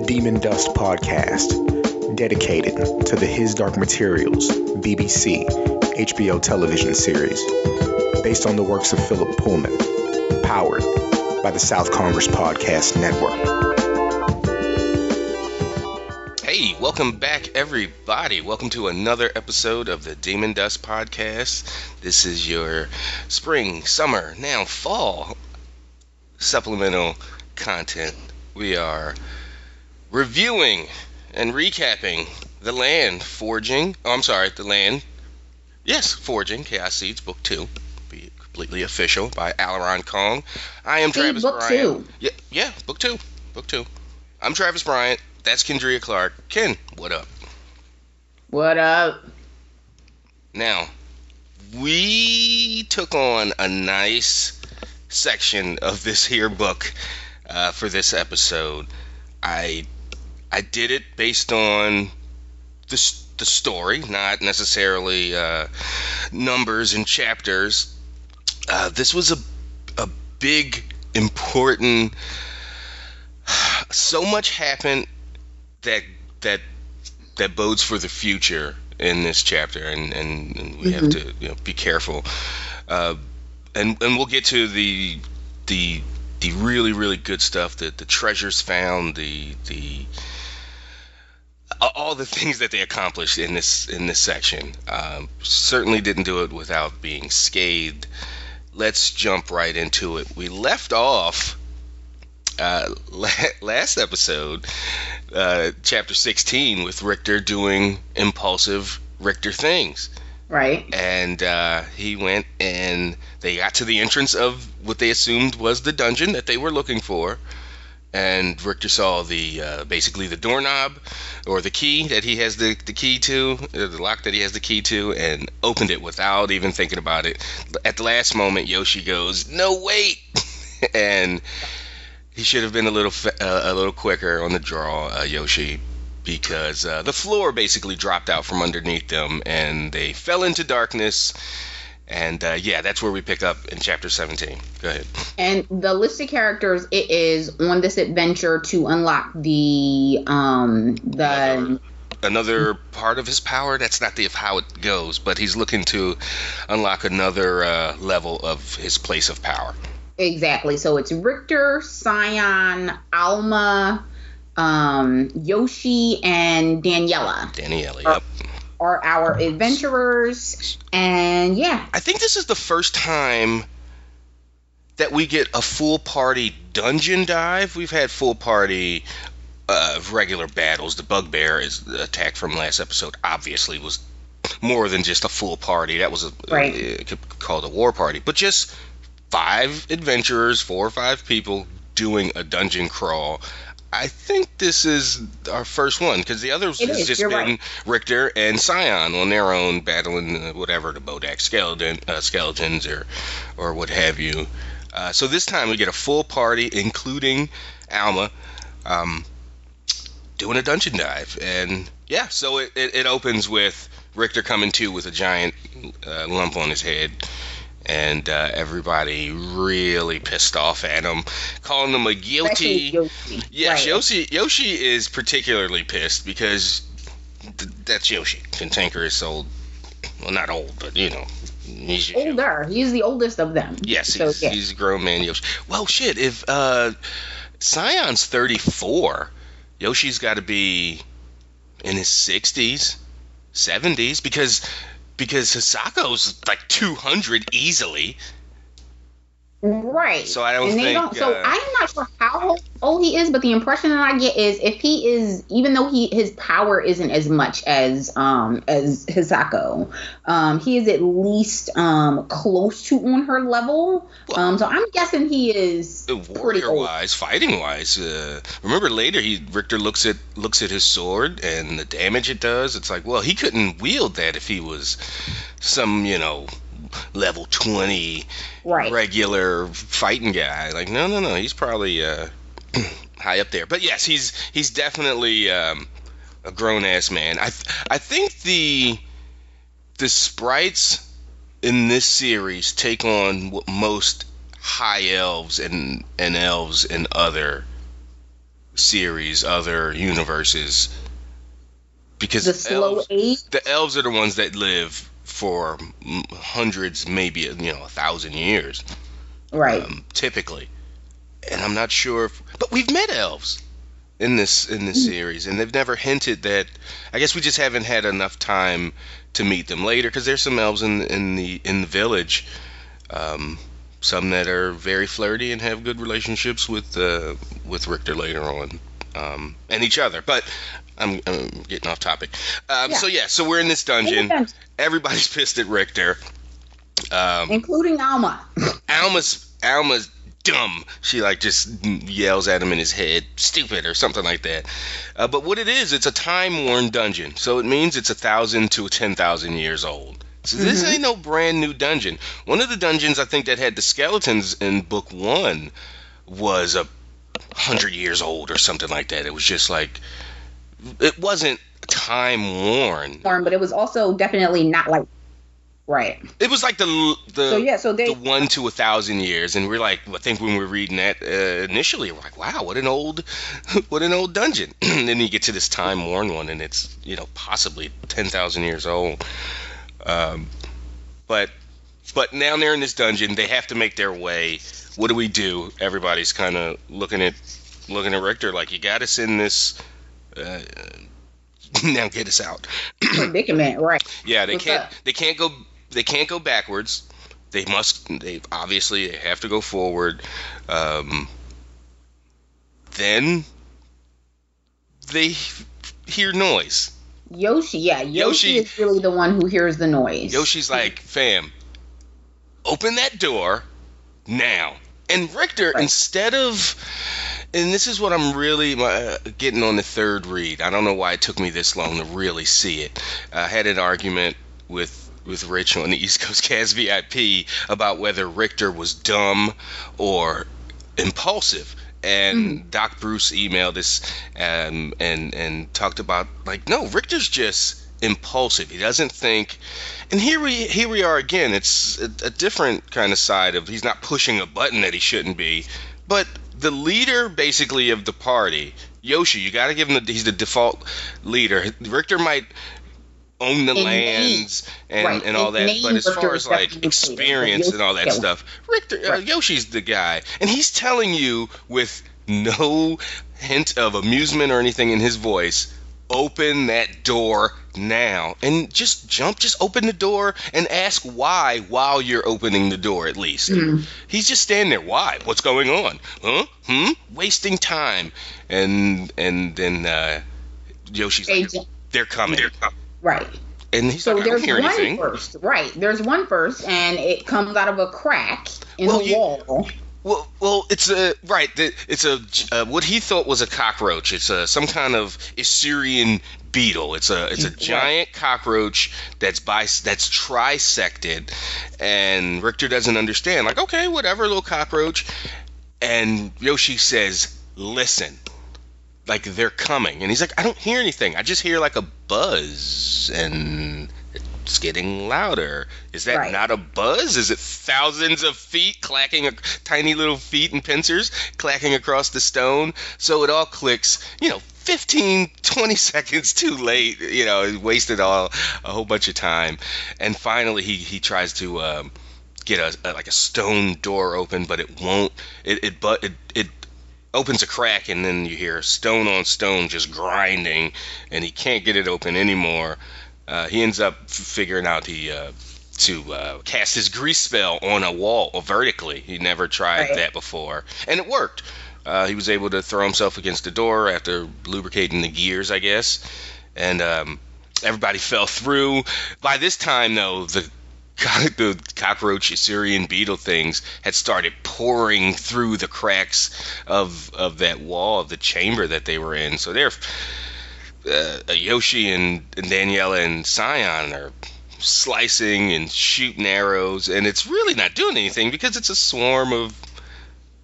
the Demon Dust podcast, dedicated to the His Dark Materials BBC HBO television series, based on the works of Philip Pullman, powered by the South Congress Podcast Network. Hey, welcome back, everybody. Welcome to another episode of the Demon Dust Podcast. This is your spring, summer, now fall supplemental content. We are reviewing and recapping The Land Forging. Oh, I'm sorry, The Land. Yes, Forging, Chaos Seeds, Book 2. Be completely official by Aleron Kong. I am See, Travis book Bryant. two. Yeah, yeah, Book 2. Book 2. I'm Travis Bryant. That's Kendria Clark. Ken, what up? What up? Now, we took on a nice section of this here book uh, for this episode. I I did it based on the the story, not necessarily uh, numbers and chapters. Uh, this was a a big important. So much happened that that that bodes for the future in this chapter, and and, and we have to you know, be careful. Uh, and and we'll get to the the the really really good stuff that the treasures found the the all the things that they accomplished in this in this section um, certainly didn't do it without being scathed. Let's jump right into it. We left off uh, last episode uh, chapter 16 with richter doing impulsive richter things. Right. and uh, he went and they got to the entrance of what they assumed was the dungeon that they were looking for and Richter saw the uh, basically the doorknob or the key that he has the, the key to uh, the lock that he has the key to and opened it without even thinking about it at the last moment Yoshi goes no wait and he should have been a little uh, a little quicker on the draw uh, Yoshi because uh, the floor basically dropped out from underneath them and they fell into darkness. And uh, yeah, that's where we pick up in chapter 17. Go ahead. And the list of characters it is on this adventure to unlock the um the Another part of his power, that's not the how it goes, but he's looking to unlock another uh, level of his place of power. exactly. So it's Richter, Sion, Alma, um, Yoshi, and Daniela Daniele, Uh, yep. Are our adventurers. And yeah, I think this is the first time that we get a full party dungeon dive. We've had full party uh, regular battles. The bugbear is the attack from last episode. Obviously, was more than just a full party. That was a Right. uh, called a war party, but just five adventurers, four or five people doing a dungeon crawl. I think this is our first one because the others It has is, just been right. Richter and Sion on their own battling uh, whatever the Bodak skeleton uh, skeletons or or what have you. Uh, so this time we get a full party, including Alma, um, doing a dungeon dive, and yeah, so it, it, it opens with Richter coming to with a giant uh, lump on his head. And uh, everybody really pissed off at him, calling him a guilty. Yoshi. Yes, Right. Yoshi. Yoshi is particularly pissed because th- that's Yoshi. Cantankerous old. Well, not old, but you know, he's just Yoshi. Older. He's the oldest of them. Yes, So, he's, yeah. he's a grown man. Yoshi. Well, shit. If uh, Sion's thirty-four, Yoshi's got to be in his sixties, seventies, because because Hisako's like two hundred easily. Right. So I don't and they think, don't. So uh, I'm not sure how old he is, but the impression that I get is if he is, even though he his power isn't as much as um as Hisako, um he is at least um close to on her level. Um, so I'm guessing he is warrior wise, fighting wise. Uh, remember later, he Richter looks at looks at his sword and the damage it does. It's like, well, he couldn't wield that if he was some you know level twenty Right. regular fighting guy. Like, no, no, no, he's probably uh, high up there. But yes, he's he's definitely um, a grown ass man. I th- I think the the sprites in this series take on what most high elves and and elves in other series, other universes, because The slow elves, age. the elves are the ones that live for hundreds, maybe you know, a thousand years, Right. um, typically. And I'm not sure, if, but we've met elves in this in this series, and they've never hinted that. I guess we just haven't had enough time to meet them later, because there's some elves in in the in the village. Um, some that are very flirty and have good relationships with uh, with Richter later on, um, and each other. But I'm, I'm getting off topic. Um, Yeah. So yeah, so we're in this dungeon. Everybody's pissed at Richter. Um, including Alma. Alma's Alma's dumb. She like just yells at him in his head, stupid or something like that. Uh, but what it is, it's a time worn dungeon, so it means it's a thousand to ten thousand years old. So this Mhm. ain't no brand new dungeon. One of the dungeons I think that had the skeletons in book one was a hundred years old or something like that. It was just like it wasn't time worn. But it was also definitely not like right. It was like the the So yeah, so they the one to a thousand years, and we're like, I think when we were reading that uh, initially, we're like, wow, what an old, what an old dungeon. and then you get to this time worn one, and it's you know possibly ten thousand years old. Um, but but now they're in this dungeon, they have to make their way. What do we do? Everybody's kind of looking at looking at Richter like, you got us in this. Uh, now get us out. predicament, right? Yeah, they What's can't. up? They can't go. They can't go backwards. They must. They obviously they have to go forward. Um, then they hear noise. Yoshi, yeah, Yoshi, Yoshi- is really the one who hears the noise. Yoshi's like, "Fam, open that door now." And Richter, Right. instead of, and this is what I'm really uh, getting on the third read. I don't know why it took me this long to really see it. I had an argument with with Rich on the East Coast Cast VIP about whether Richter was dumb or impulsive. And Doc Bruce emailed us um, and and talked about like no, Richter's just impulsive. He doesn't think. And here we here we are again. It's a, a different kind of side of he's not pushing a button that he shouldn't be, but the leader basically of the party, Yoshi, you got to give him the he's the default leader. Richter might own the In name. lands and, Right. and all In that, but as Richter far as like experience and all that Yoshi- stuff, Richter uh, Yoshi's the guy, and he's telling you with no hint of amusement or anything in his voice. Open that door now and just jump, just open the door and ask why while you're opening the door at least. Mhm. He's just standing there. Why? What's going on? Huh? Hmm? Wasting time. And and then uh, Yoshi's like, Agent. they're coming. Right. And he's So like, there's one anything. first, right? There's one first, and it comes out of a crack in Well, the you- wall. Well, well, it's a right. It's a uh, what he thought was a cockroach. It's a some kind of Assyrian beetle. It's a it's a giant cockroach that's by that's trisected, and Richter doesn't understand. Like, okay, whatever, little cockroach. And Yoshi says, "Listen." Like they're coming, and he's like, "I don't hear anything. I just hear like a buzz, and it's getting louder. Is that Right. not a buzz? Is it thousands of feet clacking, ac- tiny little feet and pincers clacking across the stone? So it all clicks, you know, 15, 20 seconds too late. You know, he wasted all a whole bunch of time, and finally he he tries to. Um, Get a, a like a stone door open, but it won't. It it but it, it opens a crack, and then you hear stone on stone just grinding, and he can't get it open anymore. Uh, he ends up f- figuring out he uh, to uh, cast his grease spell on a wall vertically. He never tried Right. that before, and it worked. Uh, he was able to throw himself against the door after lubricating the gears, I guess, and um, everybody fell through. By this time, though, the the cockroach Assyrian beetle things had started pouring through the cracks of of that wall of the chamber that they were in. So they're uh, Yoshi and, and Daniela and Sion are slicing and shooting arrows, and it's really not doing anything because it's a swarm of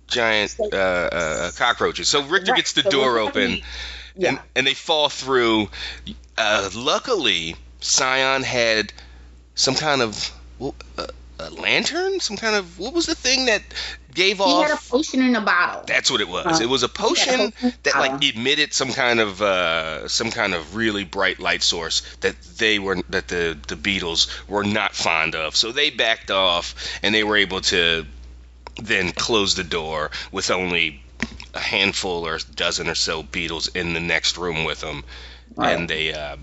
giant uh, uh, cockroaches. So Richter Right, gets the so door open, Yeah. and, and they fall through. Uh, luckily, Sion had some kind of uh, a lantern, some kind of what was the thing that gave He off? He had a potion in a bottle. That's what it was. Uh, it was a potion potion that like emitted some kind of uh, some kind of really bright light source that they were that the the beetles were not fond of. So they backed off and they were able to then close the door with only a handful or a dozen or so beetles in the next room with them, Right. and they uh,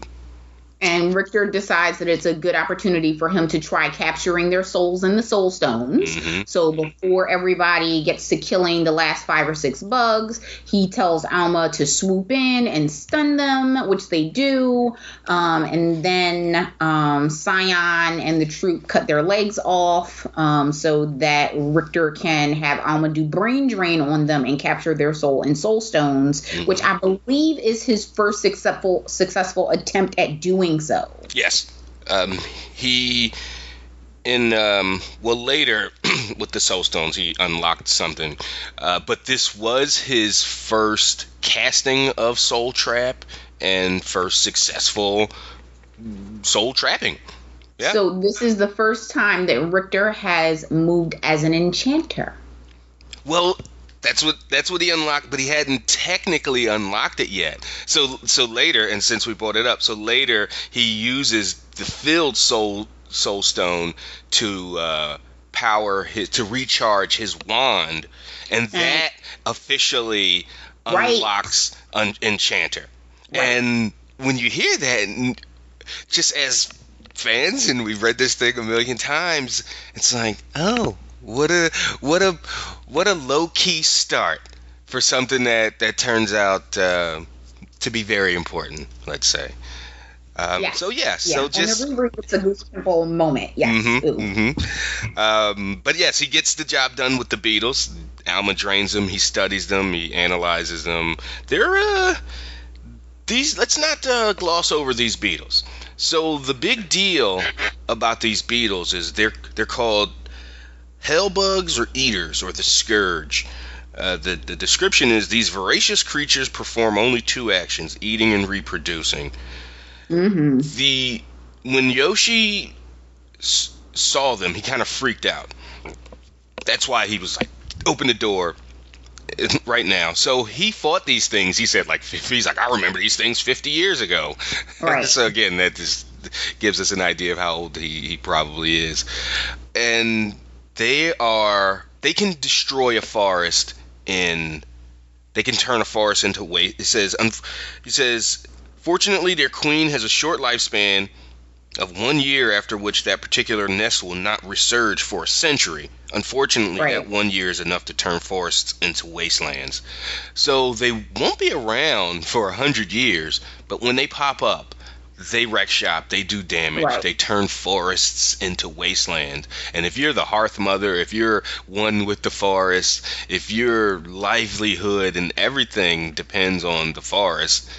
and Richter decides that it's a good opportunity for him to try capturing their souls in the soul stones. mhm. So before everybody gets to killing the last five or six bugs, he tells Alma to swoop in and stun them, which they do. Um, and then um, Sion and the troop cut their legs off um, so that Richter can have Alma do brain drain on them and capture their soul in soul stones, which I believe is his first successful successful attempt at doing so. Yes. Um, he in um, well later with the soul stones he unlocked something, uh, but this was his first casting of soul trap and first successful soul trapping. Yeah. So this is the first time that Richter has moved as an enchanter. Well, that's what that's what he unlocked, but he hadn't technically unlocked it yet. So so later, and since we brought it up, so later he uses the filled soul soul stone to uh, power his to recharge his wand, and that officially Right. unlocks un- enchanter. Right. And when you hear that, just as fans, and we've read this thing a million times, it's like, oh, what a what a what a low key start for something that that turns out uh, to be very important. Let's say. Um, Yes. So yeah, Yeah, so just. the it's a goose pimple moment. Yes. Mhm, Ooh. mhm. Um, but yes, he gets the job done with the beetles. Alma drains them. He studies them. He analyzes them. They're uh, these. Let's not uh, gloss over these beetles. So the big deal about these beetles is they're they're called hellbugs or eaters or the scourge. Uh, the, the description is these voracious creatures perform only two actions eating and reproducing hmm the when Yoshi s- saw them, he kind of freaked out. That's why he was like, "Open the door right now." So he fought these things. He said, like, he's like, "I remember these things 50 years ago." Right. so again, that just gives us an idea of how old he, he probably is. And they are they can destroy a forest in they can turn a forest into waste. It says un- it says fortunately their queen has a short lifespan of one year after which that particular nest will not resurge for a century. Unfortunately, Right. that one year is enough to turn forests into wastelands. So they won't be around for a hundred years, but when they pop up, they wreck shop, they do damage, Right. they turn forests into wasteland. And if you're the hearth mother, if you're one with the forest, if your livelihood and everything depends on the forest,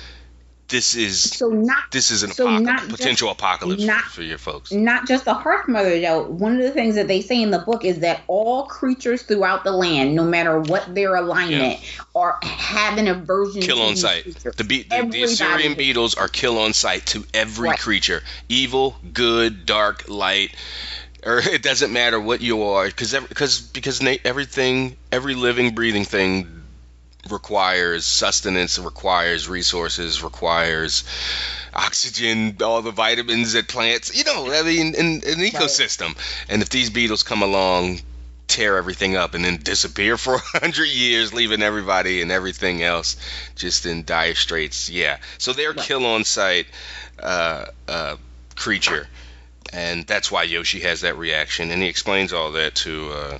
this is So not this is an So apocalypse, not just- potential apocalypse not- for your folks. not just the hearth mother though. One of the things that they say in the book is that all creatures throughout the land, no matter what their alignment, are have an aversion Kill to on sight. The, be- the, the Assyrian beetles are kill on sight to every Right. creature, evil, good, dark, light, or it doesn't matter what you are, because because because na- everything, every living, breathing thing requires sustenance, requires resources, requires oxygen, all the vitamins that plants, you know, I mean, in an ecosystem. And if these beetles come along, tear everything up, and then disappear for a hundred years, leaving everybody and everything else just in dire straits, yeah. So they're Right. kill on sight uh, uh, creature. And that's why Yoshi has that reaction, and he explains all that to uh,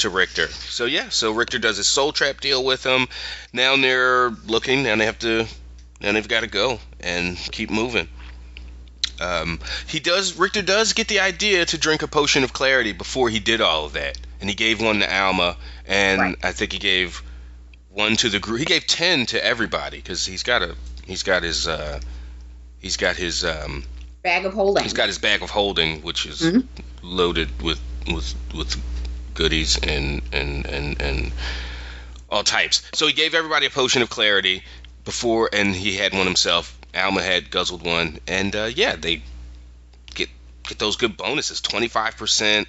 to Richter. So yeah, so Richter does his soul trap deal with him. Now they're looking, and they have to, now they've got to go and keep moving. Um, he does. Richter does get the idea to drink a potion of clarity before he did all of that, and he gave one to Alma, and Right. I think he gave one to the group. He gave ten to everybody because he's got a he's got his uh, he's got his um, bag of holding. he's got his bag of holding, which is Mhm. loaded with with with goodies and and and and all types. So he gave everybody a potion of clarity before, and he had one himself. Alma had guzzled one, and uh, yeah, they get get those good bonuses 25%,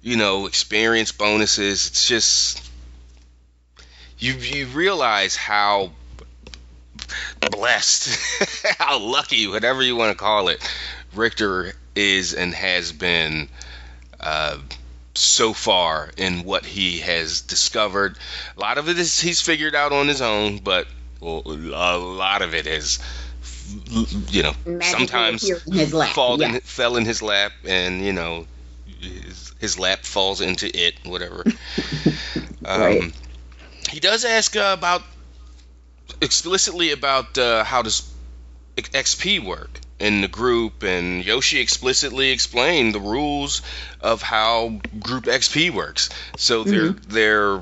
you know, experience bonuses. It's just. You, you realize how blessed, how lucky, whatever you want to call it, Richter is and has been uh, so far in what he has discovered. A lot of it is he's figured out on his own, but a lot of it is, you know, sometimes appears in his lap, fall yeah. in, fell in his lap, and you know, his, his lap falls into it, whatever. um, He does ask uh, about explicitly about uh, how does XP work in the group, and Yoshi explicitly explained the rules of how group XP works. So they're they're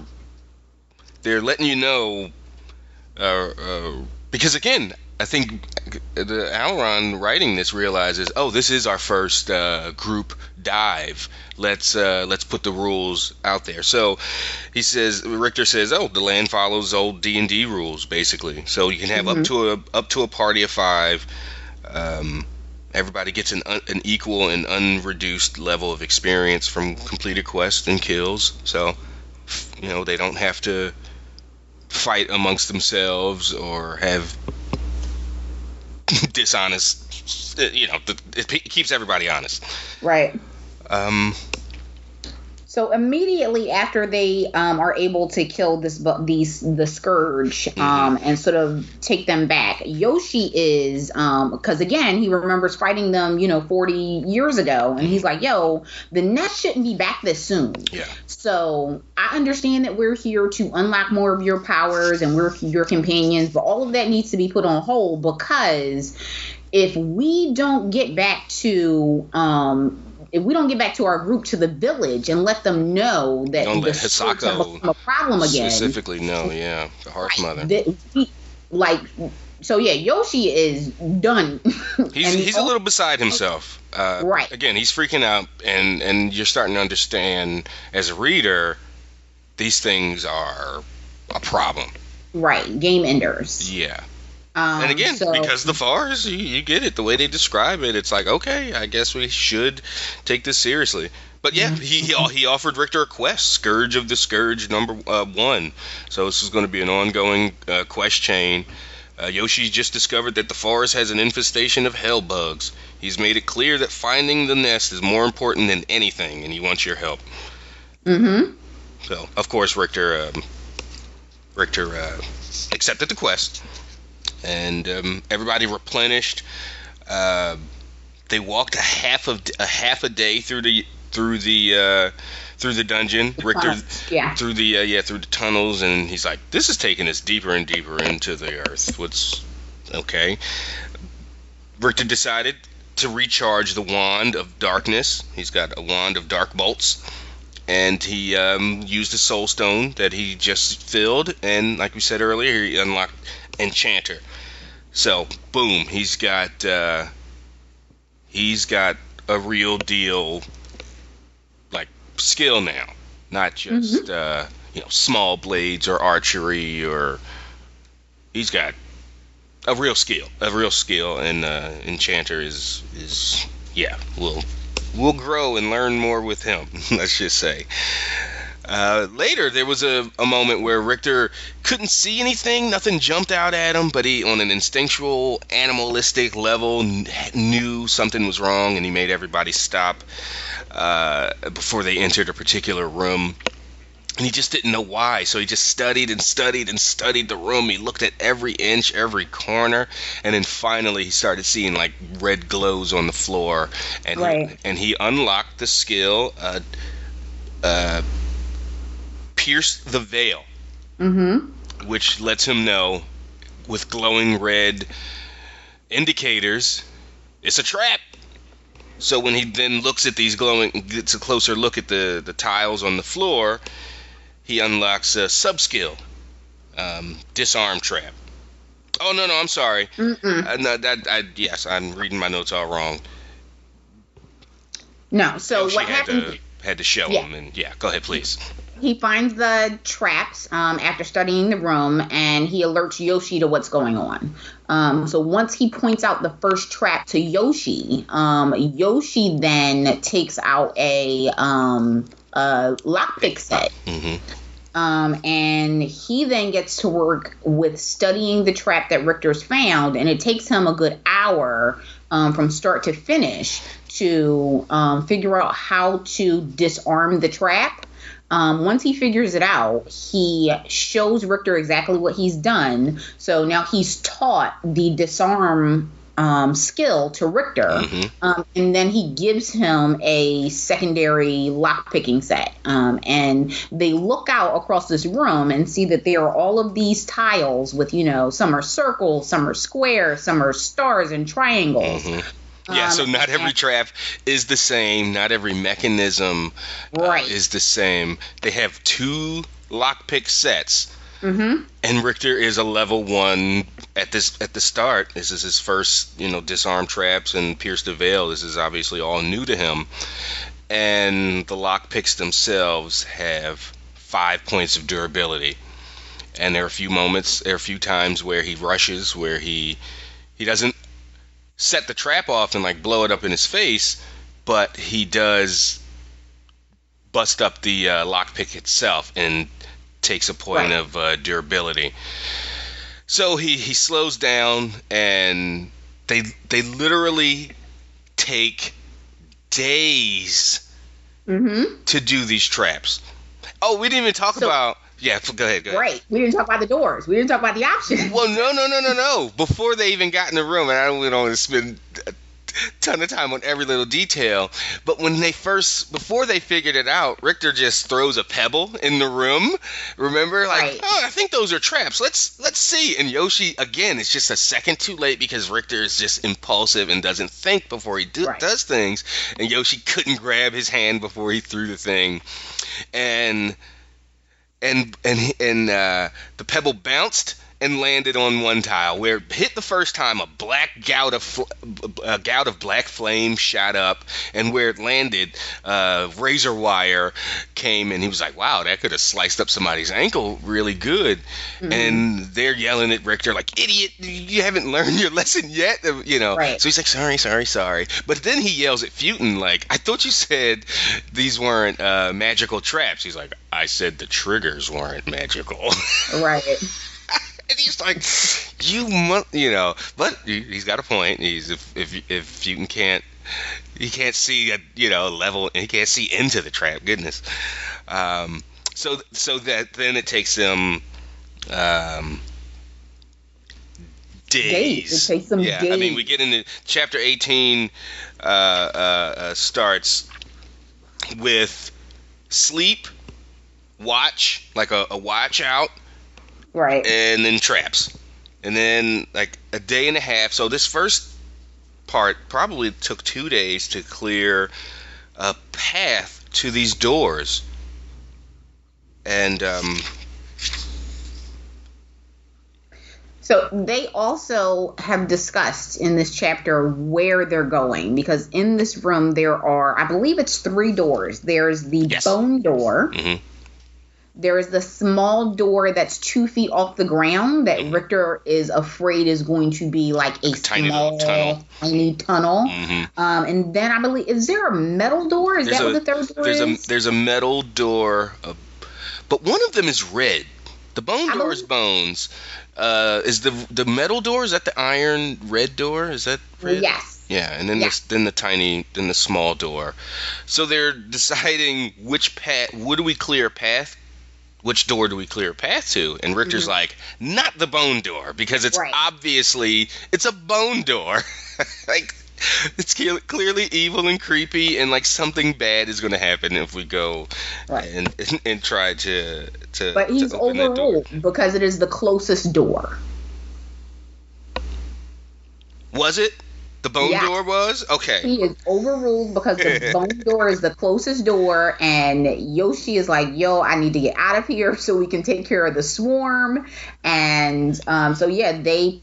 they're letting you know, uh, uh, because again, I think the Aleron writing this realizes, oh, this is our first uh, group dive. Let's uh, let's put the rules out there. So he says, Richter says, oh, the land follows old D and D rules basically. So you can have up to a up to a party of five. Um, everybody gets an un, an equal and unreduced level of experience from completed quests and kills. So you know they don't have to fight amongst themselves or have dishonest. You know, it keeps everybody honest. Right. Um, So immediately after they um, are able to kill this these the scourge um, and sort of take them back, Yoshi is because again he remembers fighting them you know 40 years ago and he's like, "Yo, the nest shouldn't be back this soon." yeah, So I understand that we're here to unlock more of your powers and we're your companions, but all of that needs to be put on hold because if we don't get back to um if we don't get back to our group to the village and let them know that Don't the scourge have Hisako become a problem again, specifically, no, yeah, the Hearth Mother. like so yeah, Yoshi is done. He's he's a little beside himself. Uh, Right. Again, he's freaking out, and and you're starting to understand as a reader, these things are a problem. right game enders. Yeah. Um, And again, so- because the Fars, you, you get it. The way they describe it, it's like, okay, I guess we should take this seriously. But yeah, he he, he offered Richter a quest, Scourge of the Scourge number uh, one. So this is going to be an ongoing uh, quest chain. Uh, Yoshi just discovered that the forest has an infestation of hell bugs. He's made it clear that finding the nest is more important than anything, and he wants your help. Mm Mhm. So, of course, Richter um, Richter uh, accepted the quest, and um, everybody replenished. Uh, they walked a half of a half a day through the through the uh, through the dungeon. Richter yeah. through the uh, yeah through the tunnels, and he's like, "This is taking us deeper and deeper into the earth." What's okay? Richter decided to recharge the wand of darkness. He's got a wand of dark bolts, and he um, used a soul stone that he just filled, and like we said earlier, he unlocked enchanter. So boom, he's got uh, he's got a real deal like skill now, not just uh, you know small blades or archery or he's got a real skill, a real skill, and uh, enchanter is is yeah, we'll we'll grow and learn more with him. Let's just say. Uh, later, there was a, a moment where Richter couldn't see anything, nothing jumped out at him, but he, on an instinctual, animalistic level, kn- knew something was wrong, and he made everybody stop uh, before they entered a particular room. And he just didn't know why, so he just studied and studied and studied the room. He looked at every inch, every corner, and then finally he started seeing like red glows on the floor, and Right. he, and he unlocked the skill, uh, uh, pierce the veil, Mm-hmm. which lets him know with glowing red indicators it's a trap. So when he then looks at these glowing, gets a closer look at the the tiles on the floor, he unlocks a sub skill, um, disarm trap. Oh no no I'm sorry. Uh, no, that I, yes I'm reading my notes all wrong. No. So Yoshi what had happened? to had to show Yeah. him and yeah go ahead please. He finds the traps um, after studying the room, and he alerts Yoshi to what's going on. Um, so once he points out the first trap to Yoshi, um, Yoshi then takes out a, um, a lockpick set. hmm Um, and he then gets to work with studying the trap that Richter's found, and it takes him a good hour um, from start to finish to um, figure out how to disarm the trap. Um, once he figures it out, he shows Richter exactly what he's done. So now he's taught the disarm um, skill to Richter, Mhm. um, and then he gives him a secondary lockpicking set. Um, and they look out across this room and see that there are all of these tiles with, you know, some are circles, some are squares, some are stars and triangles. Mhm. Yeah, Um, so not every and- trap is the same. Not every mechanism uh, is the same. They have two lockpick sets, Mm-hmm. and Richter is a level one at this at the start. This is his first, you know, disarm traps and pierce the veil. This is obviously all new to him, and the lockpicks themselves have five points of durability. And there are a few moments, there are a few times where he rushes, where he he doesn't set the trap off and like blow it up in his face, but he does bust up the uh, lockpick itself and takes a point Right. of uh, durability. So he he slows down and they they literally take days Mm-hmm. to do these traps. Oh, we didn't even talk So- about. Yeah, go ahead. Go ahead. Right. We didn't talk about the doors. We didn't talk about the options. Well, no, no, no, no, no. Before they even got in the room, and I don't want to spend a ton of time on every little detail, but when they first, before they figured it out, Richter just throws a pebble in the room. Remember, like, Right. oh, I think those are traps. Let's let's see. And Yoshi, again, it's just a second too late because Richter is just impulsive and doesn't think before he do, Right. does things. And Yoshi couldn't grab his hand before he threw the thing, and and and and uh, the pebble bounced and landed on one tile where it hit the first time a black gout of fl- a gout of black flame shot up and where it landed uh, razor wire came and he was like wow that could have sliced up somebody's ankle really good. And they're yelling at Richter like idiot you haven't learned your lesson yet you know. Right. so he's like sorry sorry sorry. But then he yells at Futon like I thought you said these weren't uh, magical traps. He's like I said the triggers weren't magical. Right. And he's like, you mu you know, but he- he's got a point. He's if if if Futon can't, he can't see a you know level, he can't see into the trap. Goodness. Um, so so that then it takes him. Um, days. Days. It takes them yeah, I mean, we get into chapter 18 uh, uh, uh, starts with sleep, watch, like a, a watch out, Right. and then traps. And then like a day and a half. So this first part probably took two days to clear a path to these doors. And um, So they also have discussed in this chapter where they're going because in this room there are, I believe it's three doors. There's the Yes. bone door. mhm. There is the small door that's two feet off the ground that Richter is afraid is going to be like a tiny small, tunnel. tiny tunnel. Mhm. Um, and then I believe is there a metal door? Is There's that a- what the third door there's a is? there's a metal door, uh, but one of them is red. The bone I door is bones. Uh, is the the metal door? Is that the iron red door? Is that red? yes. Yeah, and then Yeah. this, then the tiny, then the small door. So they're deciding which path. What do we clear path? Which door do we clear a path to? And Richter's like, not the bone door because it's Mm-hmm. Right. obviously it's a bone door. like it's clearly evil and creepy, and like something bad is going to happen if we go Right. and, and and try to to. But to he's open that door. overruled because it is the closest door. Was it the bone Yes. door? Was okay. He is overruled because the bone door is the closest door, and Yoshi is like, "Yo, I need to get out of here so we can take care of the swarm." And um, so yeah, they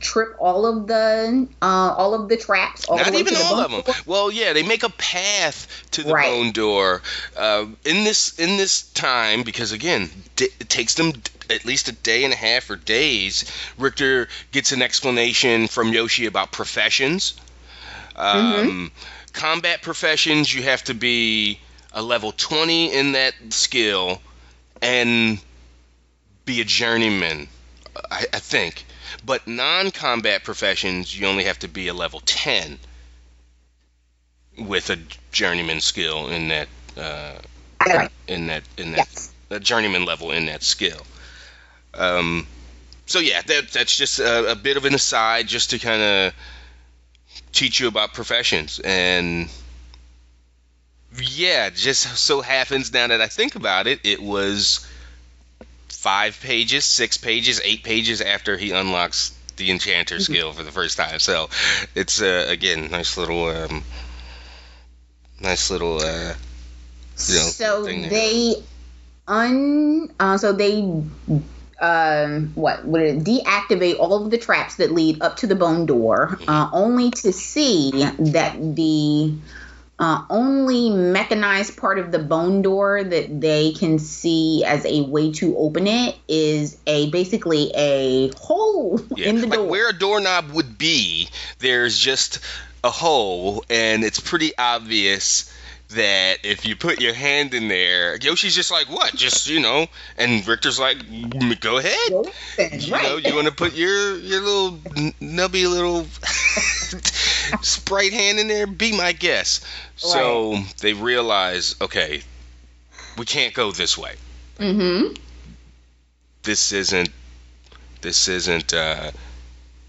trip all of the uh, all of the traps. All Not the even to the all of them. door? Well, yeah, they make a path to the Right. bone door uh, in this in this time because again, d- it takes them d- at least a day and a half or days. Richter gets an explanation from Yoshi about professions. Um, Combat professions, you have to be a level 20 in that skill and be a journeyman, I, I think. But non-combat professions, you only have to be a level 10 with a journeyman skill in that uh, in that in that Yes. a journeyman level in that skill. Um, so yeah, that that's just a, a bit of an aside, just to kind of teach you about professions and. Yeah, just so happens now that I think about it, it was five pages, six pages, eight pages after he unlocks the enchanter skill for the first time. So it's uh, again nice little, um, nice little. Uh, you know, so they un uh, so they um what would it deactivate all of the traps that lead up to the bone door uh, only to see that the uh, only mechanized part of the bone door that they can see as a way to open it is a basically a hole Yeah, in the like door. where a doorknob would be, there's just a hole, and it's pretty obvious that if you put your hand in there, Yoshi's just like, "What? Just you know?" And Richter's like, "Mm, "Go ahead." You know, you want to put your your little nubby little sprite hand in there? Be my guest. So they realize, okay, we can't go this way. mm-hmm. This isn't. This isn't. uh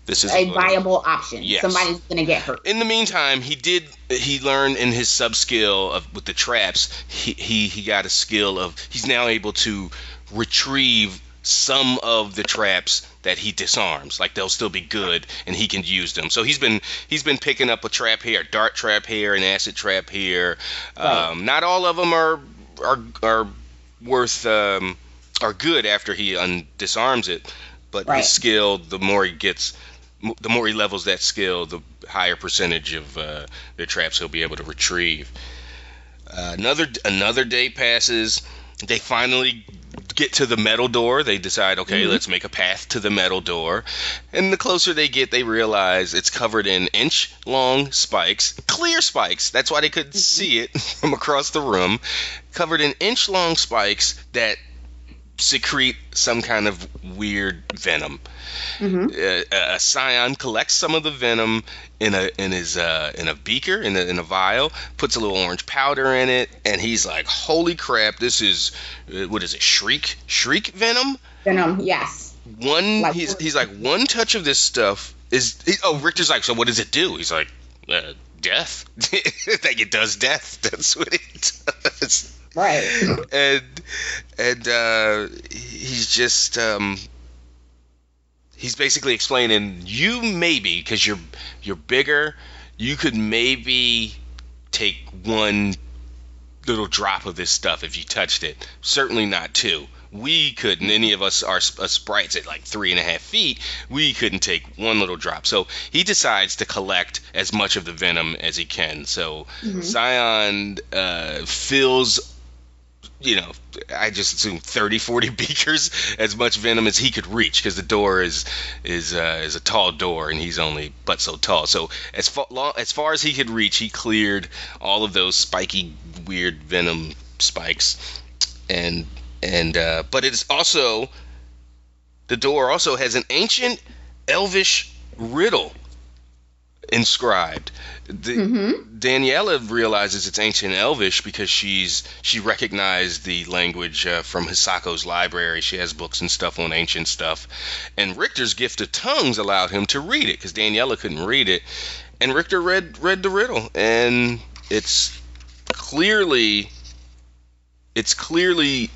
This is A viable option. Yes. Somebody's gonna get hurt. in the meantime, he did. He learned in his sub skill of with the traps. He, he he got a skill of. He's now able to retrieve some of the traps that he disarms. Like they'll still be good, and he can use them. So he's been he's been picking up a trap here, a dart trap here, an acid trap here. Right. Um, not all of them are are are worth um, are good after he un- disarms it, but Right. his skill, the more he gets, the more he levels that skill, the higher percentage of uh, the traps he'll be able to retrieve. Uh, another another day passes. They finally get to the metal door. They decide, okay, Mhm. let's make a path to the metal door. And the closer they get, they realize it's covered in inch long spikes, clear spikes. That's why they couldn't see it from across the room. Covered in inch long spikes that secrete some kind of weird venom. hmm Uh, a Sion collects some of the venom in a in his uh, in a beaker in a, in a vial, puts a little orange powder in it, and he's like, "Holy crap! This is uh, what is it? Shriek shriek venom." Venom, yes. One Like- he's he's like one touch of this stuff is he, oh Richter's like so what does it do? He's like uh, death. like it does death. That's what it does Right. and and uh, he's just um, he's basically explaining you maybe because you're you're bigger you could maybe take one little drop of this stuff if you touched it certainly not two we couldn't any of us are uh, sprites at like three and a half feet we couldn't take one little drop so he decides to collect as much of the venom as he can so Mhm. Sion uh, fills you know, I just assume 30, 40 beakers, as much venom as he could reach, because the door is is uh, is a tall door, and he's only but so tall. So as far as far as he could reach, he cleared all of those spiky, weird venom spikes, and and uh, but it's also the door also has an ancient elvish riddle inscribed. The, hmm Daniela realizes it's ancient Elvish because she's she recognized the language uh, from Hisako's library. She has books and stuff on ancient stuff, and Richter's gift of tongues allowed him to read it because Daniela couldn't read it, and Richter read read the riddle, and it's clearly it's clearly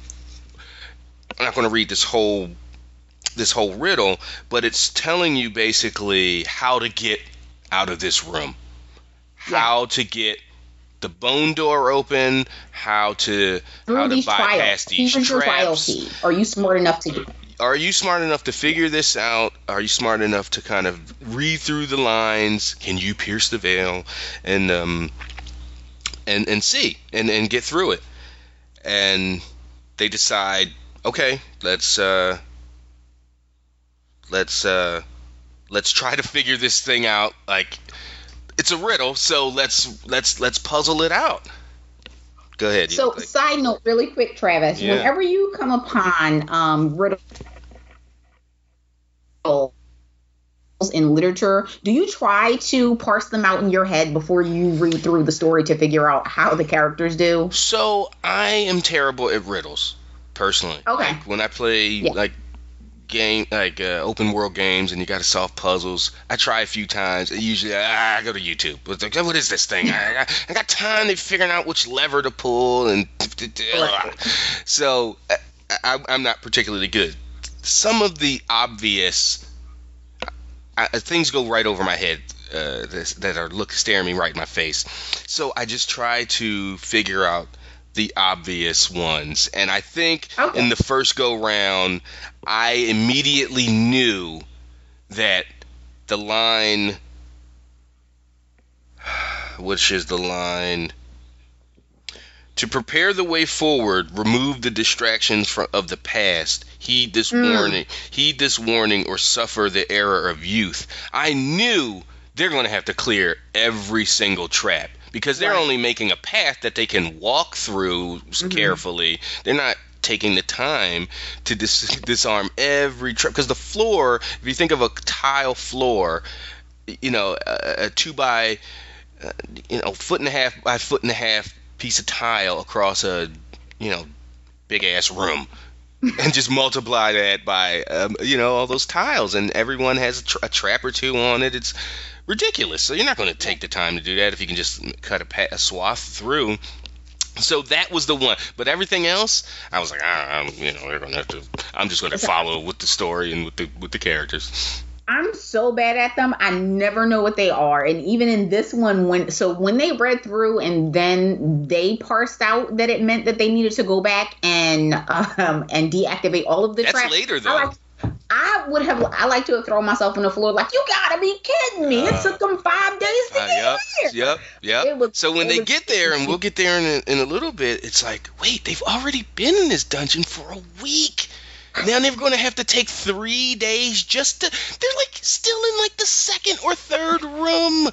I'm not going to read this whole this whole riddle, but it's telling you basically how to get out of this room Yeah. how to get the bone door open, how to how Through to these bypass trials. these Here's your trial traps. Are you smart enough to get are you smart enough to figure this out? Are you smart enough to kind of read through the lines? Can you pierce the veil and um and and see and and get through it? And they decide, okay, let's uh let's uh let's try to figure this thing out like it's a riddle, so let's let's let's puzzle it out. Go ahead. So, like, side note, really quick, Travis. Yeah. Whenever you come upon um, riddles in literature, do you try to parse them out in your head before you read through the story to figure out how the characters do? so I am terrible at riddles, personally. Okay. Like when I play Yeah. like game like uh, open world games and you got to solve puzzles, I try a few times and usually ah, I go to YouTube. It's like, what is this thing? I, I, I got time to figuring out which lever to pull and so I, I, I'm not particularly good. Some of the obvious I, things go right over my head uh, that are look staring me right in my face. So I just try to figure out the obvious ones, and I think Okay. in the first go round, I immediately knew that the line, which is the line. To prepare the way forward, remove the distractions from, of the past. Heed this Mm. warning. Heed this warning, or suffer the error of youth. I knew they're going to have to clear every single trap because they're Right. only making a path that they can walk through Mhm. carefully. They're not taking the time to dis- disarm every trap because the floor. If you think of a tile floor, you know, a, a two by, uh, you know, foot and a half by foot and a half piece of tile across a, you know, big ass room. and just multiply that by, um, you know, all those tiles, and everyone has a, tra- a trap or two on it. It's ridiculous. So you're not going to take the time to do that if you can just cut a, pa- a swath through. So that was the one, but everything else, I was like, ah, I'm, you know, they're gonna have to. I'm just gonna follow with the story and with the with the characters. I'm so bad at them. I never know what they are. And even in this one, when so when they read through and then they parsed out that it meant that they needed to go back and um and deactivate all of the That's traps. later, I, though. like, I would have. I like to have thrown myself on the floor like you gotta be kidding me. Uh, it took them five days to Uh, get yep, here. yep, yep. Was- so when they was- get there, and we'll get there in a, in a little bit, it's like, wait, they've already been in this dungeon for a week. Now they're going to have to take three days just to. They're like still in like the second or third room.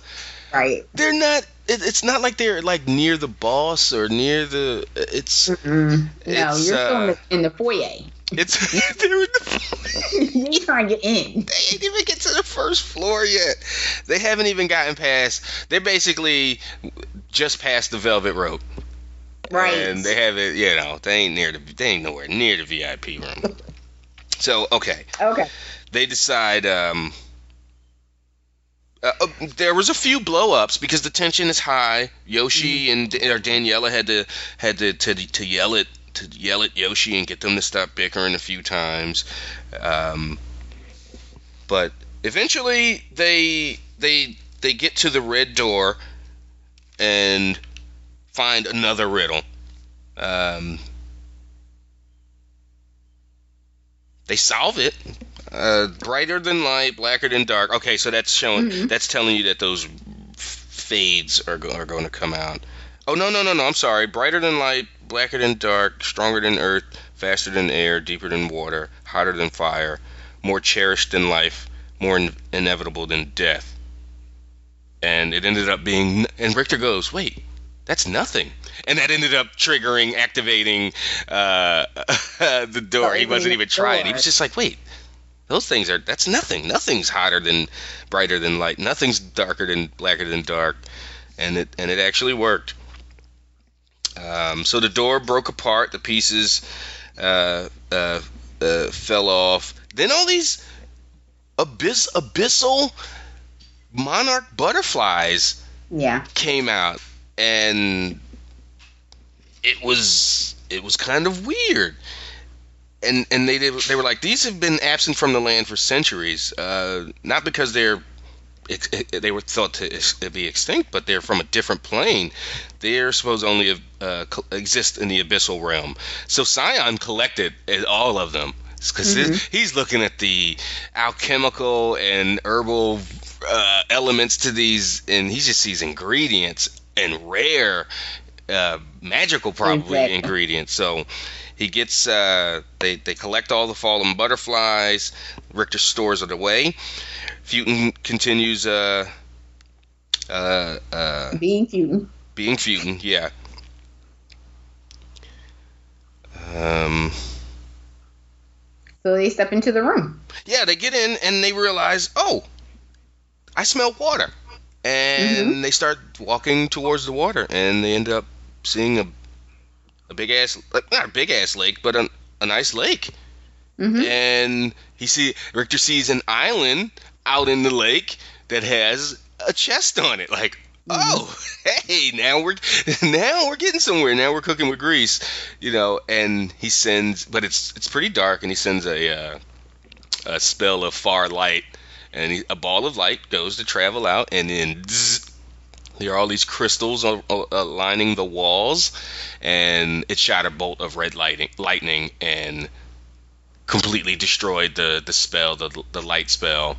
Right. They're not. It, it's not like they're like near the boss or near the. It's. Mm-mm. No, It's, you're still in uh, the, in the foyer. It's. they're in the. you trying to get in. They ain't even get to the first floor yet. They haven't even gotten past. They're basically just past the velvet rope. Right. And they have it, you know, they ain't near the, they ain't nowhere near the VIP room. So okay, Okay. they decide. Um, uh, uh, there was a few blow-ups because the tension is high. Yoshi and or Daniela had to had to, to to yell at to yell at Yoshi and get them to stop bickering a few times. Um, but eventually they they they get to the red door and find another riddle. Um, they solve it. Uh, brighter than light, blacker than dark. Okay, so that's showing. Mhm. That's telling you that those fades are go- are going to come out. Oh no no no no! I'm sorry. Brighter than light, blacker than dark, stronger than earth, faster than air, deeper than water, hotter than fire, more cherished than life, more in- inevitable than death. And it ended up being. And Richter goes, "Wait, that's nothing." And that ended up triggering, activating uh, the door. He wasn't even trying. He was just like, "Wait, those things are. That's nothing. Nothing's hotter than, brighter than light. Nothing's darker than, blacker than dark." And it and it actually worked. Um, so the door broke apart. The pieces uh, uh, uh, fell off. Then all these abyss abyssal monarch butterflies Yeah. came out, and it was it was kind of weird. And and they they were like these have been absent from the land for centuries, uh, not because they're ex- they were thought to ex- be extinct, but they're from a different plane. They're supposed to only uh, exist in the abyssal realm. So Sion collected all of them because he's looking at the alchemical and herbal uh, elements to these, and he just sees ingredients and rare, uh, magical probably Exactly. ingredients. So he gets uh, they they collect all the fallen butterflies. Richter stores it away. Futon continues uh, uh, uh, Being Futon. being Futon, yeah. Um, So they step into the room. yeah, they get in and they realize, oh, I smell water, and they start walking towards the water, and they end up seeing a a big ass, like not a big ass lake, but a, a nice lake. hmm And he see Richter sees an island out in the lake that has a chest on it. Like, oh, hey, now we're now we're getting somewhere. Now we're cooking with grease, you know. And he sends, but it's it's pretty dark, and he sends a uh, a spell of far light, and he, a ball of light goes to travel out, and then. zzz, there are all these crystals lining the walls, and it shot a bolt of red lightning, lightning and completely destroyed the the spell, the the light spell.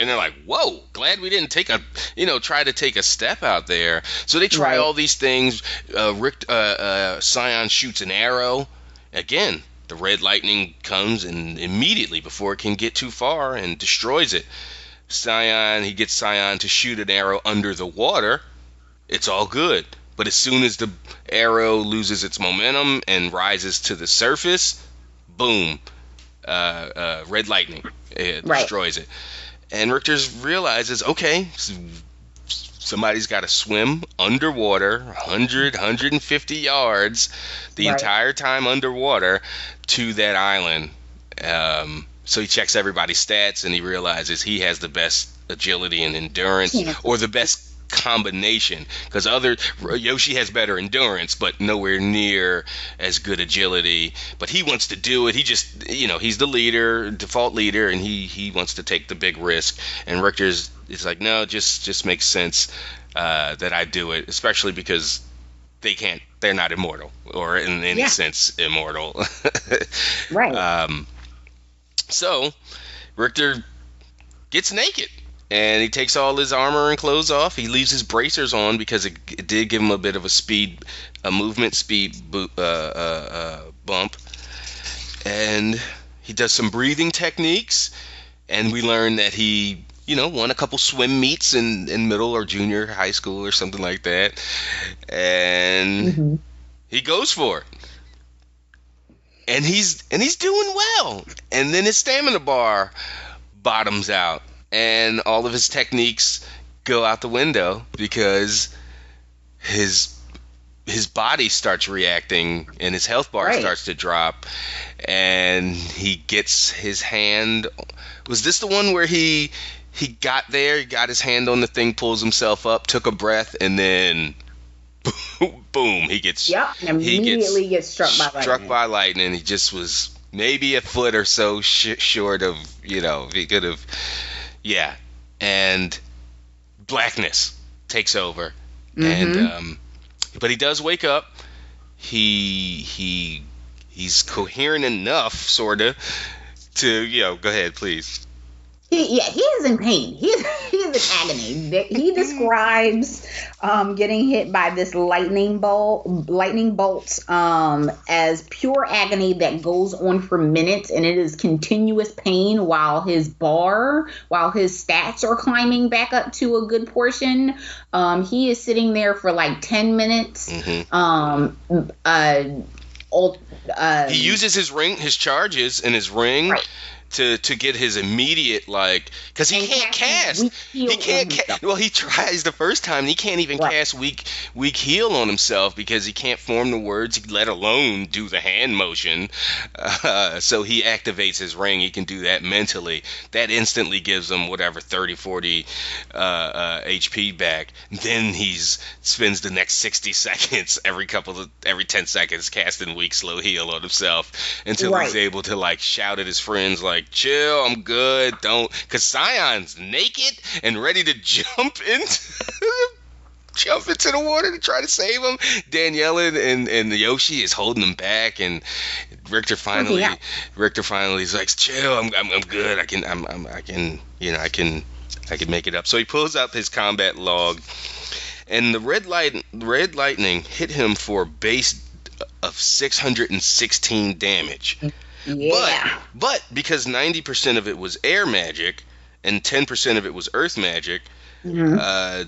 And they're like, "Whoa! Glad we didn't take a, you know, try to take a step out there." So they try Right. all these things. Uh, Rick, uh, uh, Sion shoots an arrow. Again, the red lightning comes and immediately before it can get too far and destroys it. Sion, he gets Sion to shoot an arrow under the water. It's all good. But as soon as the arrow loses its momentum and rises to the surface, boom, uh, uh, red lightning it Right. destroys it. And Richter realizes, okay, somebody's got to swim underwater 100 150 yards the Right. entire time underwater to that island um, so he checks everybody's stats and he realizes he has the best agility and endurance Yeah. or the best combination. Because other Yoshi has better endurance but nowhere near as good agility. But he wants to do it. He just you know he's the leader default leader and he he wants to take the big risk. And Richter's is like no just just makes sense uh, that I do it especially because they can't they're not immortal or in any Yeah. sense immortal. Right. um, so Richter gets naked and he takes all his armor and clothes off. He leaves his bracers on because it, it did give him a bit of a speed, a movement speed bo- uh, uh, uh, bump. And he does some breathing techniques, and we learn that he, you know, won a couple swim meets in, in middle or junior high school or something like that. And Mhm. he goes for it and he's and he's doing well and then his stamina bar bottoms out and all of his techniques go out the window because his his body starts reacting and his health bar Right. starts to drop and he gets his hand was this the one where he he got there he got his hand on the thing pulls himself up took a breath and then boom he gets Yep. And he immediately gets, struck by lightning. struck by lightning. He just was maybe a foot or so sh- short of, you know, he could have, yeah. And blackness takes over, and Mhm. um, but he does wake up. He he he's coherent enough, sorta, to you know. Go ahead, please. He, yeah, he is in pain. He is, he is in agony. He describes um, getting hit by this lightning bolt, lightning bolt, um, as pure agony that goes on for minutes, and it is continuous pain while his bar, while his stats are climbing back up to a good portion. Um, he is sitting there for like ten minutes. hmm Um, uh, uh, He uses his ring, his charges, and his ring. Right. To, to get his immediate like because he can't cast. he can't ca- well he tries the first time and he can't even Right. cast weak weak heal on himself because he can't form the words let alone do the hand motion. Uh, so he activates his ring he can do that mentally. That instantly gives him whatever 30 40 uh, uh, hp back. Then he's spends the next 60 seconds every couple of every 10 seconds casting weak slow heal on himself until he's able to like shout at his friends like chill i'm good don't because Sion's naked and ready to jump into jump into the water to try to save him. Daniela and and Yoshi is holding him back, and Richter finally yeah. Richter finally is like, chill, I'm, I'm I'm good. I can I'm, I'm I can you know I can I can make it up. So he pulls out his combat log, and the red light red lightning hit him for a base of 616 damage. Yeah. But but because 90% of it was air magic and 10% of it was earth magic, Mhm. uh,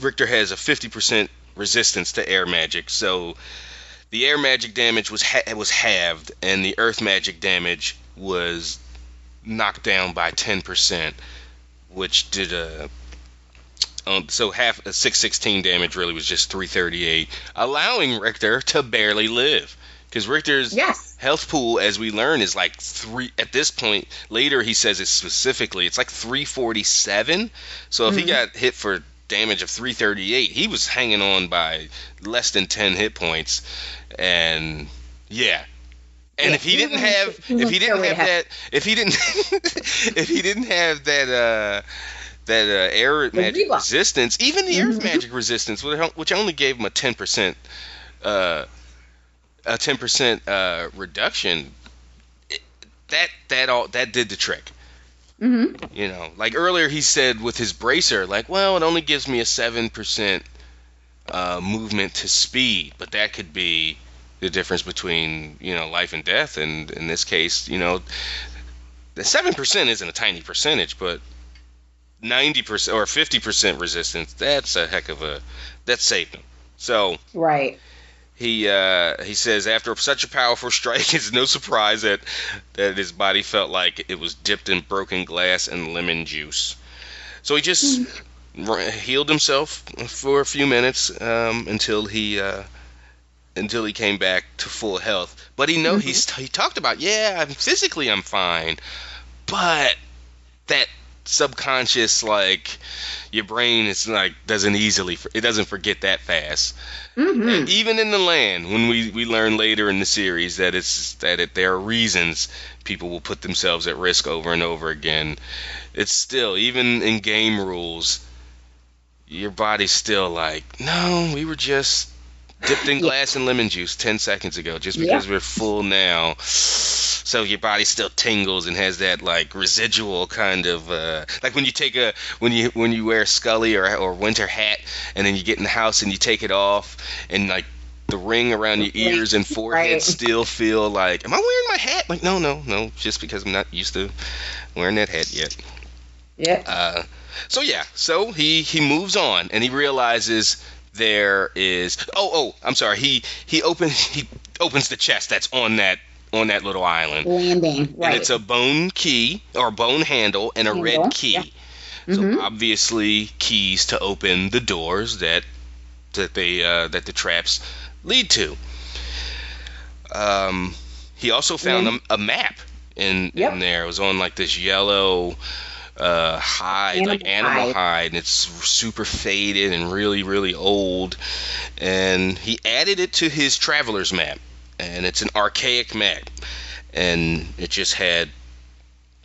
Richter has a 50% resistance to air magic. So the air magic damage was ha- was halved, and the earth magic damage was knocked down by 10%, which did a. Um, so half a 616 damage really was just 338, allowing Richter to barely live. Because Richter's Yes. health pool, as we learn, is like three. At this point, later he says it specifically. It's like 347. So if he Mhm. got hit for damage of 338, he was hanging on by less than 10 hit points, and yeah. And Yeah, if he he didn't was- have, he if he didn't have that, if he didn't, if he didn't have that, uh, that uh, air magic rebuff. resistance, even the earth Mhm. magic resistance, which only gave him a 10%, uh, a 10% uh, reduction, it, that that all that did the trick. hmm You know, like earlier he said with his bracer, like, well, it only gives me a seven percent uh, movement to speed, but that could be the difference between you know life and death. And in this case, you know, the seven percent isn't a tiny percentage, but ninety percent or fifty percent resistance, that's a heck of a that saved him. So Right. He uh, he says after such a powerful strike, it's no surprise that that his body felt like it was dipped in broken glass and lemon juice. So he just r- healed himself for a few minutes um, until he uh, until he came back to full health. But he know he's he talked about yeah, I'm physically I'm fine, but that subconscious like your brain is like doesn't easily it doesn't forget that fast. Hmm even in the land when we we learn later in the series that it's that it, there are reasons people will put themselves at risk over and over again. It's still even in game rules your body's still like no we were just dipped in glass and lemon juice 10 seconds ago just Yeah. because we're full now so your body still tingles and has that like residual kind of uh, like when you take a when you when you wear a scully or or winter hat and then you get in the house and you take it off and like the ring around your ears and forehead Right. still feel like am I wearing my hat like no no no just because I'm not used to wearing that hat yet Yeah. uh, so yeah, so he he moves on and he realizes there is oh oh I'm sorry he he opens he opens the chest that's on that on that little island Landing. right. and it's a bone key or bone handle and a Handle, red key. yeah. So Mhm. obviously keys to open the doors that that they uh, that the traps lead to. Um, he also found Mhm. a, a map in Yep. in there. It was on like this yellow uh, hide, like Animal animal hide. hide, and it's super faded and really really old. And he added it to his traveler's map, and it's an archaic map, and it just had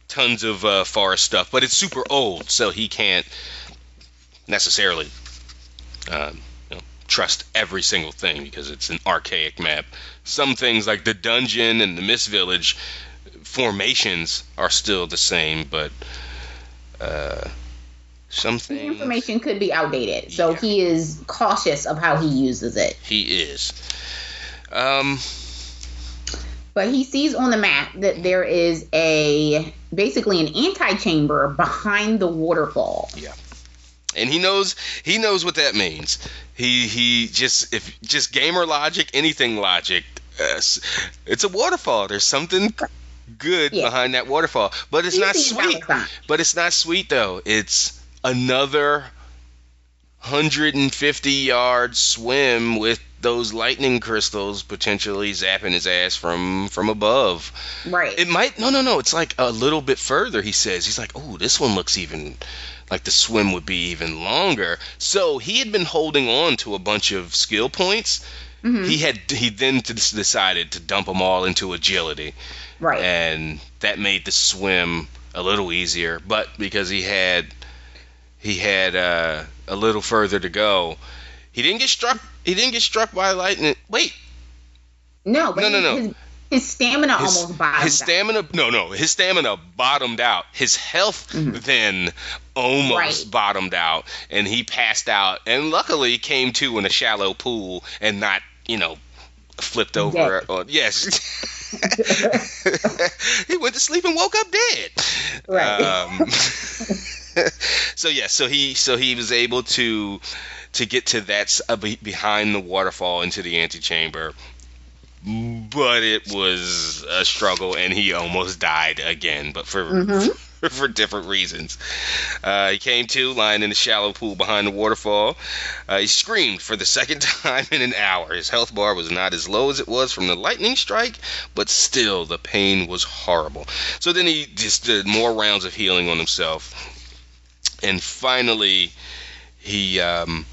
tons of uh, forest stuff, but it's super old, so he can't necessarily um, you know, trust every single thing because it's an archaic map. Some things like the dungeon and the Mist Village formations are still the same, but uh, some the information could be outdated, so Yeah. he is cautious of how he uses it. he is. Um, But he sees on the map that there is a basically an antechamber behind the waterfall. Yeah. And he knows he knows what that means. He he just if just gamer logic, anything logic. Uh, it's a waterfall. There's something good Yeah. behind that waterfall, but it's not sweet. But it's not sweet though. It's another 150 yard swim with those lightning crystals potentially zapping his ass from from above. Right. It might no no no. It's like a little bit further. He says he's like, oh, this one looks even like the swim would be even longer. So he had been holding on to a bunch of skill points. Mhm. He had he then decided to dump them all into agility, right. and that made the swim a little easier. But because he had he had uh, a little further to go, He didn't get struck. He didn't get struck by lightning. Wait, No, but No, no, his, no. His, his stamina his, almost bottomed his out. stamina. No, no, his stamina bottomed out. His health then almost Mm-hmm. Right. bottomed out, and he passed out. And luckily, came to in a shallow pool and not, you know, flipped over. Or, yes. he went to sleep and woke up dead. Right. Um, so yeah, so he so he was able to to get to that uh, behind the waterfall into the antechamber. But it was a struggle, and he almost died again, but for Mhm. for different reasons. Uh, he came to, lying in a shallow pool behind the waterfall. Uh, he screamed for the second time in an hour. His health bar was not as low as it was from the lightning strike, but still the pain was horrible. So then he just did more rounds of healing on himself, and finally he um,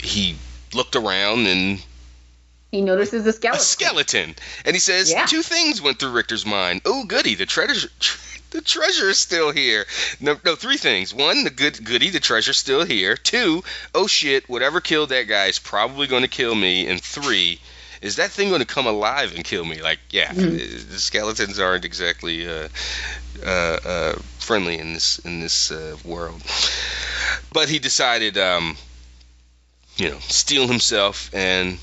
he looked around and He notices a skeleton. a skeleton. And he says Yeah. two things went through Richter's mind. Oh, goody, the treasure. The treasure is still here. No, no, three things. One, the good goody, the treasure's still here. Two, oh shit, whatever killed that guy is probably going to kill me. And three, is that thing going to come alive and kill me? Like, yeah, Mhm. the skeletons aren't exactly uh, uh, uh, friendly in this in this uh, world. But he decided, um, you know, steal himself and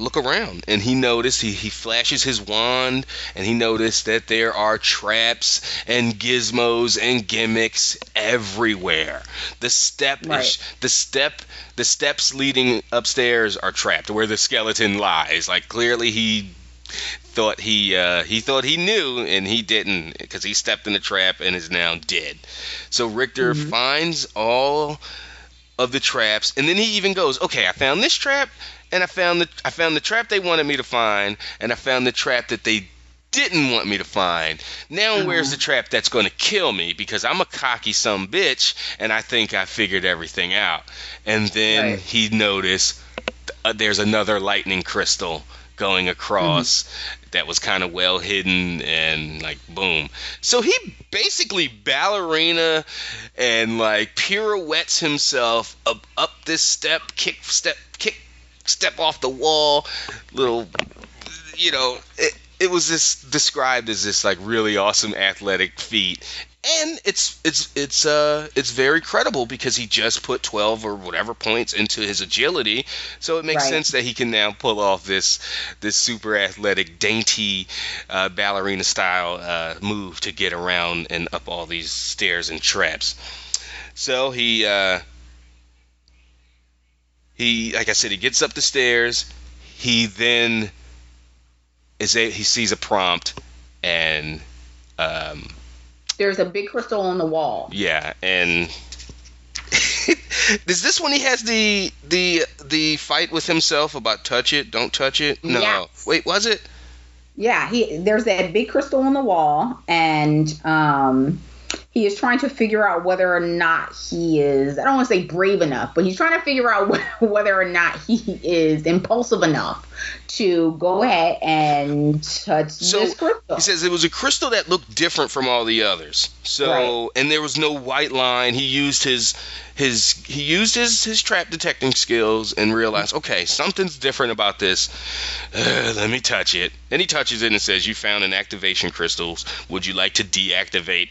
look around and he noticed he, he flashes his wand and he noticed that there are traps and gizmos and gimmicks everywhere the step Right. is the step the steps leading upstairs are trapped where the skeleton lies like clearly he thought he uh, he thought he knew and he didn't because he stepped in the trap and is now dead so richter Mhm. finds all of the traps and then he even goes okay i found this trap and I found the I found the trap they wanted me to find, and I found the trap that they didn't want me to find. Now Uh-huh. where's the trap that's going to kill me? Because I'm a cocky some bitch, and I think I figured everything out. And then Right. he noticed uh, there's another lightning crystal going across that was kind of well hidden and like boom. So he basically ballerina and like pirouettes himself up up this step, kick step, kick step off the wall, little you know, it, it was this described as this like really awesome athletic feat. And it's it's it's uh it's very credible because he just put 12 or whatever points into his agility, so it makes Right. sense that he can now pull off this this super athletic, dainty uh, ballerina style uh, move to get around and up all these stairs and traps. So he uh, he like I said, he gets up the stairs. He then is a he sees a prompt and um, There's a big crystal on the wall. yeah and is this when he has the the the fight with himself about touch it don't touch it no Yes. wait was it Yeah, he there's that big crystal on the wall, and um, he is trying to figure out whether or not he is. I don't want to say brave enough, but he's trying to figure out whether or not he is impulsive enough to go ahead and touch So, this crystal. He says it was a crystal that looked different from all the others. So, and there was no white line. He used his his he used his his trap detecting skills and realized, okay, something's different about this. Uh, let me touch it. And he touches it and says, "You found an activation crystals. Would you like to deactivate?"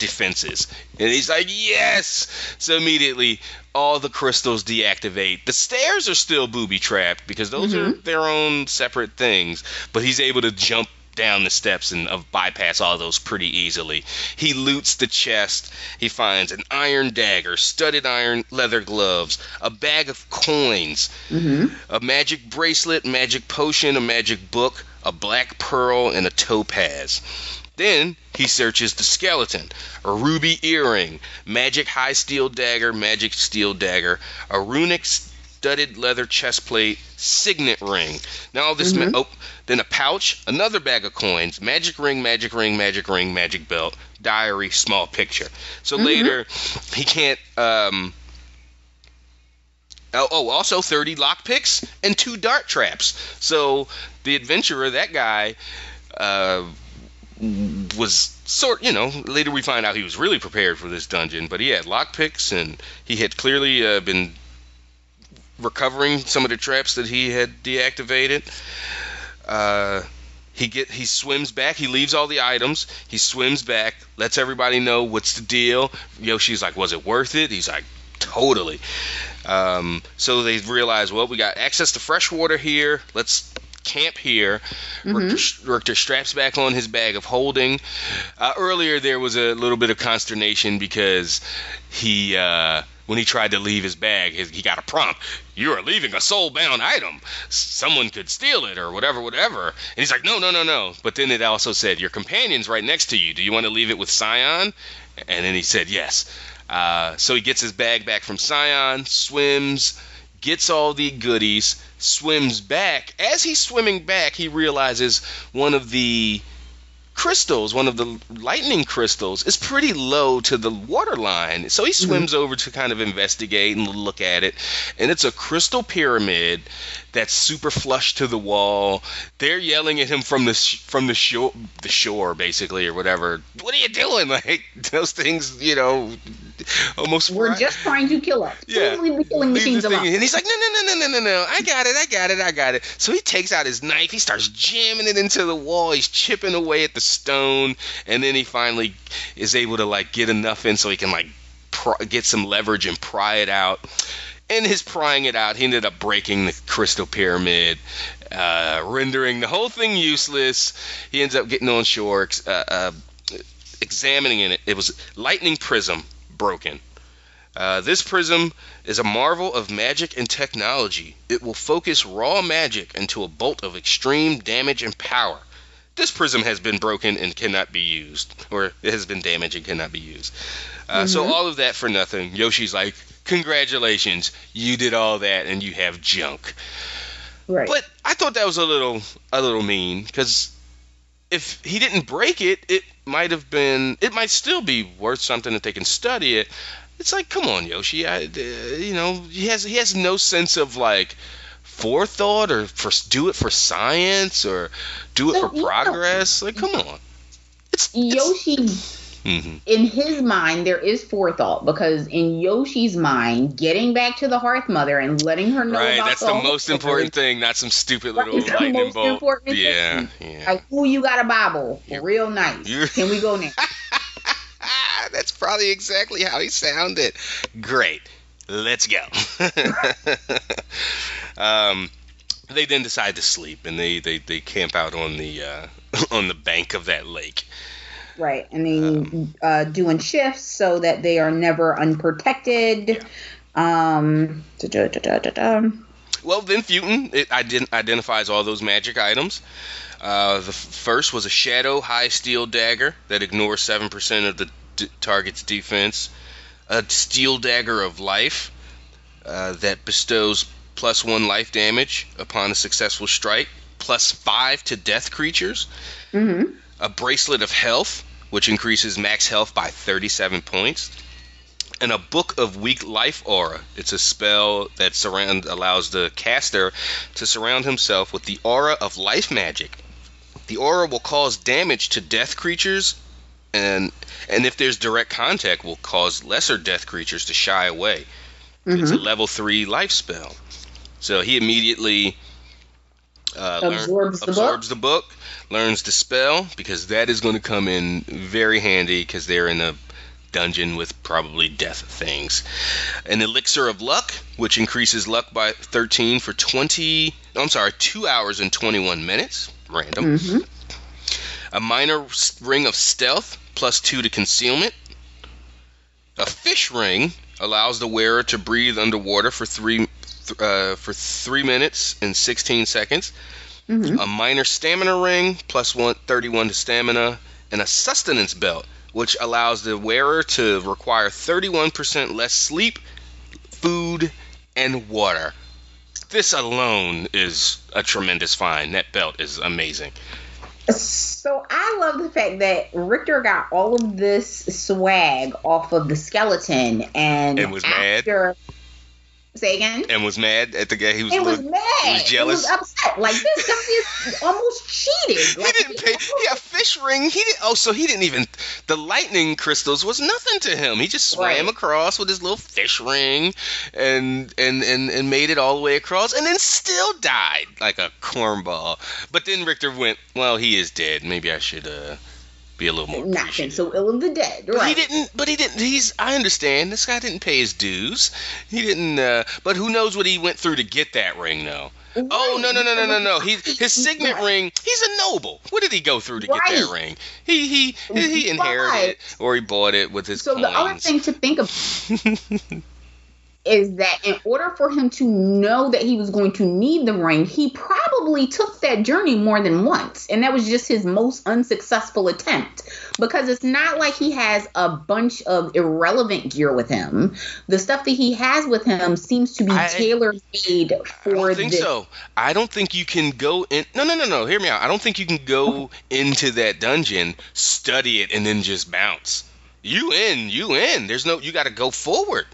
Defenses and he's like yes so immediately all the crystals deactivate the stairs are still booby trapped because those are their own separate things but he's able to jump down the steps and uh, bypass all those pretty easily. He loots the chest. He finds an iron dagger, studded iron leather gloves, a bag of coins, Mm-hmm. a magic bracelet, magic potion, a magic book, a black pearl, and a topaz. Then he searches the skeleton, a ruby earring, magic high steel dagger, magic steel dagger, a runic studded leather chest plate, signet ring. Now all this, ma- Mhm. oh, then a pouch, another bag of coins, magic ring, magic ring, magic ring, magic belt, diary, small picture. So Mhm. later, he can't. Um, oh, oh, also 30 lockpicks and two dart traps. So the adventurer, that guy, uh, was sort you know later we find out he was really prepared for this dungeon but he had lockpicks and he had clearly uh, been recovering some of the traps that he had deactivated. Uh, he get he swims back. He leaves all the items. He swims back, lets everybody know what's the deal. Yoshi's like, "Was it worth it?" He's like, "Totally." Um, so they realize, well, we got access to fresh water here. Let's camp here. Mhm. Richter, straps back on his bag of holding. Uh, earlier, there was a little bit of consternation because he, uh, when he tried to leave his bag, his, he got a prompt. You are leaving a soul-bound item. Someone could steal it or whatever, whatever. And he's like, no, no, no, no. But then it also said, your companion's right next to you. Do you want to leave it with Sion? And then he said, yes. Uh, so he gets his bag back from Sion, swims, gets all the goodies, swims back. As he's swimming back, he realizes one of the crystals, one of the lightning crystals, is pretty low to the water line. So he mm-hmm. swims over to kind of investigate and look at it. And it's a crystal pyramid that's super flush to the wall. They're yelling at him from the sh- from the shore, the shore basically or whatever. What are you doing? Like those things, you know, almost We're fry- just trying to kill us. Yeah. Please leave the killing Leave machines the alone. And he's like, no, no, no, no, no, no, no. I got it, I got it, I got it. So he takes out his knife. He starts jamming it into the wall. He's chipping away at the stone, and then he finally is able to like get enough in so he can like pr- get some leverage and pry it out. In his prying it out, he ended up breaking the crystal pyramid, uh, rendering the whole thing useless. He ends up getting on shore, uh, uh, examining it. It was lightning prism broken. Uh, this prism is a marvel of magic and technology. It will focus raw magic into a bolt of extreme damage and power. This prism has been broken and cannot be used, or it has been damaged and cannot be used. Uh, So all of that for nothing. Yoshi's like, "Congratulations, you did all that, and you have junk." Right. But I thought that was a little a little mean because if he didn't break it, it might have been it might still be worth something if they can study it. It's like, come on, Yoshi. I, uh, you know, he has he has no sense of like forethought or for do it for science or do it for you know- progress. Like, come on. It's, it's Mhm. in his mind, there is forethought because in Yoshi's mind, getting back to the Hearth Mother and letting her know right. about That's the the most important thing. Not some stupid Right, little the lightning bolt. Yeah, thing. yeah. Like, oh, you got a Bible, You're- real nice. you're- Can we go now? That's probably exactly how he sounded. Great. Let's go. um, they then decide to sleep, and they, they, they camp out on the uh, on the bank of that lake. Right, and then uh, doing shifts so that they are never unprotected. Um, da, da, da, da, da. Well, then Futon it ident- identifies all those magic items. Uh, the f- first was a shadow high steel dagger that ignores seven percent of the d- target's defense. A steel dagger of life uh, that bestows plus one life damage upon a successful strike, plus five to death creatures. Mhm. A bracelet of health, which increases max health by 37 points and a book of weak life aura. It's a spell that surround allows the caster to surround himself with the aura of life magic. The aura will cause damage to death creatures and and if there's direct contact will cause lesser death creatures to shy away. It's a level 3 life spell. So he immediately uh, Absorbs the book? absorbs the book, learns the spell because that is going to come in very handy because they're in a dungeon with probably death things. An elixir of luck, which increases luck by 13 for 20. I'm sorry, two hours and 21 minutes. Random. Mhm. A minor ring of stealth, plus two to concealment. A fish ring allows the wearer to breathe underwater for three uh, for three minutes and 16 seconds. Mhm. A minor stamina ring, plus one, 31 to stamina, and a sustenance belt, which allows the wearer to require 31% less sleep, food, and water. This alone is a tremendous find. That belt is amazing. So I love the fact that Richter got all of this swag off of the skeleton and, And was mad? Say again. And was mad at the guy. He was, It was mad. he was jealous. He was upset. Like this guy is almost cheated. He didn't pay. Yeah, fish ring. He didn't. Oh, so he didn't even. The lightning crystals was nothing to him. He just swam Right. across with his little fish ring, and and and and made it all the way across, and then still died like a cornball. But then Richter went, well, he is dead. Maybe I should uh be a little more Not think appreciative. so ill of the dead. But Right. he didn't. But he didn't. He's. I understand. This guy didn't pay his dues. He didn't. Uh, but who knows what he went through to get that ring, though. Oh no no no no no no! He his signet Right. ring. He's a noble. What did he go through to get that ring? He he he inherited it or he bought it with his So coins. the other thing to think of is that in order for him to know that he was going to need the ring, he probably took that journey more than once. And that was just his most unsuccessful attempt. Because it's not like he has a bunch of irrelevant gear with him. The stuff that he has with him seems to be I- tailor made I for don't think this. so. I don't think you can go in. No, no, no, no. Hear me out. I don't think you can go into that dungeon, study it, and then just bounce. You in, you in. There's no. You got to go forward.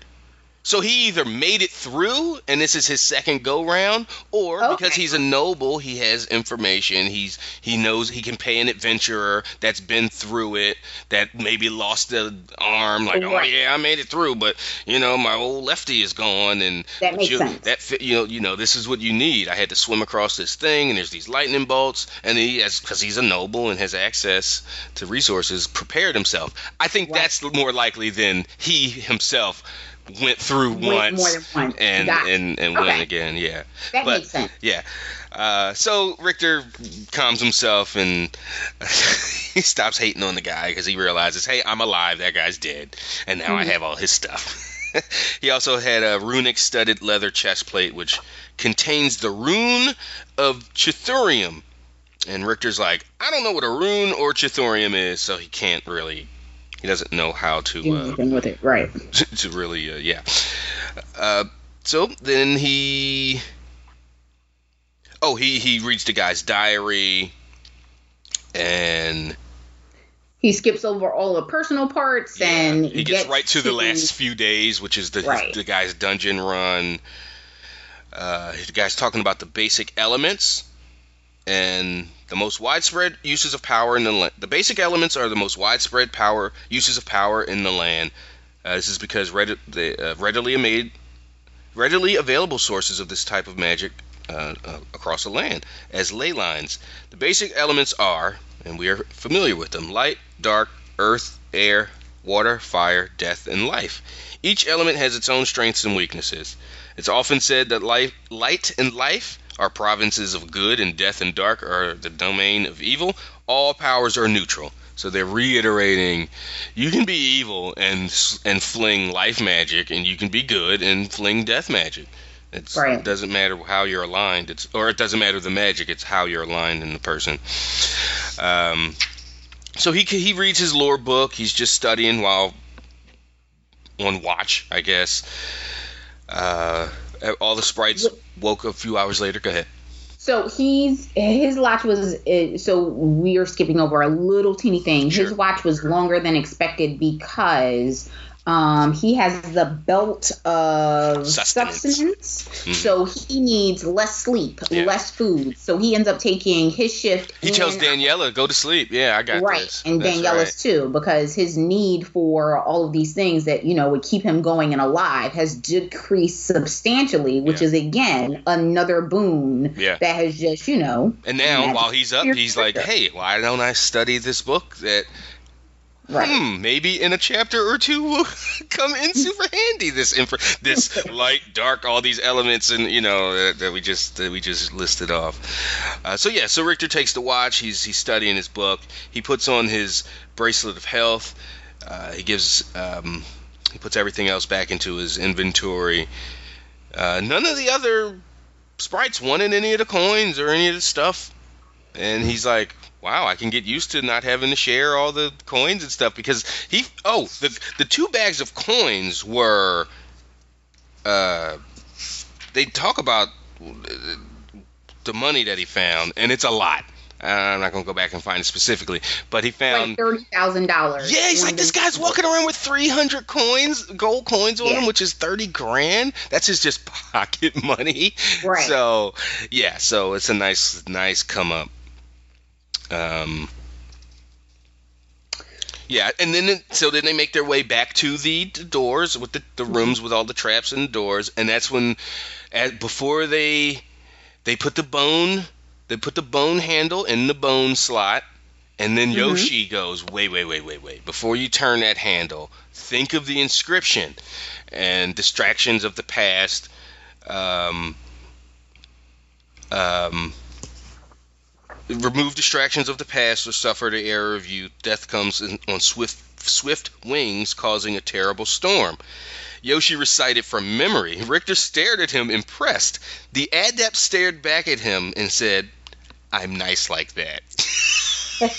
So he either made it through, and this is his second go round, or because he's a noble, he has information. He's he knows he can pay an adventurer that's been through it, that maybe lost the arm. Like, oh yeah, I made it through, but you know my old lefty is gone, and That makes you- sense. That fit, you know, you know, this is what you need. I had to swim across this thing, and there's these lightning bolts, and he has because he's a noble and has access to resources, prepared himself. I think Right. that's more likely than he himself went through Went once more than once. and and and went again. Yeah, That but- makes sense. yeah. Uh, so Richter calms himself and he stops hating on the guy because he realizes, hey, I'm alive. That guy's dead, and now I Mhm. have all his stuff. he also had a runic studded leather chest plate which contains the rune of Chithurium. And Richter's like, I don't know what a rune or Chithurium is, so he can't really. He doesn't know how Do to uh, anything with it. Right. to really, uh, yeah. Uh, so then he, oh, he he reads the guy's diary, and He skips over all the personal parts and he gets, right to the last few days, which is the Right. the guy's dungeon run. Uh, the guy's talking about the basic elements and the most widespread uses of power in the land. The basic elements are the most widespread power uses of power in the land. Uh, this is because read- the uh, readily made, readily available sources of this type of magic uh, uh, across the land as ley lines. The basic elements are, and we are familiar with them: light, dark, earth, air, water, fire, death, and life. Each element has its own strengths and weaknesses. It's often said that life, light and life are provinces of good, and death and dark are the domain of evil. All powers are neutral. So they're reiterating, you can be evil and and fling life magic, and you can be good and fling death magic. It's, Right. It doesn't matter how you're aligned. It's or it doesn't matter the magic. It's how you're aligned in the person. Um, so he he reads his lore book. He's just studying while on watch, I guess. Uh, all the sprites woke a few hours later. Go ahead. So he's his watch was uh, so we are skipping over a little teeny thing. Sure. His watch was longer than expected because um, he has the belt of Sustenance. sustenance, Mhm. so he needs less sleep, Yeah. less food. So he ends up taking his shift. He tells Daniela, "Go to sleep." Yeah, I got right this. and That's Daniela's right. too because his need for all of these things that you know would keep him going and alive has decreased substantially which Yeah. is again another boon Yeah. that has just you know And now, while he's up, he's like, "Hey, why don't I study this book that right hmm, maybe in a chapter or two will come in super handy. This info, this light, dark, all these elements, and you know that, that we just that we just listed off. Uh, so yeah, so Richter takes the watch. He's he's studying his book. He puts on his bracelet of health. Uh, he gives um, he puts everything else back into his inventory. Uh, none of the other sprites wanted any of the coins or any of the stuff, and he's like, wow, I can get used to not having to share all the coins and stuff because he oh the the two bags of coins were uh they talk about the money that he found and it's a lot. I'm not gonna go back and find it specifically, but he found like thirty thousand dollars yeah, he's like this guy's walking around with 300 coins, gold coins on Yeah. him, which is 30 grand. That's his just pocket money. Right. So yeah, so it's a nice, nice come up. Um, Yeah, and then it, so then they make their way back to the, the doors with the, the rooms with all the traps and doors, and that's when, at, before they they put the bone they put the bone handle in the bone slot, and then Yoshi goes, wait, wait, wait, wait, wait. Before you turn that handle, think of the inscription and distractions of the past. Um, um, remove distractions of the past or suffer the error of youth. Death comes in, on swift swift wings, causing a terrible storm. Yoshi recited from memory. Richter stared at him, impressed. The adept stared back at him and said, I'm nice like that.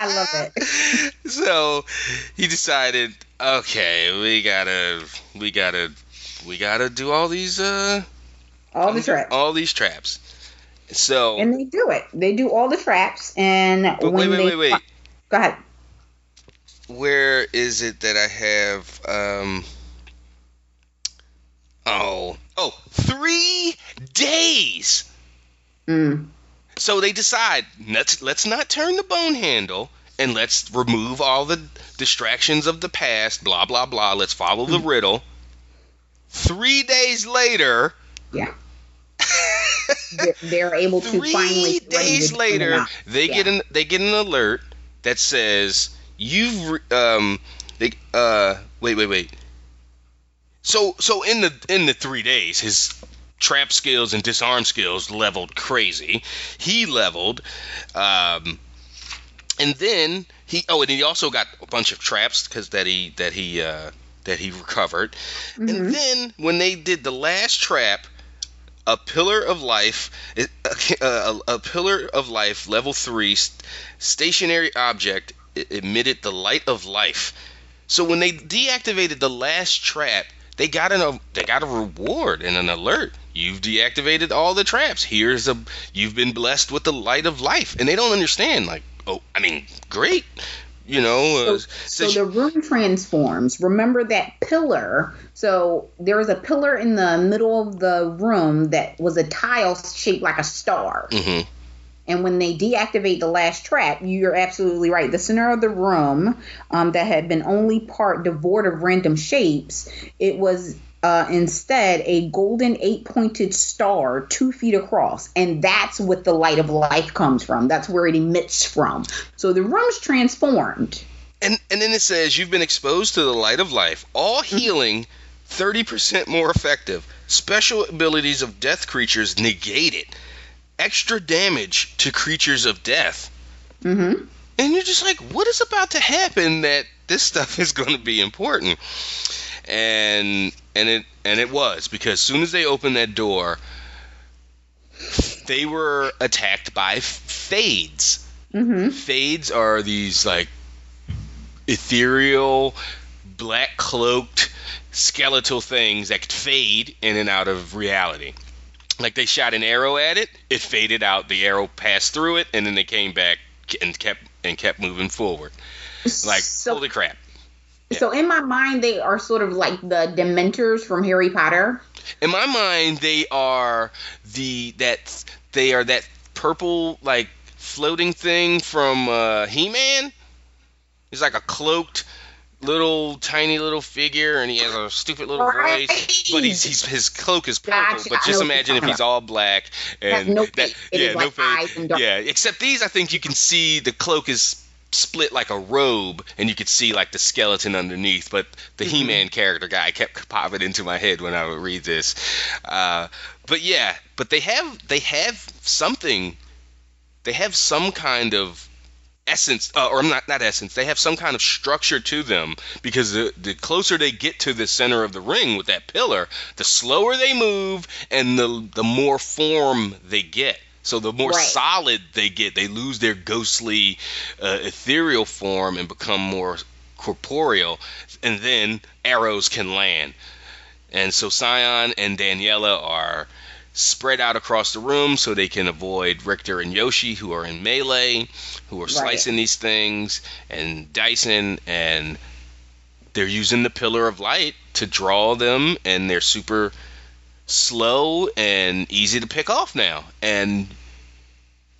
I love it. so he decided, okay, we gotta, we gotta, we gotta do all these, uh, All the traps. all these traps. So, And they do it. They do all the traps, and but when wait, wait, they wait, wait. go ahead. Where is it that I have? Um. Oh, oh, three days. Mm. So they decide let's let's not turn the bone handle and let's remove all the distractions of the past. Blah blah blah. Let's follow the riddle. Three days later, Yeah. They're, they're able to three finally days later, they get an they get an alert that says you've um they uh wait wait wait. So so in the in the three days, his trap skills and disarm skills leveled crazy. He leveled, um, and then he oh and he also got a bunch of traps because that he that he uh, that he recovered. And Mhm. then when they did the last trap, a pillar of life, a, a, a pillar of life, level three, st- stationary object emitted the light of life. So when they deactivated the last trap, they got an they got a reward and an alert. You've deactivated all the traps. Here's a you've been blessed with the light of life, and they don't understand. Like, oh, I mean, great, you know. Uh, So, says- so the room transforms. Remember that pillar. So there was a pillar in the middle of the room that was a tile shaped like a star. Mhm. And when they deactivate the last trap, you're absolutely right. The center of the room um, that had been only part devoid of random shapes, it was uh, instead a golden eight pointed star two feet across. And that's what the light of life comes from. That's where it emits from. So the room's transformed. And and then it says you've been exposed to the light of life. All healing 30% more effective. Special abilities of death creatures negated. Extra damage to creatures of death. Mm-hmm. And you're just like, what is about to happen that this stuff is going to be important? And and it and it was because as soon as they opened that door, they were attacked by fades. Mm-hmm. Fades are these like ethereal, black cloaked, skeletal things that could fade in and out of reality. Like they shot an arrow at it, it faded out. The arrow passed through it, and then they came back and kept and kept moving forward. Like so, holy crap! So in my mind, they are sort of like the Dementors from Harry Potter. In my mind, they are the that they are that purple like floating thing from uh, He-Man. He's like a cloaked little tiny little figure, and he has a stupid little Right. voice. But he's, he's his cloak is purple. Gotcha. but just know what you're imagine if he's all black and no that, face. It is yeah, no like face. eyes and dark. Yeah, except these, I think you can see the cloak is split like a robe, and you could see like the skeleton underneath. But the Mhm. He-Man character guy kept popping into my head when I would read this. Uh, but yeah, but they have they have something. They have some kind of essence, uh, or not not essence. They have some kind of structure to them because the the closer they get to the center of the ring with that pillar, the slower they move and the the more form they get. So the more Right. solid they get, they lose their ghostly, uh, ethereal form and become more corporeal, and then arrows can land. And so Sion and Daniela are spread out across the room so they can avoid Richter and Yoshi, who are in melee, who are slicing these things, and Dyson, and they're using the Pillar of Light to draw them, and they're super slow and easy to pick off now. And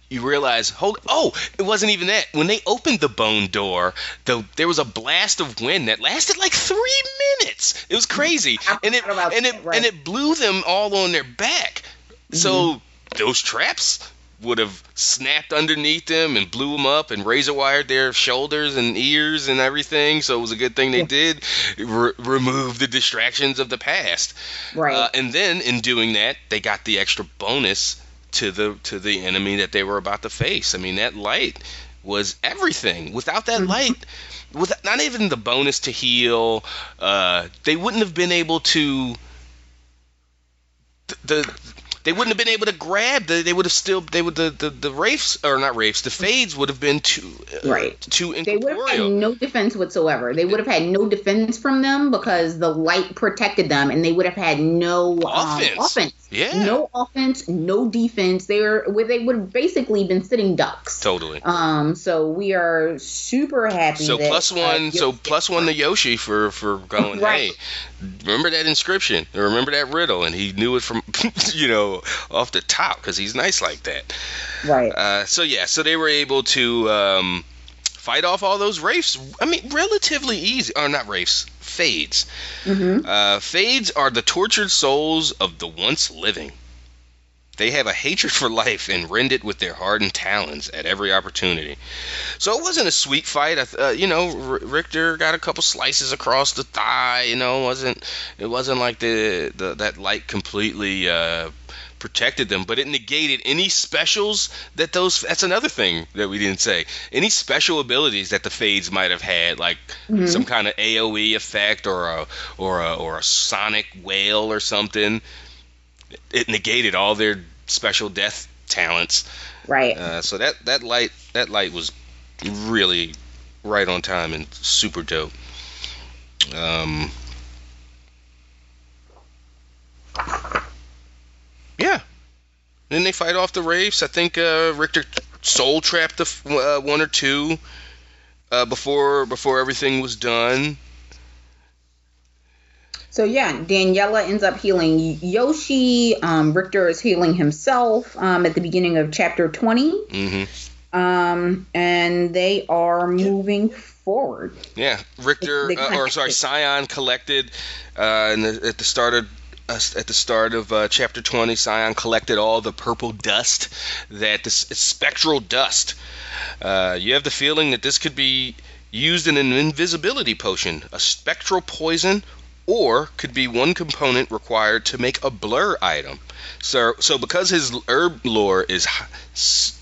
you realize, hold, oh, it wasn't even that. When they opened the bone door, the, there was a blast of wind that lasted like three minutes. It was crazy, and it and it right. and it blew them all on their back. Mm-hmm. So those traps would have snapped underneath them and blew them up and razor wired their shoulders and ears and everything. So it was a good thing they did re- remove the distractions of the past. Right. Uh, and then in doing that, they got the extra bonus to the to the enemy that they were about to face. I mean, that light was everything. Without that mm-hmm. light, with not even the bonus to heal, uh, they wouldn't have been able to. The, the they wouldn't have been able to grab. The, they would have still. They would the the, the wraiths or not wraiths. The fades would have been too uh, right. Too incorporeal. they would have had no defense whatsoever. They would have had no defense from them because the light protected them, and they would have had no offense. Um, offense. Yeah. No offense, no defense. They were where they would have basically been sitting ducks. Totally. Um. So we are super happy. So that, plus one. Uh, so plus one to Yoshi for for going. right. Hey, remember that inscription? Remember that riddle? And he knew it from you know off the top because he's nice like that. Right. Uh, so yeah, so they were able to um, fight off all those wraiths. I mean, relatively easy. Or not wraiths, fades. Mm-hmm. Uh, fades are the tortured souls of the once living. They have a hatred for life and rend it with their hardened talons at every opportunity. So it wasn't a sweet fight. Uh, you know, R- Richter got a couple slices across the thigh. You know, it wasn't it wasn't like the, the that light completely uh, protected them, but it negated any specials that those. That's another thing that we didn't say. Any special abilities that the fades might have had, like mm-hmm. some kind of AOE effect or a or a or a sonic whale or something. It negated all their special death talents. Right. Uh, so that that light that light was really right on time and super dope. Um, yeah. Then they fight off the wraiths. I think uh, Richter soul trapped the uh, one or two uh, before before everything was done. So yeah, Daniela ends up healing Yoshi. Um, Richter is healing himself um, at the beginning of chapter 20. Mm-hmm. Um, and they are moving forward. Yeah, Richter, uh, or sorry, Sion collected uh, the, at the start of at the start of uh, chapter 20, Sion collected all the purple dust that this spectral dust. Uh, you have the feeling that this could be used in an invisibility potion, a spectral poison, or could be one component required to make a blur item. So, so because his herb lore is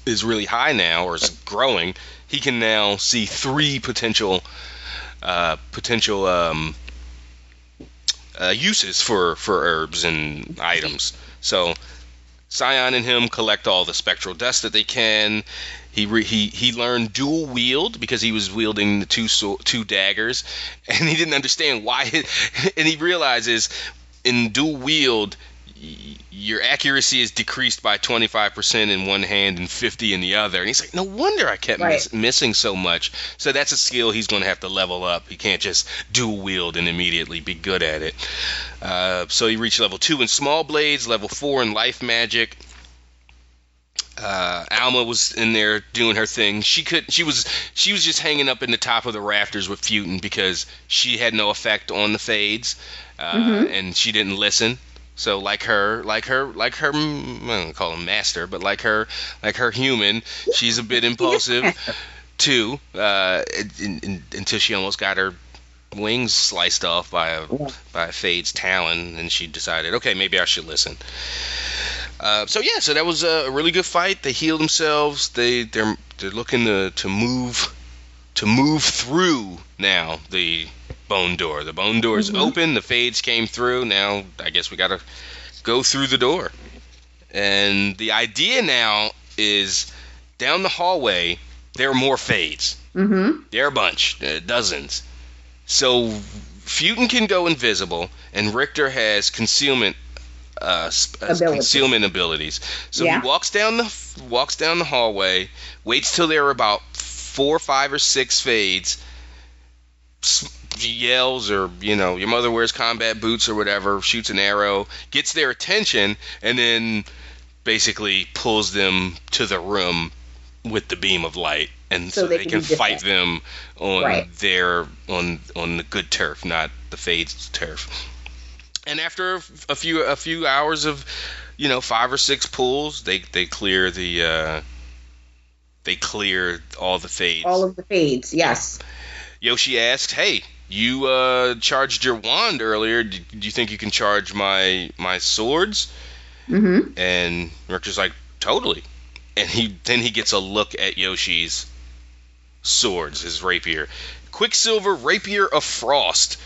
is really high now, or is growing, he can now see three potential uh, potential um, uh, uses for for herbs and items. So Sion and him collect all the spectral dust that they can. He re, he he learned dual wield because he was wielding the two two daggers, and he didn't understand why. and he realizes in dual wield your accuracy is decreased by 25% in one hand and 50 in the other. And he's like, no wonder I kept right. miss- missing so much. So that's a skill he's going to have to level up. He can't just dual wield and immediately be good at it. Uh, so he reached level two in small blades, level four in life magic. Uh, Alma was in there doing her thing. She could. She was. She was just hanging up in the top of the rafters with Futo because she had no effect on the fades, uh, mm-hmm. and she didn't listen. So like her, like her, like her, mm, I don't call him master, but like her, like her human, she's a bit impulsive too. Uh, in, in, until she almost got her wings sliced off by a by Fade's talon, and she decided, okay, maybe I should listen. Uh, so yeah, so that was a really good fight. They healed themselves. They they're they're looking to to move to move through now the bone door. The bone door is mm-hmm. open. The fades came through. Now I guess we got to go through the door. And the idea now is down the hallway there are more fades. Mm-hmm. There are a bunch, uh, dozens. So Futo can go invisible, and Richter has concealment uh, uh concealment abilities. So yeah. he walks down the walks down the hallway, waits till there are about four, five, or six fades, yells or you know your mother wears combat boots or whatever shoots an arrow gets their attention and then basically pulls them to the room with the beam of light, and so, So they they, can can fight them on Right. their on on the good turf, not the Fade's turf. And after a few a few hours of, you know, five or six pulls, they they clear the uh, they clear all the Fades. All of the fades, yes. Yoshi asks, "Hey, you uh, charged your wand earlier. Do, do you think you can charge my my swords?" Mm-hmm. And Richter's like, "Totally." And he then he gets a look at Yoshi's swords, his rapier, Quicksilver Rapier of Frost,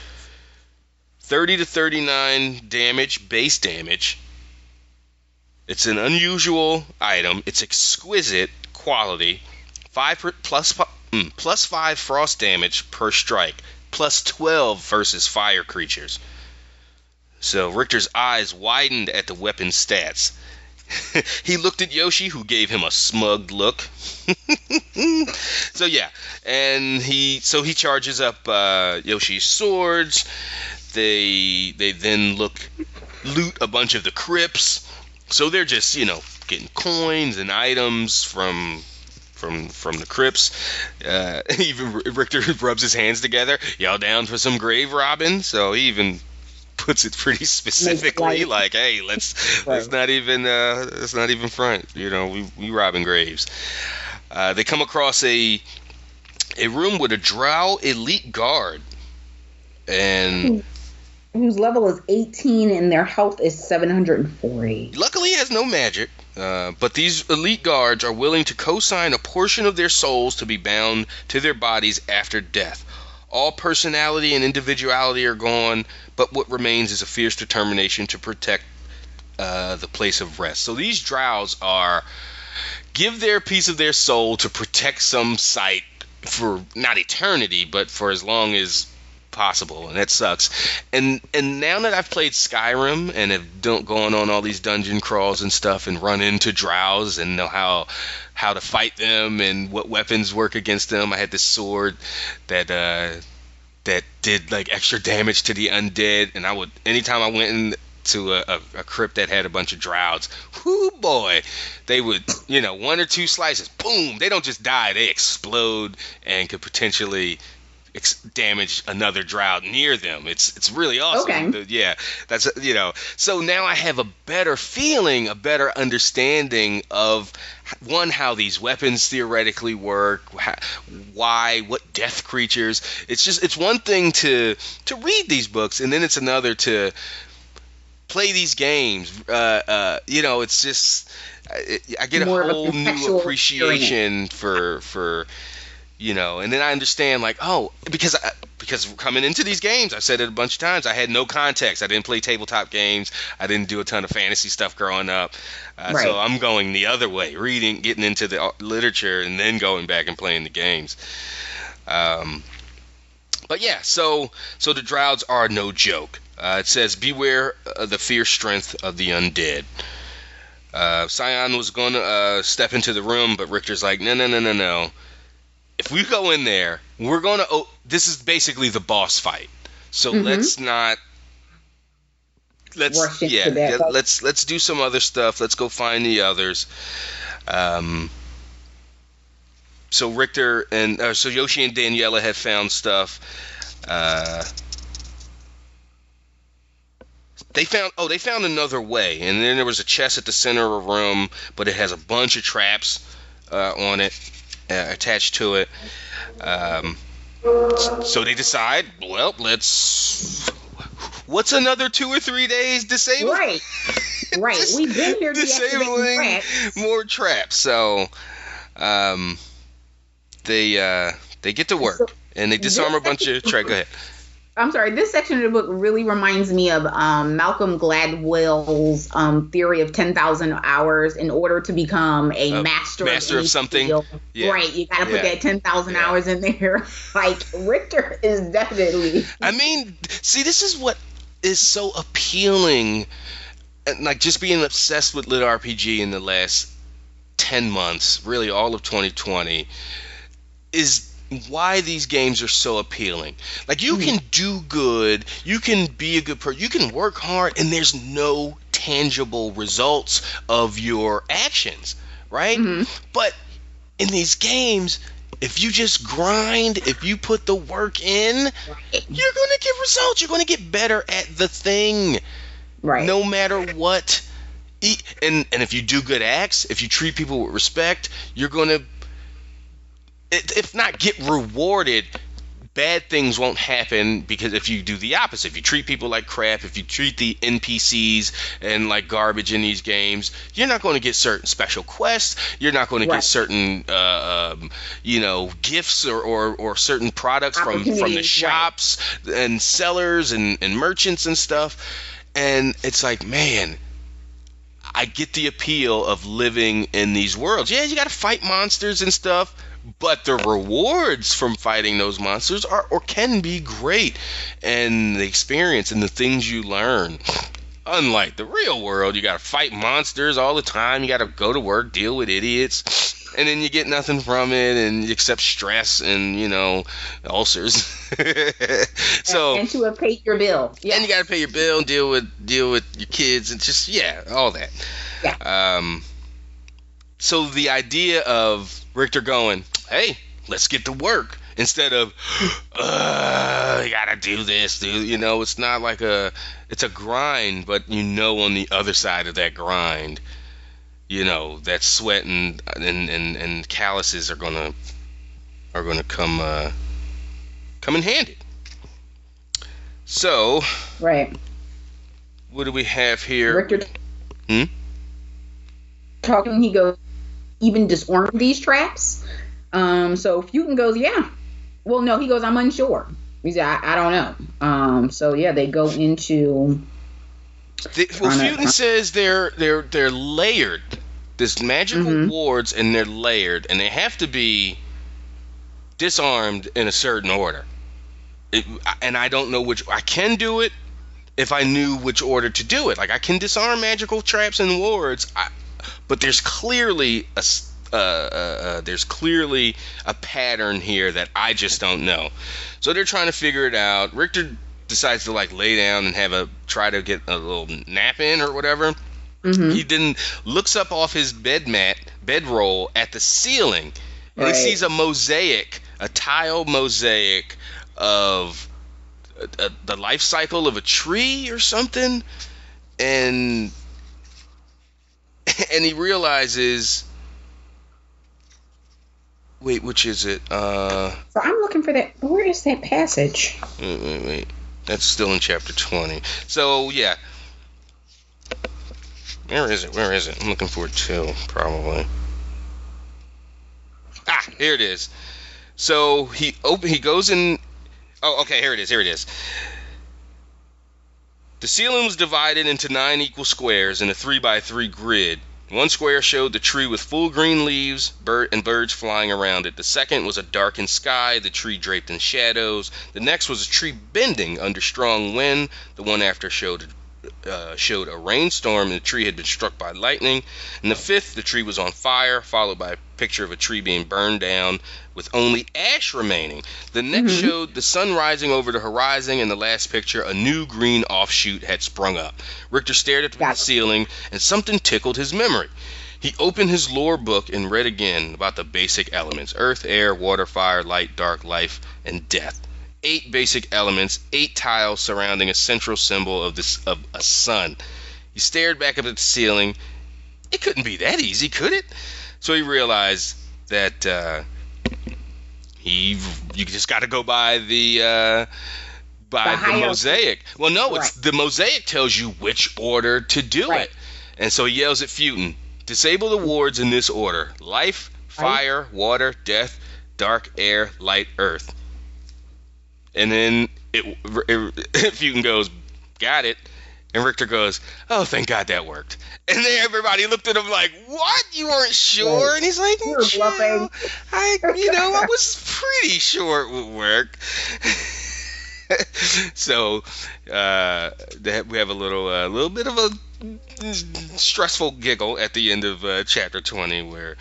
thirty to thirty-nine damage, base damage. It's an unusual item. It's exquisite quality. Five per, plus mm, plus five frost damage per strike, plus twelve versus fire creatures. So Richter's eyes widened at the weapon stats. he looked at Yoshi, who gave him a smug look. so yeah, and he so he charges up uh, Yoshi's swords. They they then look loot a bunch of the crypts. So they're just you know getting coins and items from from from the crypts. Uh, even Richter rubs his hands together. Y'all down for some grave robbing? So he even puts it pretty specifically, like, hey, let's let's not even uh, let's not even front. You know, we we robbing graves. Uh, they come across a a room with a Draugr elite guard, and Whose level is 18 and their health is 740. luckily he has no magic. Uh, but these elite guards are willing to co-sign a portion of their souls to be bound to their bodies after death. All personality and individuality are gone, but what remains is a fierce determination to protect uh, the place of rest. So these draugrs are give their piece of their soul to protect some site for not eternity, but for as long as possible, and that sucks. And and now that I've played Skyrim and have don't gone on all these dungeon crawls and stuff and run into draugrs and know how how to fight them and what weapons work against them. I had this sword that uh that did like extra damage to the undead and I would anytime I went in to a, a, a crypt that had a bunch of draugrs, whoo boy, they would, you know, one or two slices, boom, they don't just die, they explode and could potentially ex- damage another draugr near them. It's it's really awesome. Okay. Yeah, that's you know. So now I have a better feeling, a better understanding of one how these weapons theoretically work, how, why, what death creatures. It's just it's one thing to to read these books, and then it's another to play these games. Uh, uh, you know, it's just I, I get a More a whole new contextual appreciation for for you know, and then I understand like oh because I, because coming into these games, I've said it a bunch of times. I had no context. I didn't play tabletop games. I didn't do a ton of fantasy stuff growing up. Uh, Right. So I'm going the other way, reading, getting into the uh, literature, and then going back and playing the games. Um, but yeah, so so the Draugrs are no joke. Uh, it says, "Beware of the fierce strength of the undead." Uh, Sion was going to uh, step into the room, but Richter's like, "No, no, no, no, no. If we go in there, we're going to. Oh, this is basically the boss fight. So Mhm. let's not." Let's Rush yeah, yeah, let's let's do some other stuff. Let's go find the others. Um, so Richter and uh, so Yoshi and Daniela had found stuff. Uh, they found oh they found another way, and then there was a chest at the center of a room, but it has a bunch of traps uh, on it uh, attached to it. Um, so they decide, well, let's. What's another two or three days disabled? Right. Right. We've been here disabling traps. more traps. So, um, they uh, they get to work So, and they disarm a bunch of traps. Go ahead. I'm sorry. This section of the book really reminds me of um, Malcolm Gladwell's um, theory of 10,000 hours. In order to become a master, master of any something. Yeah. Right. You got to put Yeah. that 10,000 Yeah. hours in there. like Richter is definitely. I mean, see, this is what is so appealing, and like just being obsessed with lit RPG in the last ten months, really all of 2020, is why these games are so appealing. Like you Hmm. can do good, you can be a good person, you can work hard, and there's no tangible results of your actions, right? Mhm. But in these games, if you just grind, if you put the work in, you're going to get results. You're going to get better at the thing Right. no matter what. And and if you do good acts, if you treat people with respect, you're gonna, i- if not get rewarded, bad things won't happen because if you do the opposite, if you treat people like crap, if you treat the NPCs and like garbage in these games, you're not going to get certain special quests. You're not going to Right. get certain, uh, um, you know, gifts or, or, or certain products from from the Opportunities, right. shops and sellers and, and merchants and stuff. And it's like, man, I get the appeal of living in these worlds. Yeah, you got to fight monsters and stuff, but the rewards from fighting those monsters are or can be great, and the experience and the things you learn. Unlike the real world, you got to fight monsters all the time. You got to go to work, deal with idiots, and then you get nothing from it, and except stress and you know ulcers. so and to have paid your bill. Yeah. and you got to pay your bill and deal with deal with your kids and just yeah, all that. Yeah. Um. So the idea of Richter going, hey, let's get to work instead of, uh, you gotta do this, dude. You know, it's not like a, it's a grind, but you know, on the other side of that grind, you know, that sweat and and and, and calluses are gonna are gonna come uh, come in handy. So, right. what do we have here? Richter. Hmm? Talking, he goes, even disarm these traps. Um, so Futo goes, yeah. Well, no, he goes, I'm unsure. He said, I, I don't know. Um, so yeah, they go into The, well, Futo says they're they're they're layered. There's magical Mhm. wards and they're layered, and they have to be disarmed in a certain order. It, and I don't know which. I can do it if I knew which order to do it. Like I can disarm magical traps and wards, I, but there's clearly a uh, uh, uh, there's clearly a pattern here that I just don't know. So they're trying to figure it out. Richter decides to like lay down and have a try to get a little nap in or whatever. Mhm. He then looks up off his bed mat, bedroll at the ceiling, and Right. he sees a mosaic, a tile mosaic of uh, uh, the life cycle of a tree or something, and and he realizes. Wait, which is it? Uh, So I'm looking for that. Where is that passage? wait, wait, wait. That's still in chapter 20. So, yeah. Where is it? Where is it? I'm looking for it too, probably. Ah, here it is. So he open he goes in Oh, okay, here it is. Here it is. The ceiling was divided into nine equal squares in a three by three grid. One square showed the tree with full green leaves, bird and birds flying around it. The second was a darkened sky, the tree draped in shadows. The next was a tree bending under strong wind. The one after showed uh, showed a rainstorm and the tree had been struck by lightning. And the fifth, the tree was on fire, followed by picture of a tree being burned down with only ash remaining. The next Mhm. showed the sun rising over the horizon, and the last picture, a new green offshoot had sprung up. Richter stared at the ceiling, and something tickled his memory. He opened his lore book and read again about the basic elements earth, air, water, fire, light, dark, life, and death. Eight basic elements, eight tiles surrounding a central symbol of this of a sun. He stared back up at the ceiling. It couldn't be that easy, could it? So he realized that uh, he you just got to go by the uh, by The the, mosaic. Well, no, it's the mosaic tells you which order to do Right. it, and so he yells at Futo, "Disable the wards in this order: life, fire, water, death, dark, air, light, earth." And then it, it Futo goes, "Got it." And Richter goes, "Oh, thank God that worked." And then everybody looked at him like, "What? You weren't sure?" And he's like, were I, you know, I was pretty sure it would work." so, uh, that we have a little, a little bit of a stressful giggle at the end of uh, chapter twenty, where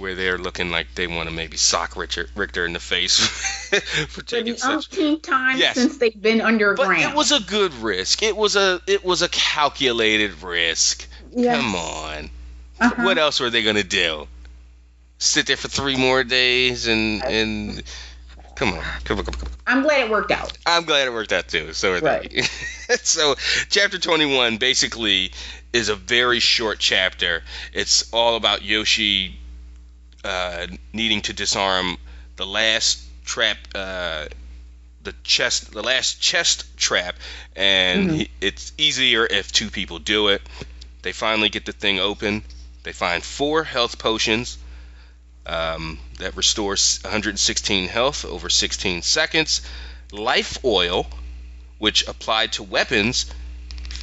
where they're looking like they want to maybe sock Richard Richter in the face for For taking the such. umpteenth time Yes. since they've been underground. But it was a good risk. It was a it was a calculated risk. Yeah. Come on. Uh-huh. What else were they gonna do? Sit there for three more days and and come on, come on, come on. Come on. I'm glad it worked out. I'm glad it worked out too. So are Right. they. so chapter 21 basically is a very short chapter. It's all about Yoshi uh, needing to disarm the last trap, uh, the chest, the last chest trap, and Mhm. he, it's easier if two people do it. They finally get the thing open. They find four health potions um, that restores 116 health over 16 seconds. Life oil, which applied to weapons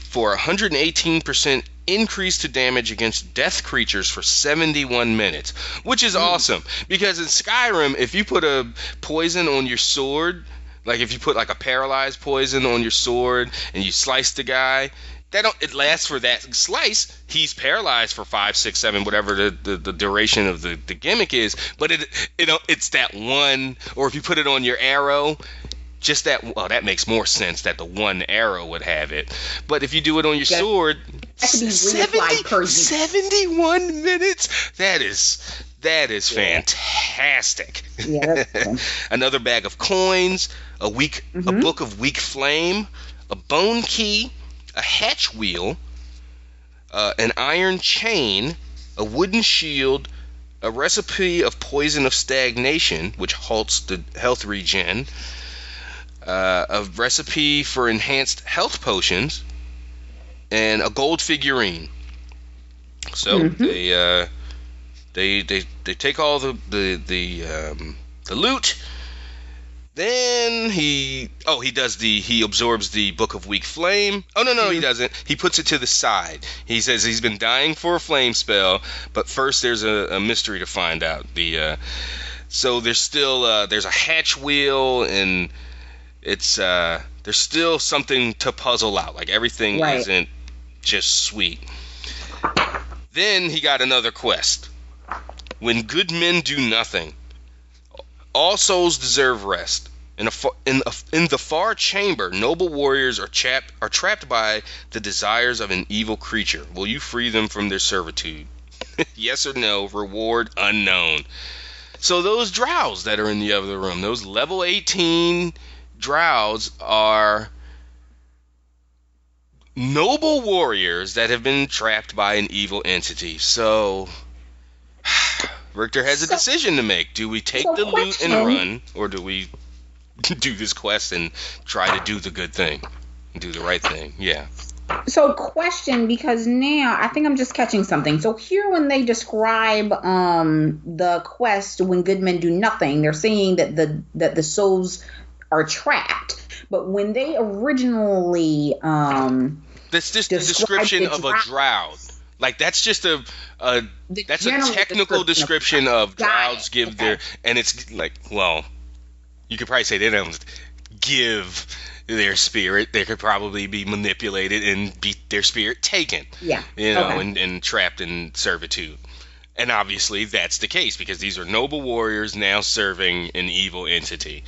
for 118% increase to damage against death creatures for 71 minutes, which is hmm. awesome because in Skyrim, if you put a poison on your sword, like if you put like a paralyzed poison on your sword and you slice the guy, that don't it lasts for that slice. He's paralyzed for five, six, seven, whatever the, the, the duration of the, the gimmick is. But it you know it's that one, or if you put it on your arrow, just that. Well, that makes more sense that the one arrow would have it. But if you do it on your sword, That could be 70 per use. 71 minutes. That is that is fantastic. Yeah. Another bag of coins, a weak a Mhm. book of weak flame, a bone key, a hatch wheel, uh, an iron chain, a wooden shield, a recipe of poison of stagnation, which halts the health regen, uh, a recipe for enhanced health potions, and a gold figurine. So Mhm. they uh, they they they take all the the the um, the loot. Then he oh he does the he absorbs the book of weak flame. Oh no no he Mhm. doesn't. He puts it to the side. He says he's been dying for a flame spell, but first there's a, a mystery to find out. The uh, so there's still uh, there's a hatch wheel and it's uh, there's still something to puzzle out. Like everything Right. isn't just sweet. Then he got another quest. When good men do nothing, all souls deserve rest. In, a, in, a, in the far chamber, noble warriors are, chap- are trapped by the desires of an evil creature. Will you free them from their servitude? yes or no? Reward unknown. So those draugrs that are in the other room, those level 18 draugrs are noble warriors that have been trapped by an evil entity. So Richter has a So- decision to make. Do we take so the loot and run, or do we do this quest and try to do the good thing, do the right thing? Yeah. So, question because now I think I'm just catching something. So here, when they describe um the quest, when good men do nothing, they're saying that the that the souls are trapped. But when they originally um That's just the description the of a draugr. Like that's just a, a that's a technical description of draugrs it. give Okay. their and it's like well you could probably say they don't give their spirit they could probably be manipulated and be their spirit taken yeah you know Okay. and, and trapped in servitude and obviously that's the case because these are noble warriors now serving an evil entity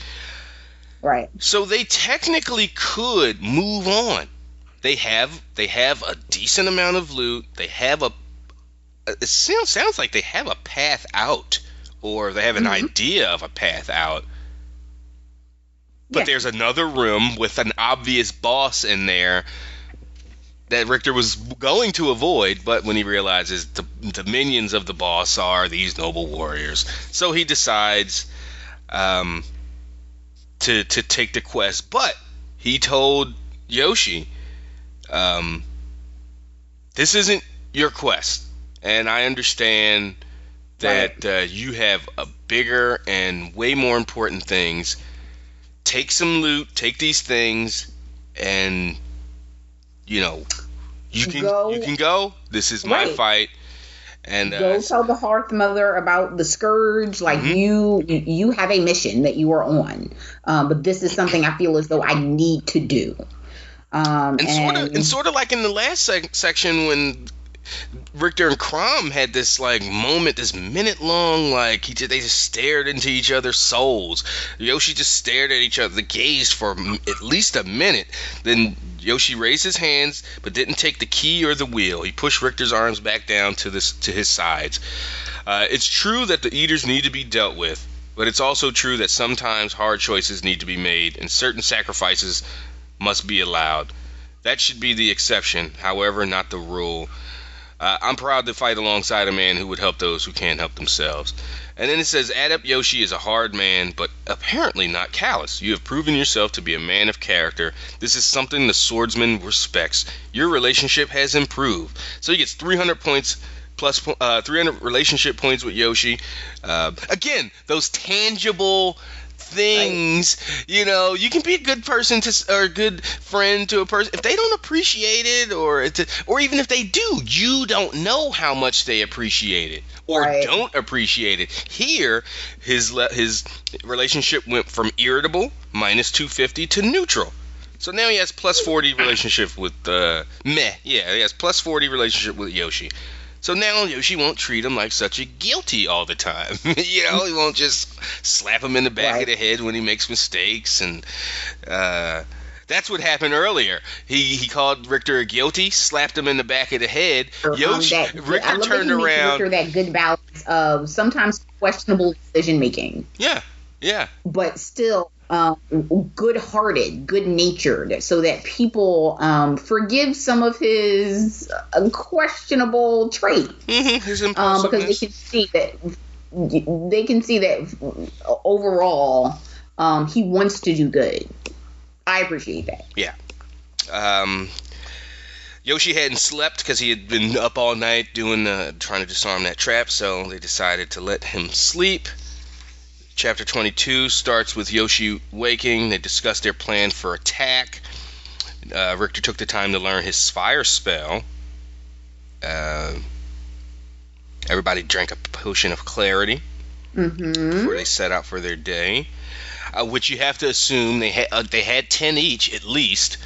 right so they technically could move on. They have they have a decent amount of loot. They have a it sounds sounds like they have a path out or they have an Mhm. idea of a path out. But Yeah. there's another room with an obvious boss in there that Richter was going to avoid, but when he realizes the, the minions of the boss are these noble warriors, so he decides um, to to take the quest. But he told Yoshi, um, "This isn't your quest, and I understand that uh, you have a bigger and way more important things. Take some loot, take these things, and you know, you can Go. you can go. This is my Right. fight." And uh, go tell the hearth mother about the scourge like Mhm. you you have a mission that you are on um, but this is something i feel as though i need to do um, and sort of and sort of like in the last sec- section when Richter and Crom had this like moment, this minute long, like he just, they just stared into each other's souls. Yoshi just stared at each other, gazed for at least a minute. Then Yoshi raised his hands, but didn't take the key or the wheel. He pushed Richter's arms back down to this to his sides. Uh, it's true that the eaters need to be dealt with, but it's also true that sometimes hard choices need to be made, and certain sacrifices must be allowed. That should be the exception, however, not the rule. Uh, I'm proud to fight alongside a man who would help those who can't help themselves. And then it says, Adept Yoshi is a hard man, but apparently not callous. You have proven yourself to be a man of character. This is something the swordsman respects. Your relationship has improved. So he gets 300 points plus uh, 300 relationship points with Yoshi. Uh, again, those tangible things. Right. You know, you can be a good person to or a good friend to a person if they don't appreciate it, or or even if they do, you don't know how much they appreciate it or right. don't appreciate it. Here, his his relationship went from irritable minus 250 to neutral. So now he has plus 40 relationship with uh, meh. Yeah, he has plus 40 relationship with Yoshi. So now Yoshi won't treat him like such a guilty all the time. you know, he won't just slap him in the back right. of the head when he makes mistakes and uh, that's what happened earlier. He he called Richter a guilty, slapped him in the back of the head. Um, Yoshi that, Richter turned around. Richter that good balance of sometimes questionable decision making. Yeah, yeah. But still um, good-hearted, good-natured, so that people um, forgive some of his questionable traits. Mm-hmm, um, because they can see that they can see that overall um, he wants to do good. I appreciate that. Yeah. Um, Yoshi hadn't slept because he had been up all night doing uh, trying to disarm that trap, so they decided to let him sleep. Chapter 22 starts with Yoshi waking. They discuss their plan for attack. Uh, Richter took the time to learn his fire spell. Uh, everybody drank a potion of clarity mm-hmm. before they set out for their day, uh, which you have to assume they had uh, they had ten each at least.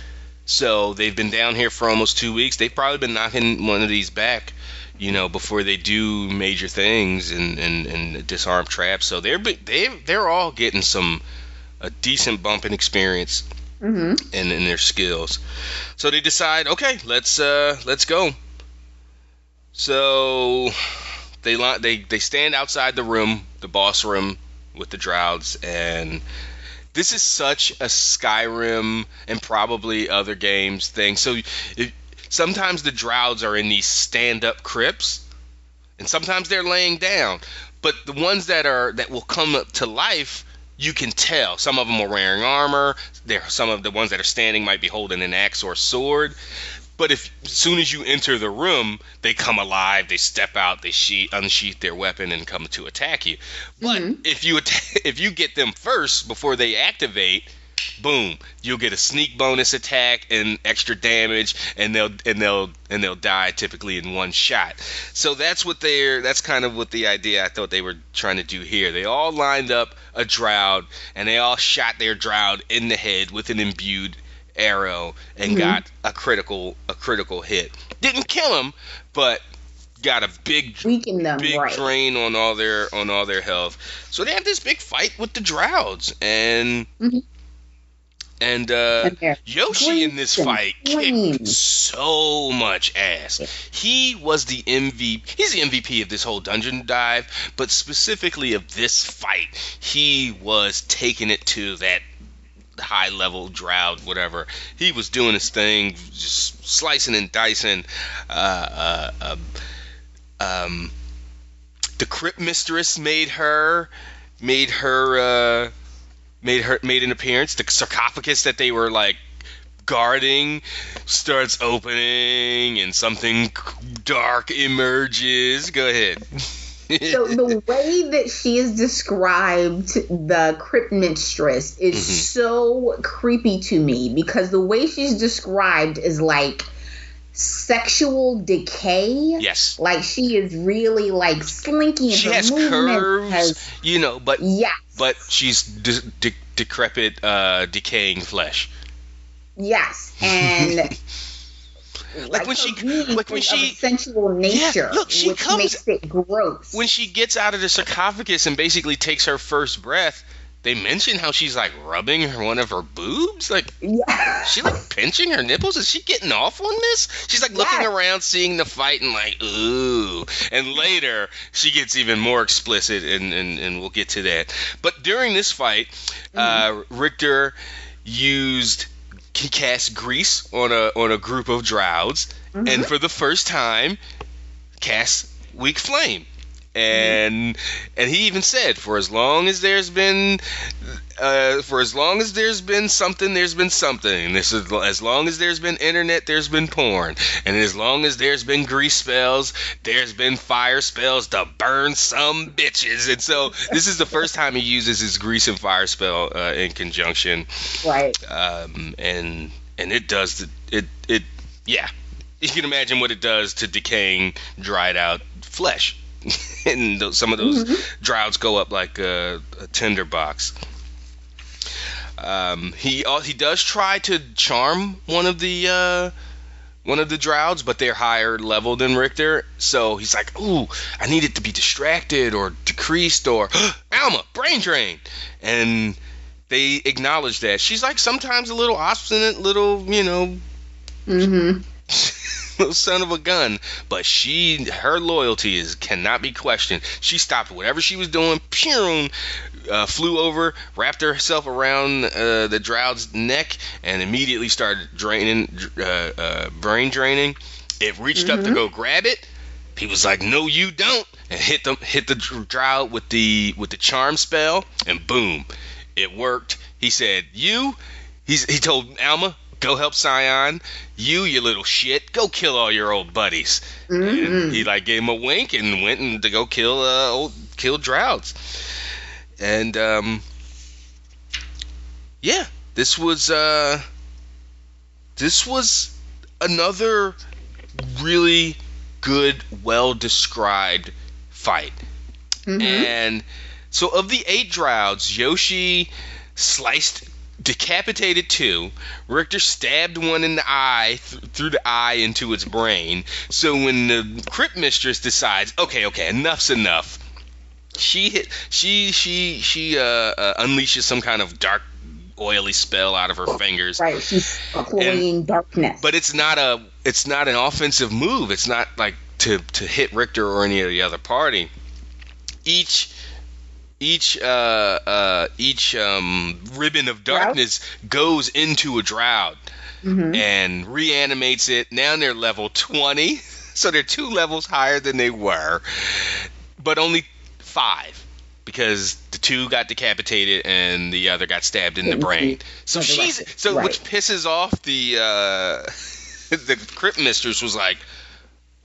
So they've been down here for almost two weeks. They've probably been knocking one of these back you know, before they do major things and, and, and disarm traps. So they're they they're all getting some a decent bump in experience mm-hmm. and in their skills. So they decide, okay, let's uh, let's go. So they they they stand outside the room, the boss room with the Draugrs, and this is such a Skyrim and probably other games thing. So if, sometimes the Draugrs are in these stand-up crypts, and sometimes they're laying down. But the ones that are that will come up to life, you can tell. Some of them are wearing armor. There, some of the ones that are standing might be holding an axe or sword. But if as soon as you enter the room, they come alive, they step out, they sheath, unsheath their weapon and come to attack you. But mm-hmm. if you if you get them first before they activate, boom, you'll get a sneak bonus attack and extra damage, and they'll and they'll and they'll die typically in one shot. So that's what they're that's kind of what the idea I thought they were trying to do here. They all lined up a Draugr, and they all shot their Draugr in the head with an imbued arrow and mm-hmm. got a critical a critical hit. Didn't kill him, but got a big Weaken them, big right. drain on all their on all their health. So they have this big fight with the Draugrs, and mm-hmm. And uh, Yoshi in this fight kicked so much ass. He was the MVP. He's the MVP of this whole dungeon dive, but specifically of this fight, he was taking it to that high level draugr, whatever. He was doing his thing, just slicing and dicing. Uh, uh, um, um, the crypt mistress made her made her uh, made her made an appearance. The sarcophagus that they were like guarding starts opening and something dark emerges. Go ahead. so the way that she is described the crypt mistress is mm-hmm. so creepy to me because the way she's described is like sexual decay. Yes. Like she is really like slinky. She has curves, has, you know, but yeah, but she's de- de- decrepit, uh, decaying flesh. Yes, and Like, when she, like when she, sensual nature, look, she comes- makes it gross. when she gets out of the sarcophagus and basically takes her first breath, they mention how she's like rubbing her, one of her boobs. Like, yeah. she like pinching her nipples? Is she getting off on this? She's like looking Yes. around, seeing the fight, and like, ooh. And later, she gets even more explicit, and, and, and we'll get to that. But during this fight, uh, Richter used he cast grease on a on a group of Draugrs, and for the first time, cast weak flame. And and he even said, for as long as there's been, uh, for as long as there's been something, there's been something. This is as long as there's been internet, there's been porn, and as long as there's been grease spells, there's been fire spells to burn some bitches. And so this is the first time he uses his grease and fire spell uh, in conjunction Right. um, and and it does the, it it yeah you can imagine what it does to decaying dried out flesh and those, some of those draugrs go up like a, a tinder box um, he al- he does try to charm one of the uh, one of the draugrs, but they're higher level than Richter. So he's like, "Ooh, I need it to be distracted or decreased or Alma brain drain," and they acknowledge that she's like sometimes a little obstinate, little you know, Mm-hmm. little son of a gun. But she, her loyalty is cannot be questioned. She stopped whatever she was doing, pew, uh, flew over, wrapped herself around uh, the draugr's neck, and immediately started draining, uh, uh, brain draining. It reached up to go grab it. He was like, "No, you don't," and hit them, hit the dr- drought with the with the charm spell, and boom, it worked. He said, "You," he's, he told Alma, "Go help Sion. You, you little shit, go kill all your old buddies." And he like gave him a wink and went and to go kill uh, old kill draugrs. And um, yeah, this was uh, this was another really good, well described fight. And so, of the eight draugrs, Yoshi sliced, decapitated two. Richter stabbed one in the eye, th- through the eye into its brain. So, when the Crypt Mistress decides, okay, okay, enough's enough, she hit, she, she, she, uh, uh, unleashes some kind of dark, oily spell out of her fingers Right. She's employing darkness. but it's not a it's not an offensive move. It's not like to to hit Richter or any of the other party. Each each uh, uh, each um, ribbon of darkness goes into a draugr and reanimates it. Now they're level twenty, so they're two levels higher than they were, but only five because the two got decapitated and the other got stabbed in the brain. So she's so Right. which pisses off the uh, the crypt mistress was like,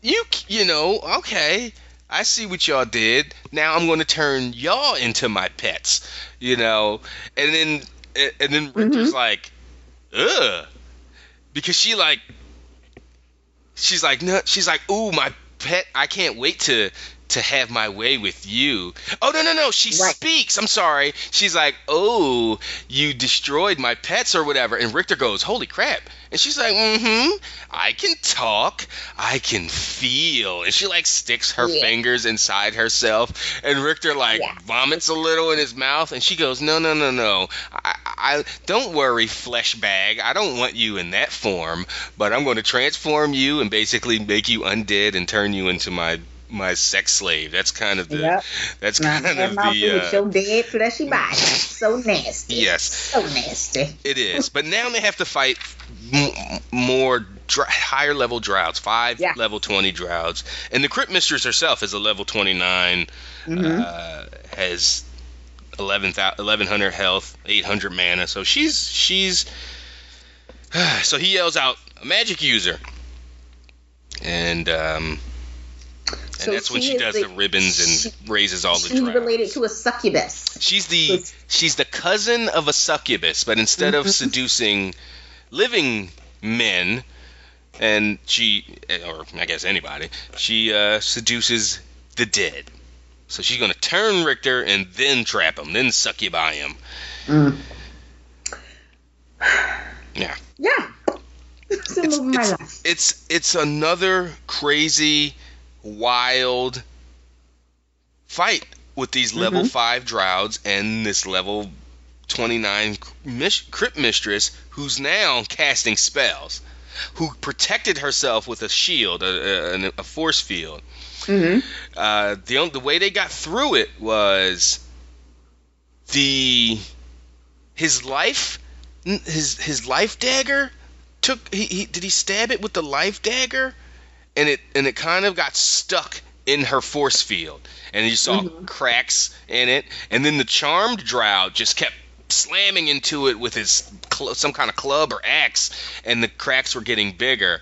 you you know okay. I see what y'all did. Now I'm going to turn y'all into my pets, you know. And then and then Richter's mm-hmm. like, ugh, because she like, she's like, no, she's like, ooh, my pet. I can't wait to to have my way with you. Oh no no no, she Right. speaks. I'm sorry. She's like, oh, you destroyed my pets or whatever. And Richter goes, holy crap. And she's like, mm-hmm. I can talk. I can feel. And she like sticks her Yeah. fingers inside herself. And Richter like Yeah. vomits a little in his mouth. And she goes, no no no no. I, I don't worry, flesh bag. I don't want you in that form. But I'm going to transform you and basically make you undead and turn you into my my sex slave. That's kind of the Yep. that's kind of the uh, your dead fleshy body. So nasty. Yes. So nasty. It is, but now they have to fight m- more dr- higher level draugrs, five Yeah. level twenty draugrs, and the Crypt Mistress herself is a level twenty Mm-hmm. uh, has 11, 1100 health, eight hundred mana, so she's she's. so he yells out, a "Magic user," and um, and So that's when she does the- the, ribbons and she- raises all the She's related to a succubus. She's the she's the cousin of a succubus, but instead of Mhm. seducing living men, and she or I guess anybody, she uh, seduces the dead. So she's gonna turn Richter and then trap him, then succubi him. Mm. Yeah. Yeah. It's, it's, it's it's another crazy, wild fight with these level Mhm. five draugrs and this level twenty nine mis- crypt mistress who's now casting spells, who protected herself with a shield, a, a, a force field. hmm Uh, the the way they got through it was the his life his his life dagger took he, he did he stab it with the life dagger and it and it kind of got stuck in her force field and you saw Mhm. cracks in it and then the charmed draugr just kept slamming into it with his cl- some kind of club or axe and the cracks were getting bigger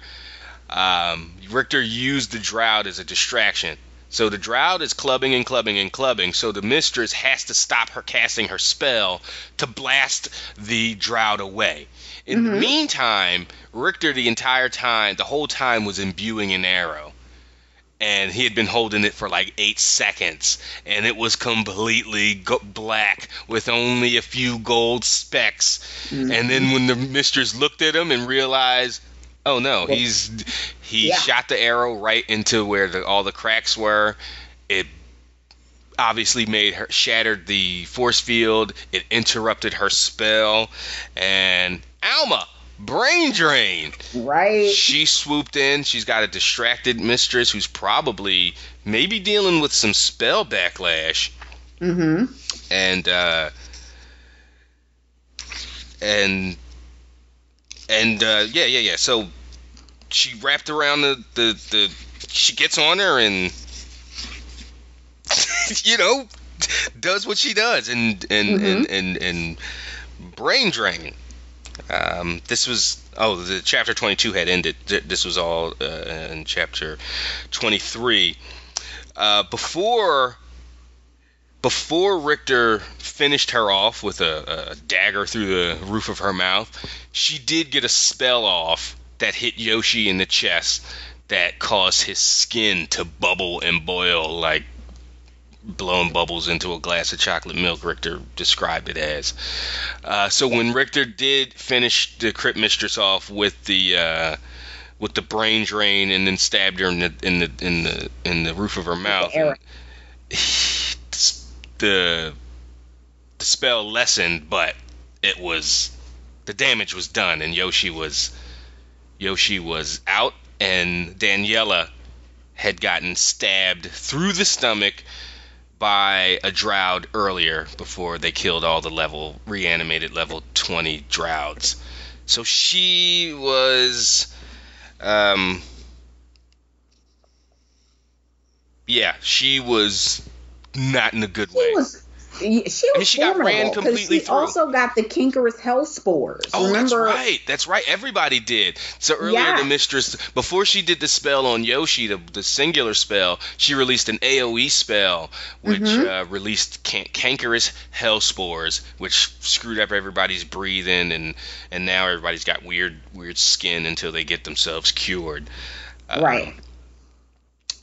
um, Richter used the draugr as a distraction. So the draugr is clubbing and clubbing and clubbing. So the mistress has to stop her casting her spell to blast the draugr away. In the Mhm. meantime, Richter the entire time, the whole time, was imbuing an arrow. And he had been holding it for like eight seconds, and it was completely go- black with only a few gold specks. And then when the mistress looked at him and realized, oh no, he's he yeah. shot the arrow right into where the, all the cracks were. It obviously made her shattered the force field. It interrupted her spell, and Alma brain drain. Right. She swooped in. She's got a distracted mistress who's probably maybe dealing with some spell backlash Mm-hmm. and uh, and and uh, yeah, yeah, yeah. So she wrapped around the the, the she gets on her and you know does what she does and and Mhm. and, and and brain drain. Um, this was oh the chapter 22 had ended. This was all uh, in chapter 23. Uh, before before Richter finished her off with a, a dagger through the roof of her mouth, she did get a spell off that hit Yoshi in the chest that caused his skin to bubble and boil like blowing bubbles into a glass of chocolate milk. Richter described it as. Uh, so when Richter did finish the Crypt Mistress off with the uh, with the brain drain and then stabbed her in the in the in the in the roof of her mouth, arrow. the the spell lessened, but it was the damage was done, and Yoshi was Yoshi was out, and Daniela had gotten stabbed through the stomach by a draugr earlier before they killed all the level reanimated level 20 draugrs. So she was um yeah, she was not in a good She way. was. She was I mean, she got ran completely she through. also got the cankerous hell spores. Oh, Remember? that's right. That's right. Everybody did. So earlier, Yeah. the mistress, before she did the spell on Yoshi, the, the singular spell, she released an AOE spell, which Mhm. uh, released can- cankerous hell spores, which screwed up everybody's breathing, and and now everybody's got weird weird skin until they get themselves cured. Um, Right.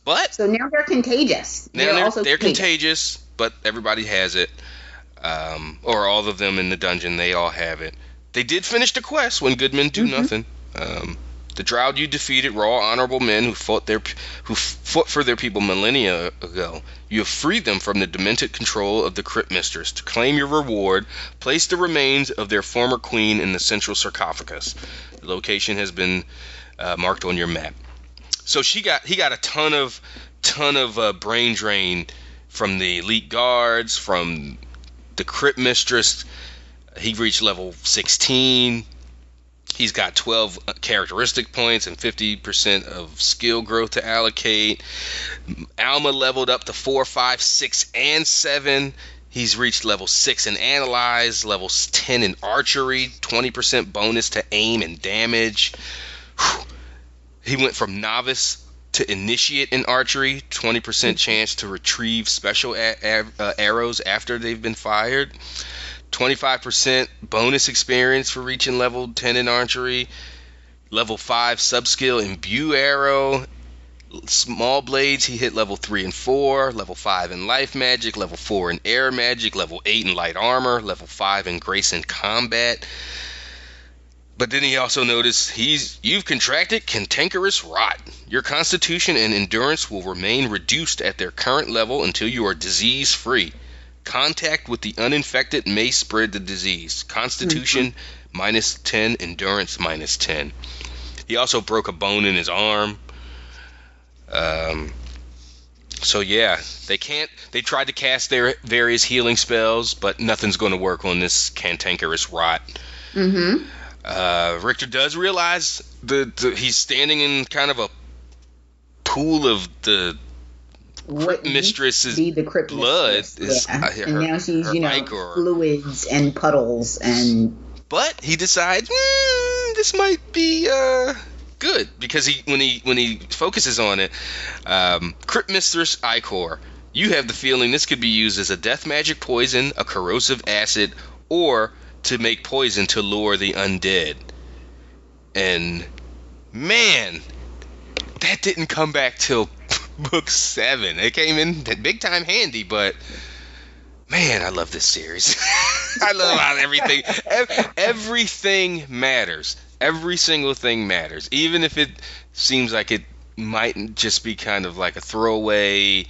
But So now they're contagious. now They're, they're, also they're contagious. contagious, but everybody has it. Um, or all of them in the dungeon, they all have it. They did finish the quest when good men do Mhm. nothing. Um, the Draugr you defeated were all honorable men who fought their who fought for their people millennia ago. You have freed them from the demented control of the Crypt Mistress. To claim your reward, place the remains of their former queen in the central sarcophagus. The location has been uh, marked on your map. So she got he got a ton of ton of uh, brain drain from the elite guards, from the crypt mistress. He reached level 16. He's got 12 uh, characteristic points and 50% of skill growth to allocate. Alma leveled up to 4, 5, 6, and 7. He's reached level 6 in Analyze, level 10 in Archery, 20% bonus to aim and damage. Whew. He went from novice to initiate in archery, 20% chance to retrieve special a- a- uh, arrows after they've been fired, 25% bonus experience for reaching level 10 in archery, level 5 subskill imbue arrow, small blades he hit level 3 and 4, level 5 in life magic, level 4 in air magic, level 8 in light armor, level 5 in grace and combat. But then he also noticed he's you've contracted cantankerous rot. Your constitution and endurance will remain reduced at their current level until you are disease free. Contact with the uninfected may spread the disease. Constitution Mm-hmm. minus 10, endurance minus 10. He also broke a bone in his arm. Um, so yeah, they can't. They tried to cast their various healing spells, but nothing's going to work on this cantankerous rot. Mm-hmm. Uh, Richter does realize that the he's standing in kind of a pool of the What mistress's be the crypt blood mistress, is- yeah. uh, and now she's you know ichor. fluids and puddles and but he decides "Hmm, this might be uh, good because he when he when he focuses on it, um, Crypt Mistress Ichor, you have the feeling this could be used as a death magic poison, a corrosive acid, or to make poison to lure the undead. And man, that didn't come back till book seven. It came in big time handy, but man, I love this series. I love how everything, everything matters. Every single thing matters, even if it seems like it might just be kind of like a throwaway,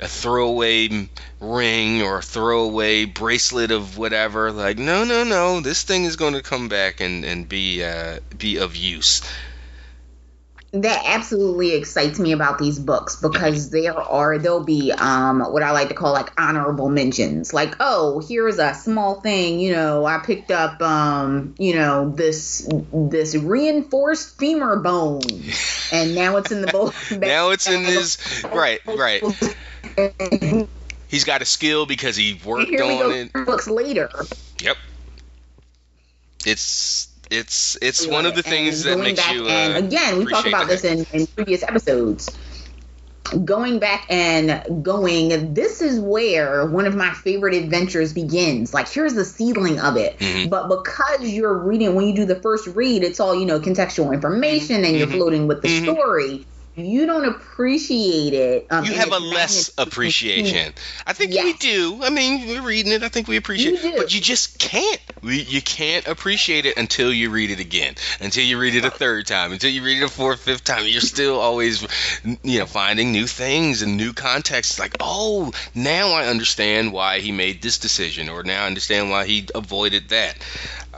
a throwaway ring or a throwaway bracelet of whatever. Like, no, no, no, this thing is going to come back and and be uh, be of use. that absolutely excites me about these books because there are there'll be um what I like to call like honorable mentions like oh here's a small thing you know I picked up um you know this this reinforced femur bone and now it's in the book Now it's in this right, right. He's got a skill because he worked here on it. books later Yep. It's it's it's one of the things that going makes back you. Uh, and again we talked about this in, in previous episodes going back and going this is where one of my favorite adventures begins like here's the seedling of it Mhm. but because you're reading when you do the first read it's all you know contextual information and you're Mhm. floating with the Mhm. story you don't appreciate it um, you have a less appreciation. I think we do. I mean, we're reading it. I think we appreciate You it. do. But you just can't. We, you can't appreciate it until you read it again. Until you read it a third time. Until you read it a fourth, fifth time. You're still always, you know, finding new things and new contexts. Like, oh, now I understand why he made this decision, or now I understand why he avoided that.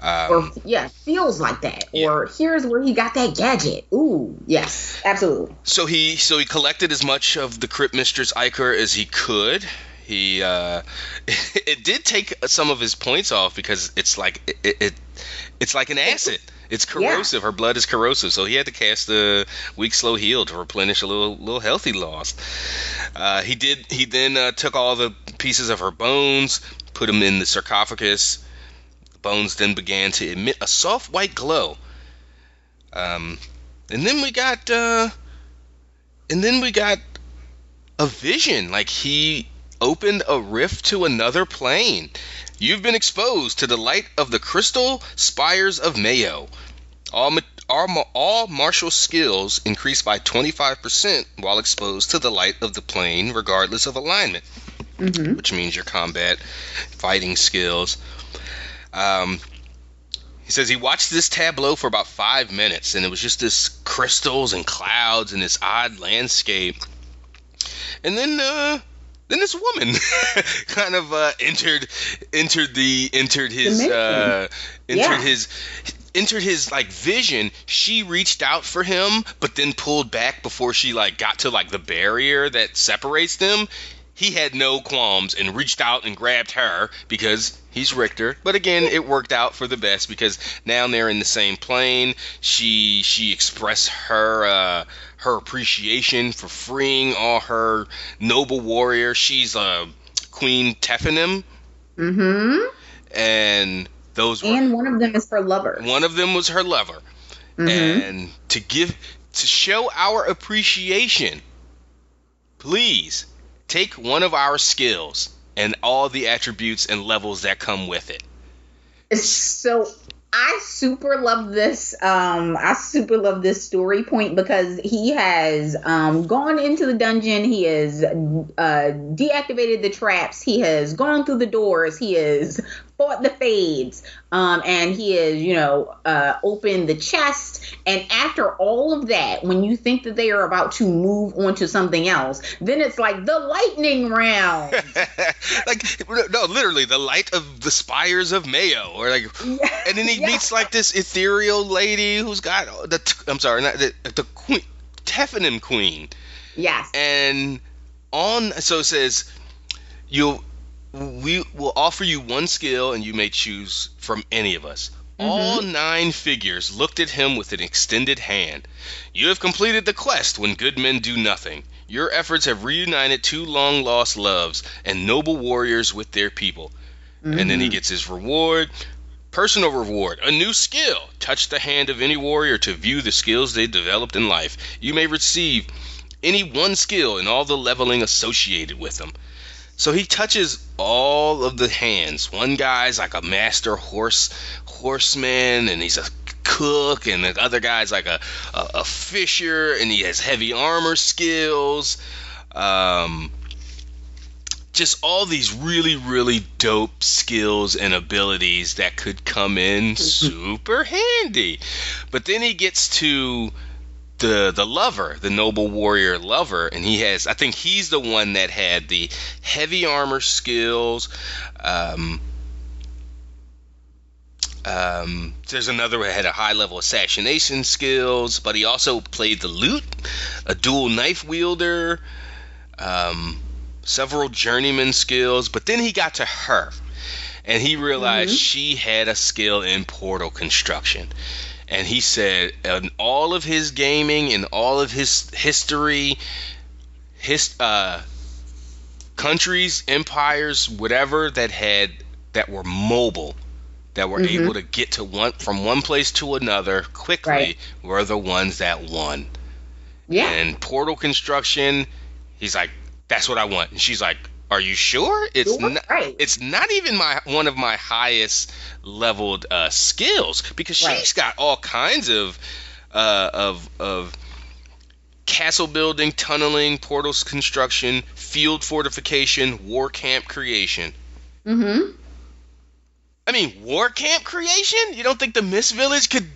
Um, or yeah feels like that Yeah. or here's where he got that gadget ooh yes absolutely So he so he collected as much of the Crypt Mistress Ichor as he could. He uh, it did take some of his points off because it's like it, it it's like an acid. It's corrosive. Her blood is corrosive, so he had to cast the weak slow heal to replenish a little little healthy loss. Uh, he did. He then uh, took all the pieces of her bones, put them in the sarcophagus. Bones then began to emit a soft white glow. Um, and then we got uh, and then we got a vision like he opened a rift to another plane you've been exposed to the light of the crystal spires of mayo all, all, all martial skills increase by 25% while exposed to the light of the plane regardless of alignment mm-hmm. which means your combat fighting skills. Um, he says he watched this tableau for about five minutes, and it was just this crystals and clouds and this odd landscape. And then, uh, then this woman kind of uh, entered, entered the, entered his, uh, entered Yeah. his, entered his like vision. She reached out for him, but then pulled back before she like got to like the barrier that separates them he had no qualms and reached out and grabbed her because he's Richter. But again, it worked out for the best because now they're in the same plane. She she expressed her uh, her appreciation for freeing all her noble warriors. She's uh, Queen Tephanim, Mm-hmm. and those were And one of them is her lover. one of them was her lover. Mhm. And to give to show our appreciation, please take one of our skills and all the attributes and levels that come with it. So I super love this. Um, I super love this story point because he has um, gone into the dungeon. He has uh, deactivated the traps. He has gone through the doors. He has fought the fades um, and he has you know uh, opened the chest. And after all of that when you think that they are about to move on to something else then it's like the lightning round. Like no literally the light of the spires of mayo or like and then he yeah. meets like this ethereal lady who's got the i'm sorry not the, the queen Tefnum queen. Yes. And on so it says you we will offer you one skill and you may choose from any of us. Mm-hmm. All nine figures looked at him with an extended hand. You have completed the quest when good men do nothing. Your efforts have reunited two long lost loves and noble warriors with their people. Mm-hmm. And then he mm-hmm. gets his reward. Personal reward, a new skill. Touch the hand of any warrior to view the skills they developed in life. You may receive any one skill and all the leveling associated with them. So he touches all of the hands. One guy's like a master horse horseman, and he's a cook, and the other guy's like a, a, a fisher, and he has heavy armor skills. Um, just all these really, really dope skills and abilities that could come in super handy. But then he gets to the the lover, the noble warrior lover, and he has. I think he's the one that had the heavy armor skills. Um, um, there's another who had a high level assassination skills, but he also played the lute, a dual knife wielder, um, several journeyman skills. But then he got to her, and he realized mm-hmm. she had a skill in portal construction and he said in all of his gaming and all of his history his uh, countries empires whatever that had that were mobile that were mm-hmm. able to get to one from one place to another quickly right. were the ones that won yeah and portal construction he's like that's what i want and she's like are you sure? It's not. Right. It's not even my one of my highest leveled uh, skills because right. she's got all kinds of uh, of of castle building, tunneling, portals construction, field fortification, war camp creation. Mm-hmm. I mean, war camp creation? You don't think the Mist Village could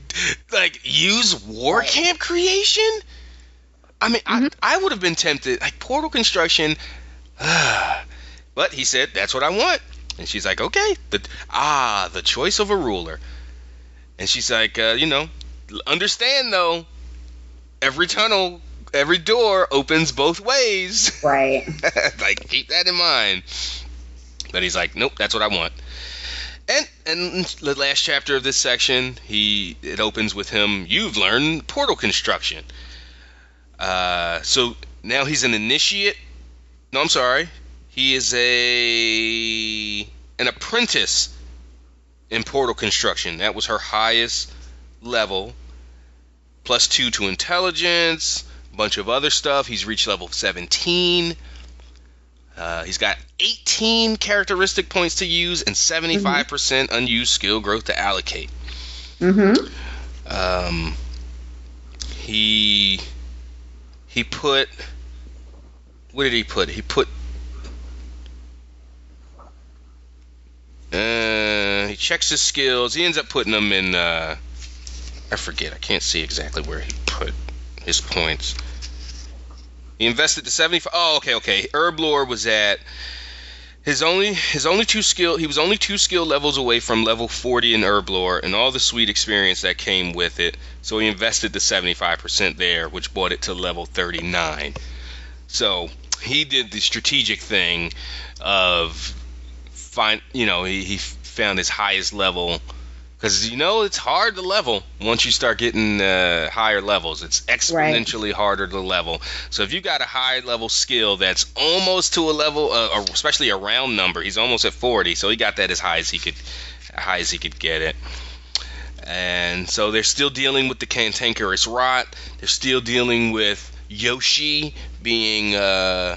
like use war camp creation? I mean, mm-hmm. I, I would have been tempted. Like portal construction, but he said, "That's what I want." And she's like, "Okay." The ah, the choice of a ruler. And she's like, uh, you know, understand though, every tunnel, every door opens both ways. Right. like keep that in mind. But he's like, "Nope, that's what I want." And and the last chapter of this section, he it opens with him. You've learned portal construction. Uh, so now he's an initiate no, I'm sorry. He is a an apprentice in portal construction. That was her highest level. Plus two to intelligence, a bunch of other stuff. He's reached level 17. Uh, he's got 18 characteristic points to use and 75 mm-hmm. percent mm hmm unused skill growth to allocate. Mm-hmm. Um, he he put what did he put? He put. Uh, he checks his skills. He ends up putting them in. Uh, I forget. I can't see exactly where he put his points. He invested the 75. Oh, okay, okay. Herb Herblore was at his only his only two skill. He was only two skill levels away from level 40 in Herblore and all the sweet experience that came with it. So he invested the 75% there, which brought it to level 39. So he did the strategic thing of find you know he, he found his highest level. Because you know it's hard to level once you start getting uh, higher levels. It's exponentially right. harder to level. So if you got a high level skill that's almost to a level uh, especially a round number he's almost at 40 so he got that as high as he could high as he could get it. And so they're still dealing with the cantankerous rot they're still dealing with Yoshi being, uh,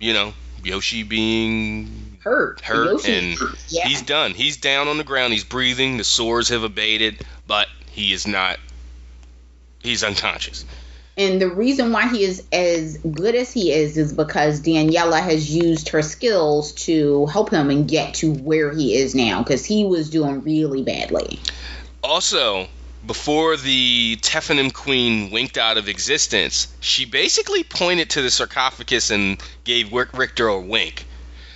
you know, Yoshi being hurt, hurt, and yeah. he's done. He's down on the ground. He's breathing. The sores have abated, but he is not. He's unconscious. And the reason why he is as good as he is is because Daniela has used her skills to help him and get to where he is now because he was doing really badly. Also, before the Tephanim Queen winked out of existence, she basically pointed to the sarcophagus and gave Richter a wink.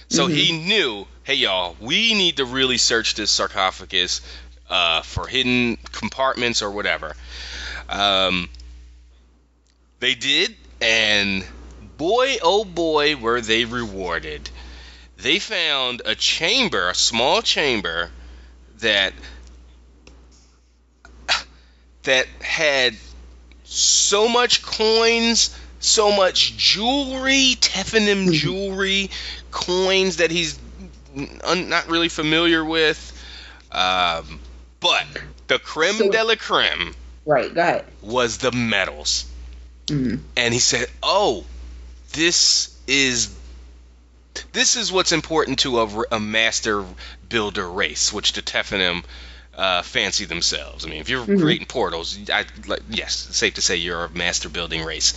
So mm-hmm. he knew, hey y'all, we need to really search this sarcophagus uh, for hidden compartments or whatever. Um, they did, and boy, oh boy, were they rewarded. They found a chamber, a small chamber that that had so much coins, so much jewelry, Tephanim mm-hmm. jewelry, coins that he's un- not really familiar with. Um, but the creme so, de la creme, right? Go ahead. Was the medals, mm-hmm. and he said, "Oh, this is." This is what's important to a, a master builder race, which the Tephanim uh, fancy themselves. I mean, if you're mm-hmm. creating portals, I, like, yes, safe to say you're a master building race.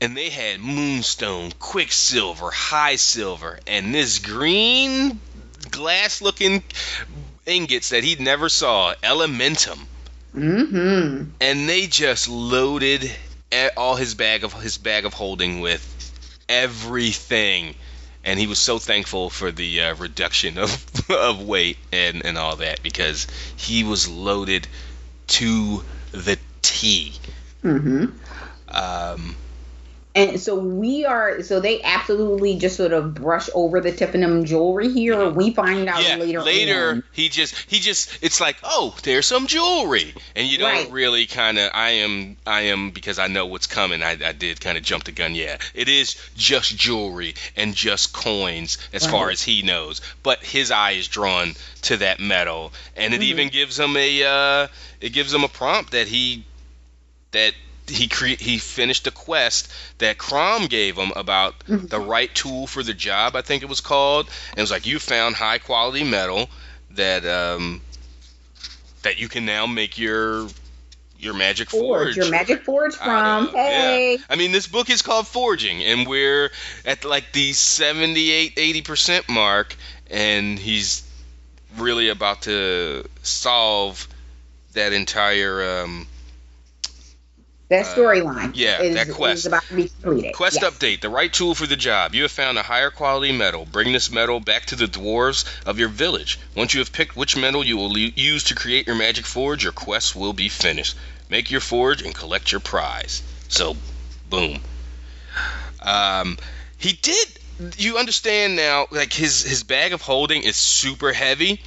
And they had Moonstone, Quicksilver, High Silver, and this green glass looking ingots that he never saw, Elementum. Mm-hmm. And they just loaded all his bag of his bag of holding with everything and he was so thankful for the uh, reduction of, of weight and, and all that because he was loaded to the T. Mm-hmm. Um, and so we are, so they absolutely just sort of brush over the Tiffany jewelry here. Or we find out yeah, later. Later, on. he just, he just, it's like, oh, there's some jewelry, and you don't right. really kind of. I am, I am because I know what's coming. I, I did kind of jump the gun. Yeah, it is just jewelry and just coins as right. far as he knows. But his eye is drawn to that metal, and it mm-hmm. even gives him a, uh, it gives him a prompt that he, that he cre- he finished a quest that Crom gave him about mm-hmm. the right tool for the job. I think it was called, and it was like you found high quality metal that um, that you can now make your your magic forge, forge. your magic forge from. Hey, yeah. I mean, this book is called Forging, and we're at like the 78, 80 percent mark, and he's really about to solve that entire um, that uh, storyline. Uh, yeah, is, that quest is about to be completed. Quest yes. update: the right tool for the job. You have found a higher quality metal. Bring this metal back to the dwarves of your village. Once you have picked which metal you will use to create your magic forge, your quest will be finished. Make your forge and collect your prize. So, boom. Um, he did. You understand now? Like his his bag of holding is super heavy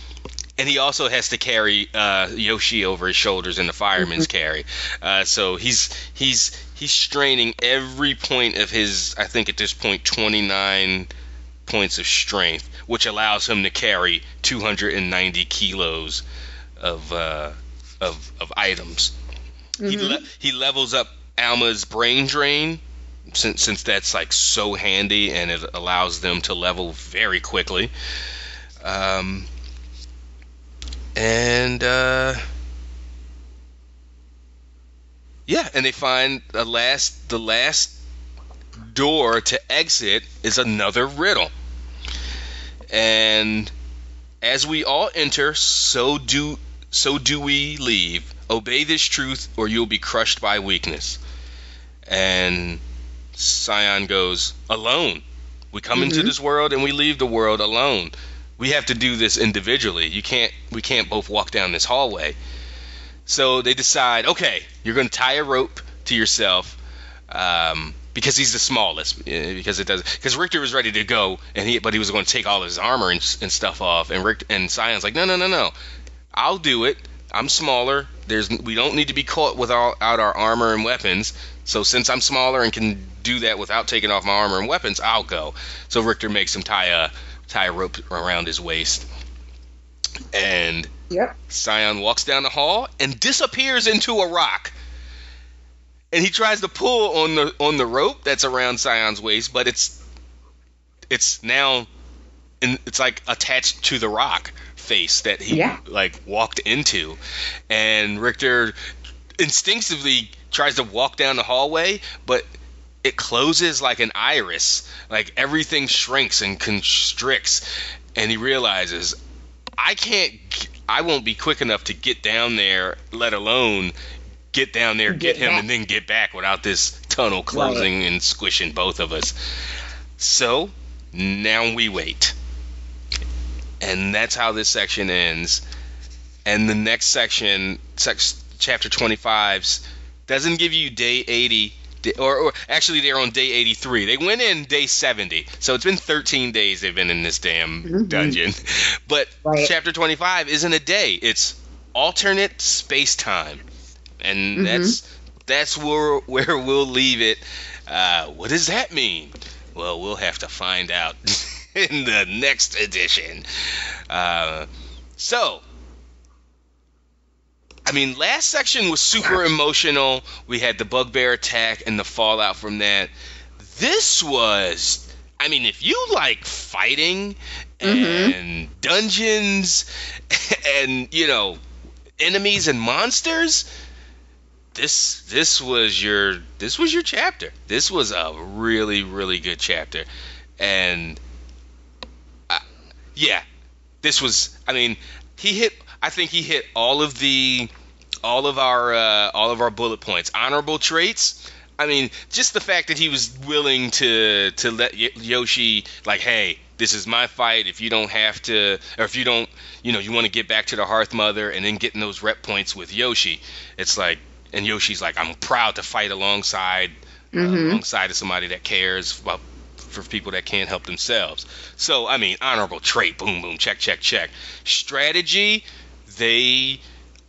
and he also has to carry uh, Yoshi over his shoulders in the fireman's mm-hmm. carry. Uh, so he's he's he's straining every point of his. I think at this point, 29 points of strength, which allows him to carry 290 kilos of uh, of of items. Mm-hmm. He le- he levels up Alma's brain drain. Since, since that's like so handy and it allows them to level very quickly. Um, and uh, yeah, and they find the last the last door to exit is another riddle. And as we all enter, so do so do we leave. Obey this truth, or you'll be crushed by weakness. And Sion goes, Alone. We come mm-hmm. into this world and we leave the world alone we have to do this individually. You can't we can't both walk down this hallway. So they decide, okay, you're going to tie a rope to yourself um, because he's the smallest. Eh, because it does because Richter was ready to go and he but he was going to take all his armor and, and stuff off and Rick and Sion's like, no no no no, I'll do it. I'm smaller. There's we don't need to be caught without out our armor and weapons. So since I'm smaller and can do that without taking off my armor and weapons, I'll go. So Richter makes him tie a tie a rope around his waist. And yep. Sion walks down the hall and disappears into a rock. And he tries to pull on the on the rope that's around Sion's waist, but it's it's now in, it's like attached to the rock face that he yeah. like walked into. And Richter instinctively tries to walk down the hallway, but it closes like an iris. Like everything shrinks and constricts, and he realizes, I can't. I won't be quick enough to get down there, let alone get down there, get, Get him, back. and then get back without this tunnel closing and squishing both of us. So now we wait. And that's how this section ends. And the next section, sex, chapter 25, doesn't give you day 80, di- or, or actually, they're on day 83. They went in day 70. So it's been 13 days they've been in this damn Mhm. dungeon. But Right. chapter 25 isn't a day, it's alternate space time. And Mhm. that's that's where, where we'll leave it. Uh, what does that mean? Well, we'll have to find out in the next edition. Uh, so, I mean, last section was super emotional. We had the bugbear attack and the fallout from that. This was, I mean, if you like fighting and dungeons and you know enemies and monsters, this this was your this was your chapter. This was a really really good chapter, and uh, yeah, this was. I mean, he hit. I think he hit all of the all of our uh, all of our bullet points. Honorable traits. I mean, just the fact that he was willing to to let Y- Yoshi like, hey, this is my fight. If you don't have to, or if you don't, you know, you want to get back to the Hearth Mother and then getting those rep points with Yoshi, it's like, and Yoshi's like, I'm proud to fight alongside uh, Mhm. alongside of somebody that cares about for people that can't help themselves. So, I mean, honorable trait, boom, boom, check, check, check. Strategy, they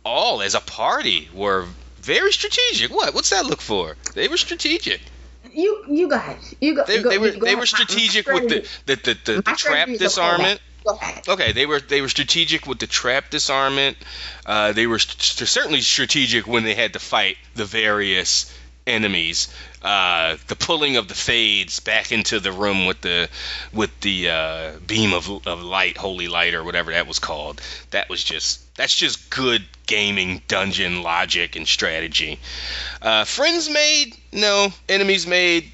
all as a party were very strategic. What? What's that look for? They were strategic. You you ahead. You go. They, you go, they were go they were strategic with the the, the, the, the trap strategy is a disarmament. Okay, they were they were strategic with the trap disarmament. Uh, they were st- certainly strategic when they had to fight the various enemies. Uh, the pulling of the fades back into the room with the with the uh, beam of, of light, holy light, or whatever that was called. That was just that's just good gaming dungeon logic and strategy. Uh, friends made no enemies made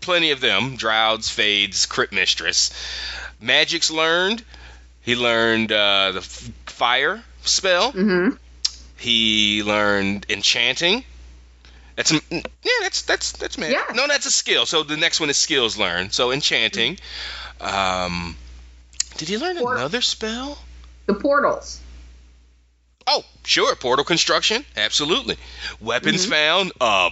plenty of them. Draugrs, fades, crypt mistress. Magic's learned. He learned uh, the f- fire spell. Mm-hmm. He learned enchanting. That's a, yeah, that's that's that's magic. Yeah. No, that's a skill. So the next one is skills learned. So enchanting. Um, did he learn another spell? The portals. Oh, sure. Portal construction. Absolutely. Weapons Mhm. found. Uh,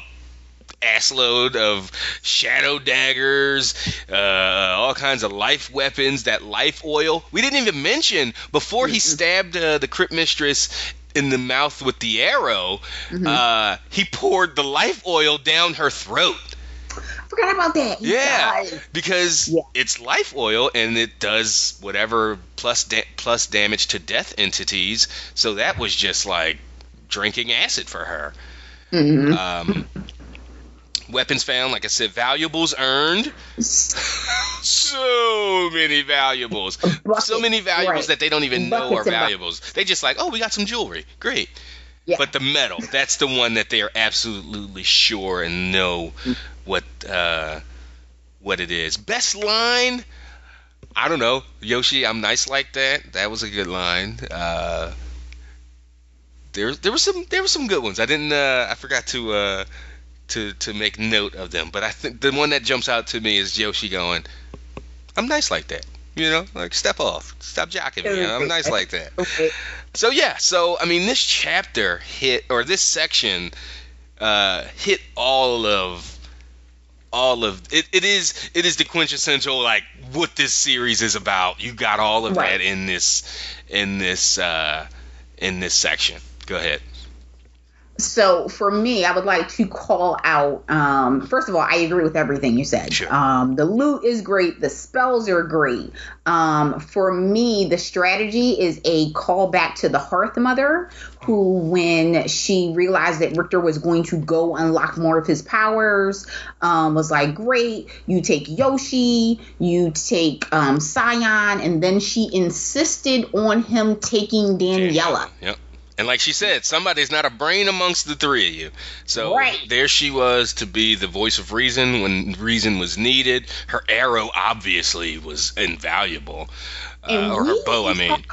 assload of shadow daggers, uh, all kinds of life weapons. That life oil. We didn't even mention before he stabbed uh, the crypt mistress in the mouth with the arrow. Mhm. Uh, he poured the life oil down her throat. Forgot about that. you Yeah, guys. because Yeah. it's life oil and it does whatever plus da- plus damage to death entities. So that was just like drinking acid for her. Mhm. Um, weapons found, like I said, valuables earned. so many valuables. Bucket, so many valuables right. that they don't even know are buckets. valuables. They just like, oh, we got some jewelry. Great. Yeah. But the metal, that's the one that they are absolutely sure and know what uh, what it is. Best line, I don't know. Yoshi, I'm nice like that. That was a good line. Uh, there, there was some, there were some good ones. I didn't, uh, I forgot to, uh, to, to make note of them. But I think the one that jumps out to me is Yoshi going, "I'm nice like that." You know, like step off, stop jocking me. I'm nice like that. Okay. So yeah, so I mean, this chapter hit or this section uh, hit all of all of it. It is it is the quintessential like what this series is about. You got all of Right. that in this in this uh, in this section. Go ahead. So for me, I would like to call out. Um, first of all, I agree with everything you said. Sure. Um, the loot is great. The spells are great. Um, for me, the strategy is a callback to the Hearth Mother, who, when she realized that Richter was going to go unlock more of his powers, um, was like, "Great, you take Yoshi, you take um, Sion," and then she insisted on him taking Daniela. Yep. And like she said, somebody's not a brain amongst the three of you. So Right. there she was to be the voice of reason when reason was needed. Her arrow obviously was invaluable, uh, or her bow. I mean,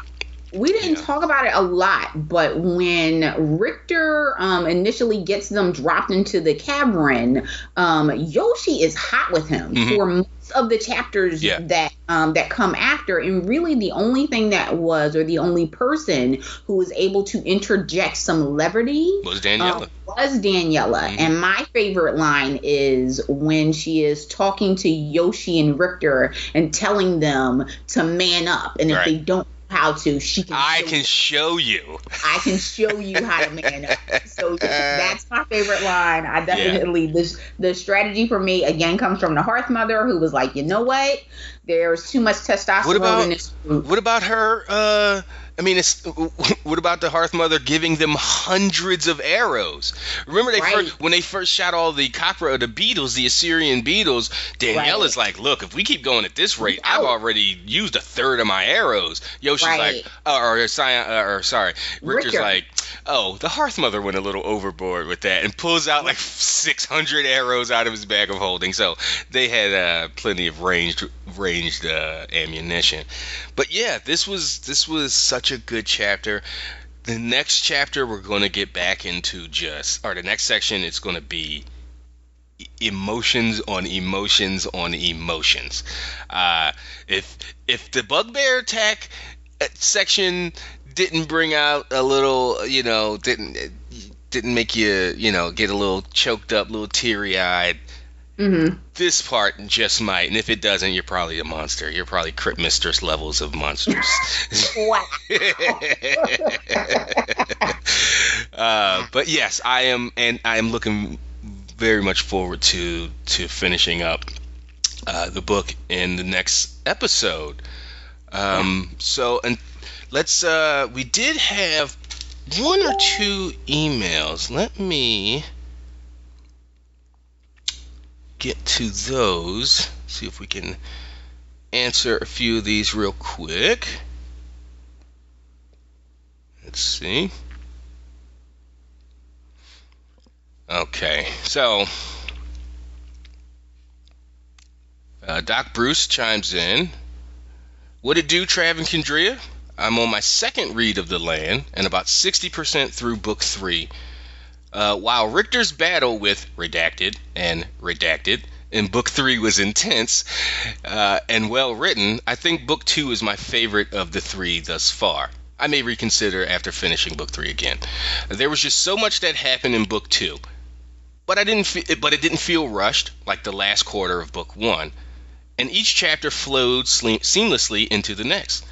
We didn't Yeah. talk about it a lot, but when Richter um, initially gets them dropped into the cavern, um, Yoshi is hot with him Mhm. for most of the chapters Yeah. that um, that come after. And really, the only thing that was, or the only person who was able to interject some levity was Daniela. um, was Daniela. Mhm. And my favorite line is when she is talking to Yoshi and Richter and telling them to man up. And if Right. they don't how to, she can I can show you. I can show you how to man up. So that's my favorite line. I definitely this the strategy for me again comes from the Hearth Mother who was like, you know what? There's too much testosterone What about- in this group. What about her? Uh, I mean, it's what about the Hearth Mother giving them hundreds of arrows? Remember they Right. first when they first shot all the cockroach, the beetles, the Assyrian beetles. Daniela's like, look, if we keep going at this rate, I've already used a third of my arrows. Yoshi's Right. like, uh, or Sion, uh, or sorry, Richard's Richter. like, oh, the Hearth Mother went a little overboard with that and pulls out like 600 arrows out of his bag of holding. So they had uh, plenty of ranged ranged uh, ammunition. But yeah, this was this was such a good chapter. The next chapter we're going to get back into just or the next section it's going to be emotions on emotions on emotions. Uh, if if the bugbear attack uh, section didn't bring out a little, you know, didn't didn't make you, you know, get a little choked up, little teary eyed. Mm-hmm. This part just might, and if it doesn't, you're probably a monster. You're probably Crypt Mistress levels of monsters. Wow. uh, but yes, I am, and I am looking very much forward to to finishing up uh, the book in the next episode. Um, so, and let's. Uh, we did have one or two emails. Let me get to those. See if we can answer a few of these real quick. Let's see. Okay, so uh, Doc Bruce chimes in. What it do, Trav and Kendria? I'm on my second read of The Land and about 60% through book three. Uh, while Richter's battle with Redacted and Redacted in book three was intense uh, and well written, I think book two is my favorite of the three thus far. I may reconsider after finishing book three again. There was just so much that happened in book two, but I didn't. Fe- but it didn't feel rushed like the last quarter of book one, and each chapter flowed sle- seamlessly into the next.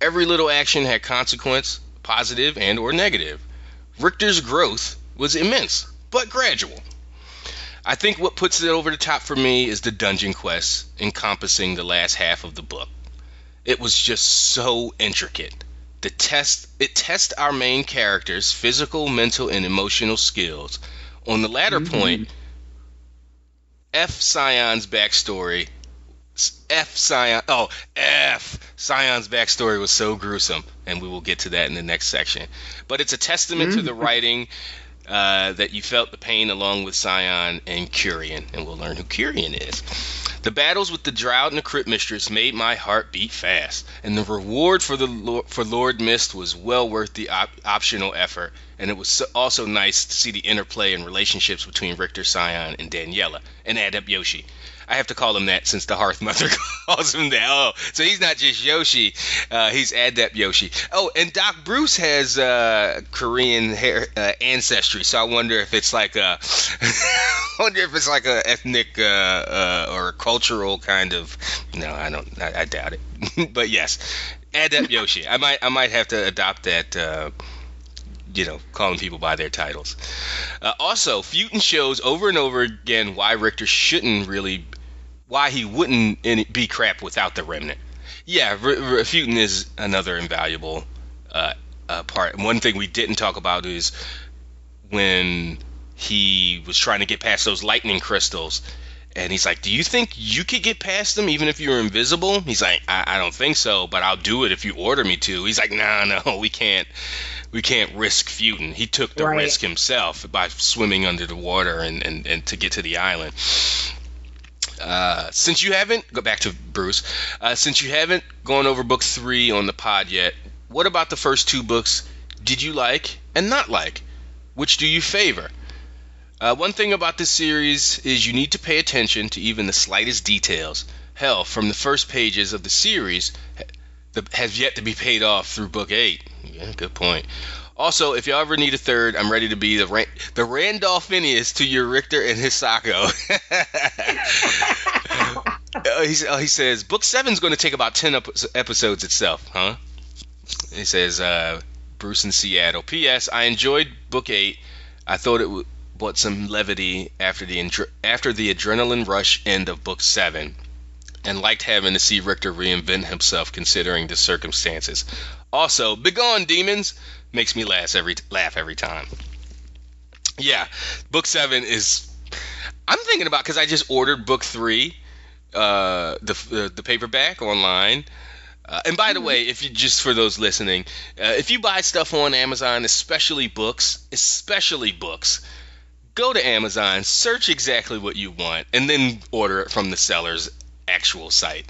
Every little action had consequence, positive and or negative. Richter's growth was immense, but gradual. I think what puts it over the top for me is the dungeon quest encompassing the last half of the book. It was just so intricate. The test it tests our main characters' physical, mental, and emotional skills. On the latter mm-hmm. point, F Sion's backstory F Sion. Oh, F Sion's backstory was so gruesome, and we will get to that in the next section. But it's a testament to the mm-hmm. writing uh, that you felt the pain along with Sion and Curian, and we'll learn who Curian is. The battles with the Draugr and the Crypt Mistress made my heart beat fast, and the reward for the Lord, for Lord Mist was well worth the op- optional effort. And it was so, also nice to see the interplay and relationships between Richter, Sion, and Daniela, and Adept Yoshi. I have to call him that since the Hearth Mother calls him that. Oh, so he's not just Yoshi, uh, he's Adept Yoshi. Oh, and Doc Bruce has uh, Korean hair, uh, ancestry, so I wonder if it's like a, I wonder if it's like a ethnic uh, uh, or cultural kind of. No, I don't. I, I doubt it. but yes, Adept Yoshi. I might. I might have to adopt that. Uh, you know, calling people by their titles. Uh, also, Futo shows over and over again why Richter shouldn't really, why he wouldn't be crap without the remnant. Yeah, R- R- Futo is another invaluable uh, uh, part. One thing we didn't talk about is when he was trying to get past those lightning crystals. And he's like, Do you think you could get past them even if you're invisible? He's like, I, I don't think so, but I'll do it if you order me to. He's like, No, no, we can't we can't risk feuding. He took the Right. risk himself by swimming under the water and, and, and to get to the island. Uh, since you haven't, go back to Bruce. Uh, since you haven't gone over book three on the pod yet, what about the first two books did you like and not like? Which do you favor? Uh, one thing about this series is you need to pay attention to even the slightest details. Hell, from the first pages of the series, the, has yet to be paid off through book eight. Yeah, good point. Also, if y'all ever need a third, I'm ready to be the Ran- the Randolphinius to your Richter and Hisako. Uh, he, uh, he says book seven's going to take about 10 ep- episodes itself, huh? He says uh, Bruce in Seattle. P.S. I enjoyed book eight. I thought it brought some levity after the after the adrenaline rush end of book seven, and liked having to see Richter reinvent himself considering the circumstances. Also, begone demons makes me laugh every laugh every time. Yeah, book seven is. I'm thinking about because I just ordered book three, uh, the the, the paperback online. Uh, and by the way, if you just for those listening, uh, if you buy stuff on Amazon, especially books, especially books, go to Amazon, search exactly what you want, and then order it from the seller's actual site.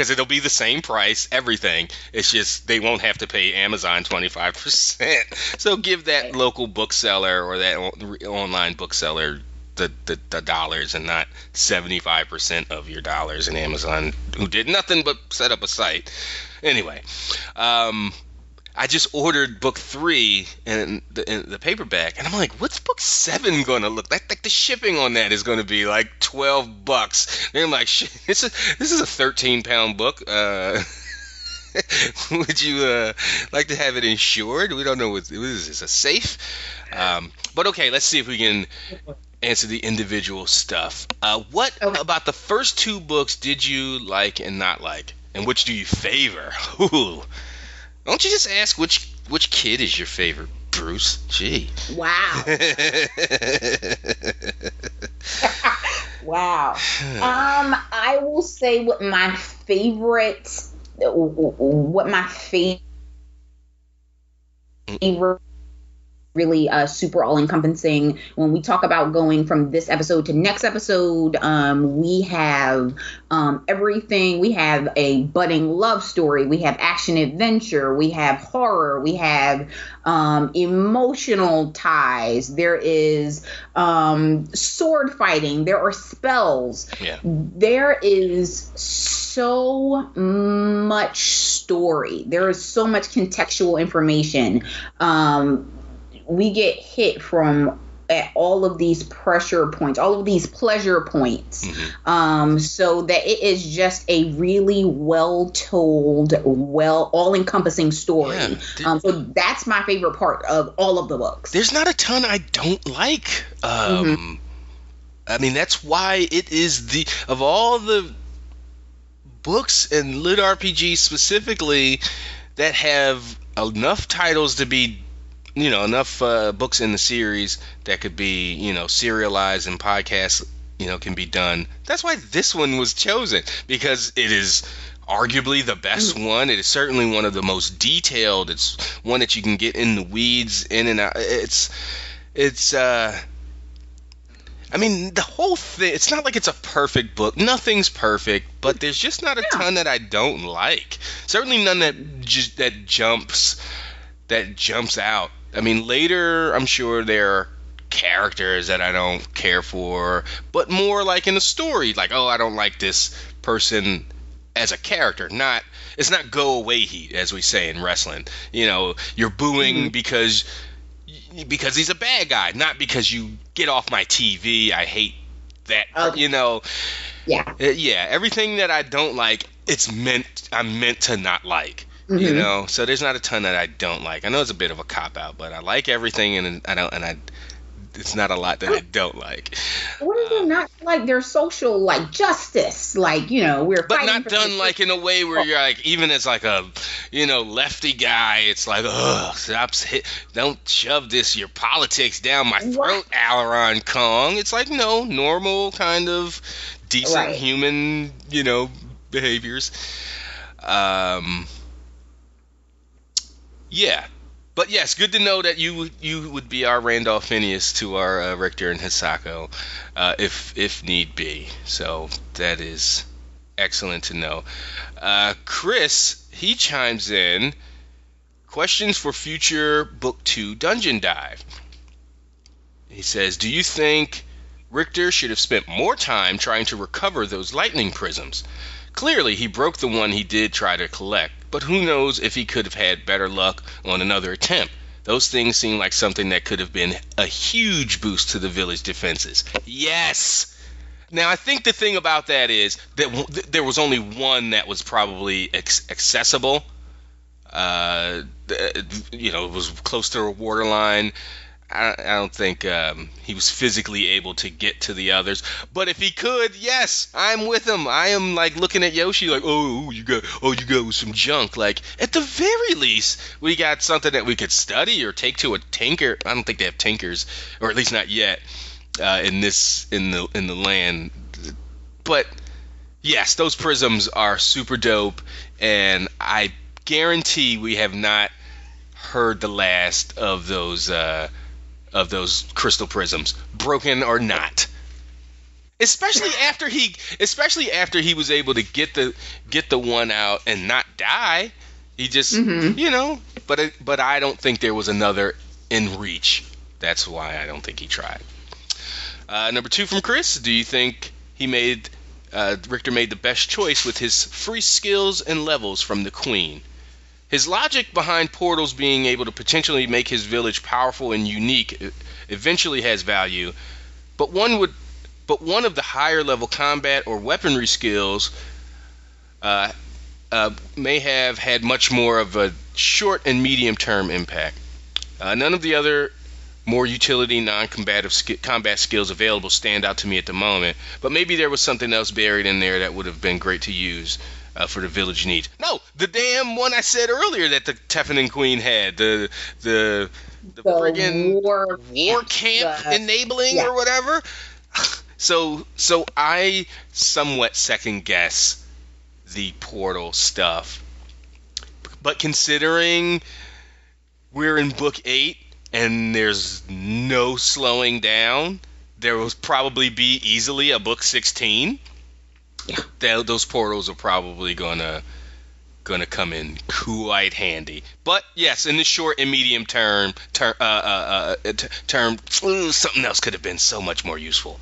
Because it'll be the same price, everything. It's just they won't have to pay Amazon 25%. So give that local bookseller or that online bookseller the, the, the dollars and not 75% of your dollars in Amazon, who did nothing but set up a site. Anyway, um, I just ordered book three and the, in the paperback, and I'm like, what's book seven going to look like? Like the shipping on that is going to be like 12 bucks. And I'm like, shit, this is this is a 13 pound book. Uh, would you uh, like to have it insured? We don't know what, what is this a safe. Um, but okay, let's see if we can answer the individual stuff. Uh, what Okay. about the first two books did you like and not like, and which do you favor? Ooh. Don't you just ask which which kid is your favorite, Bruce? Gee. Wow. wow. Um, I will say what my favorite, what my favorite, really uh, super all encompassing. When we talk about going from this episode to next episode, um, we have um, everything. We have a budding love story. We have action adventure. We have horror. We have um, emotional ties. There is um, sword fighting. There are spells Yeah. there is so much story. There is so much contextual information. Um, we get hit from at all of these pressure points, all of these pleasure points, Mhm. um, so that it is just a really well told, well all encompassing story. Yeah. Um, so that's my favorite part of all of the books. There's not a ton I don't like. Um, I mean, that's why it is the of all the books and lit RPGs specifically that have enough titles to be, you know, enough uh, books in the series that could be, you know, serialized and podcasts, you know, can be done. That's why this one was chosen because it is arguably the best one. It is certainly one of the most detailed. It's one that you can get in the weeds, in and out. It's, it's, uh, I mean, the whole thing, it's not like it's a perfect book. Nothing's perfect, but there's just not a Yeah. ton that I don't like. Certainly none that just that jumps that jumps out. I mean, later I'm sure there are characters that I don't care for, but more like in the story, like, oh, I don't like this person as a character, not it's not go away heat as we say in wrestling. You know, you're booing because because he's a bad guy, not because you get off my TV. I hate that. Okay. You know, yeah. uh, yeah, everything that I don't like, it's meant I'm meant to not like. You Mhm. know, so there's not a ton that I don't like. I know it's a bit of a cop out, but I like everything, and I don't, and I, it's not a lot that I don't like. What is it not like their social like justice? Like, you know, we're But not done like in a way where you're like, even as like a, you know, lefty guy, it's like, ugh, stop, hit, don't shove this your politics down my throat, What? Aleron Kong. It's like no normal kind of decent Right. human, you know, behaviors. Um, yeah. but yes, good to know that you you would be our Randolph Phineas to our uh, Richter and Hisako, uh, if if need be. So that is excellent to know. Uh, Chris, he chimes in. Questions for future book two dungeon dive. He says, "Do you think Richter should have spent more time trying to recover those lightning prisms? Clearly, he broke the one he did try to collect, but who knows if he could have had better luck on another attempt. Those things seem like something that could have been a huge boost to the village defenses. Yes! Now, I think the thing about that is that w- th- there was only one that was probably ex- accessible. Uh, you know, it was close to a waterline. I, I don't think um, he was physically able to get to the others. But if he could, yes, I'm with him. I am like looking at Yoshi like, oh, you got, oh, you got some junk. Like at the very least, we got something that we could study or take to a tinker. I don't think they have tinkers, or at least not yet, uh, in this in the in the land. But yes, those prisms are super dope, and I guarantee we have not heard the last of those. Uh, of those crystal prisms, broken or not. Especially after he, especially after he was able to get the get the one out and not die. He just, Mhm. you know, but it, but I don't think there was another in reach. That's why I don't think he tried. Uh, number two from Chris. Do you think he made uh, Richter made the best choice with his free skills and levels from the Queen? His logic behind portals being able to potentially make his village powerful and unique eventually has value, but one would but one of the higher level combat or weaponry skills uh, uh, may have had much more of a short and medium term impact. Uh, none of the other more utility non-combative sk- combat skills available stand out to me at the moment, but maybe there was something else buried in there that would have been great to use uh, for the village needs. No, the damn one I said earlier that the Tefenin Queen had, the the the, The friggin' war, war camp the- enabling yeah. or whatever. So so I somewhat second guess the portal stuff. But considering we're in book 8 and there's no slowing down, there will probably be easily a book 16. Yeah. Those portals are probably going to going to come in quite handy. But yes, in the short and medium term, ter- uh, uh, uh, t- term, something else could have been so much more useful.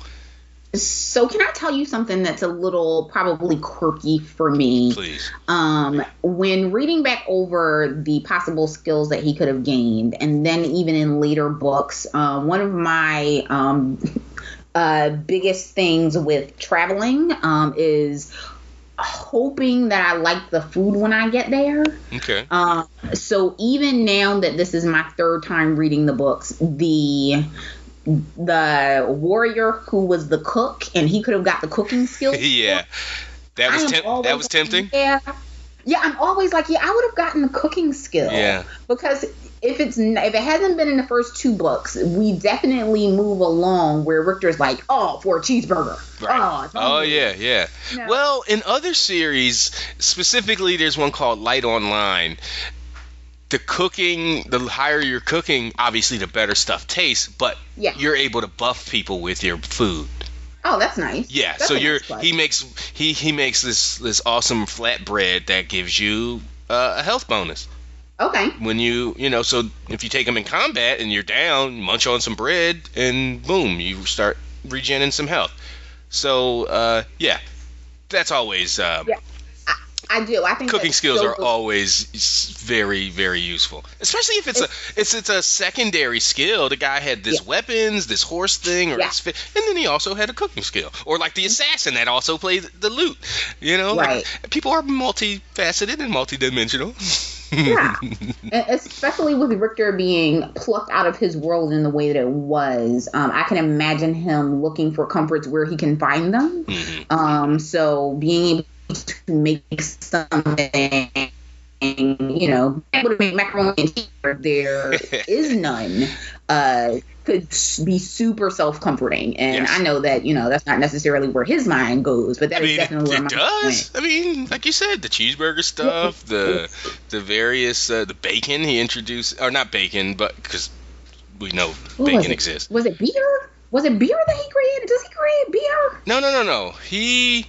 So can I tell you something that's a little probably quirky for me? Please. Um, when reading back over the possible skills that he could have gained, and then even in later books, um, one of my um, uh, biggest things with traveling um, is hoping that I like the food when I get there. Okay. Um, so even now that this is my third time reading the books, the the warrior who was the cook and he could have got the cooking skills. yeah. That was temp- that was like, tempting. Yeah. Yeah, I'm always like, yeah, I would have gotten the cooking skill. Yeah. Because if it's if it hasn't been in the first two books, we definitely move along where Richter's like, oh, for a cheeseburger. Right. Oh, Oh yeah, yeah. No. Well, in other series, specifically, there's one called Light Online. The cooking, the higher you're cooking, obviously the better stuff tastes, but Yeah. you're able to buff people with your food. Oh, that's nice. Yeah, That's so you're nice he makes he he makes this this awesome flatbread that gives you uh, a health bonus Okay. when you you know so if you take them in combat and you're down, munch on some bread and boom, you start regenerating some health. So uh, yeah, that's always um, Yeah. I do. I think cooking skills so are good. always very very useful especially if it's a it's it's a secondary skill the guy had this Yeah. weapons this horse thing or Yeah. his fi- and then he also had a cooking skill or like the assassin that also played the loot you know Like, people are multifaceted and multidimensional Yeah. Especially with Richter being plucked out of his world in the way that it was, um, I can imagine him looking for comforts where he can find them. Mhm. Um, so being able to make something you know, able to make macaroni and cheese, there is none, uh, could be super self comforting. And Yes. I know that, you know, that's not necessarily where his mind goes, but that I is mean, definitely where it does. I mean, like you said, the cheeseburger stuff, the the various uh, the bacon he introduced, or not bacon, but because we know What bacon exists. Was it beer? Was it beer that he created? Does he create beer? No, no, no, no. He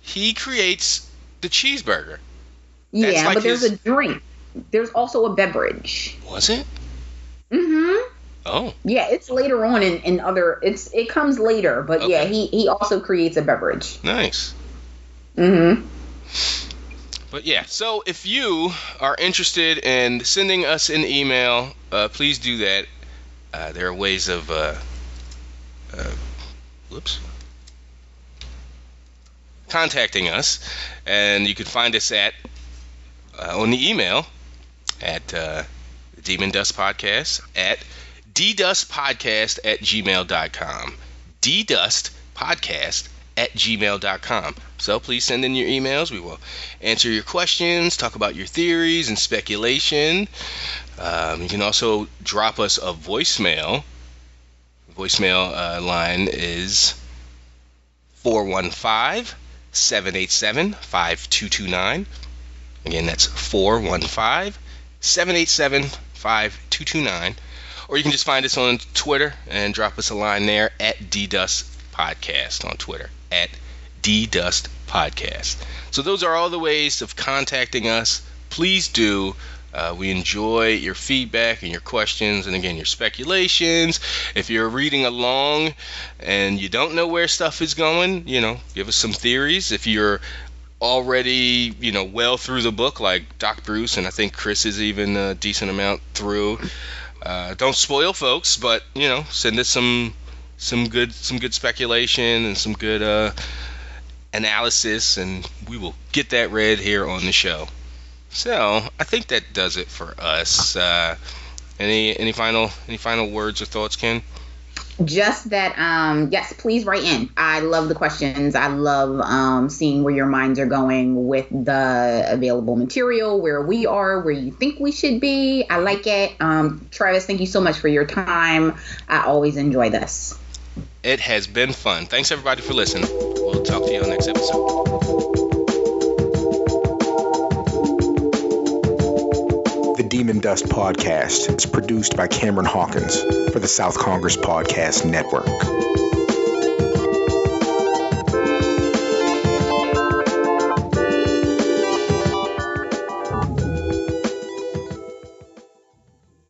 he creates the cheeseburger. That's yeah, like but there's his- a drink. There's also a beverage. Was it? Mm-hmm. Oh, Yeah, it's later on in, in other. It's it comes later, but yeah, he he also creates a beverage. nice. Mm-hmm. But yeah, so if you are interested in sending us an email, uh, please do that. Uh, there are ways of, uh, uh, whoops, contacting us, and you can find us at uh, on the email at uh, Demon Dust Podcast at ddustpodcast at gmail.com. ddustpodcast at gmail.com. So please send in your emails. We will answer your questions, talk about your theories and speculation. Um, you can also drop us a voicemail. Voicemail uh, line is 415 787 5229. Again, that's 415 787 5229. Or you can just find us on Twitter and drop us a line there at DDust Podcast on Twitter. At DDust Podcast. So those are all the ways of contacting us. Please do. Uh, we enjoy your feedback and your questions, and again, your speculations. If you're reading along and you don't know where stuff is going, you know, give us some theories. If you're already, you know, well through the book, like Doc Bruce, and I think Chris is even a decent amount through. Uh, don't spoil folks, but you know, send us some some good some good speculation and some good uh, analysis, and we will get that read here on the show. So I think that does it for us. Uh, any any final any final words or thoughts, Ken? Just that, um, yes, please write in. I love the questions. I love um, seeing where your minds are going with the available material, where we are, where you think we should be. I like it. Um, Travis, thank you so much for your time. I always enjoy this. It has been fun. Thanks everybody for listening. We'll talk to you on next episode. The Demon Dust Podcast is produced by Cameron Hawkins for the South Congress Podcast Network.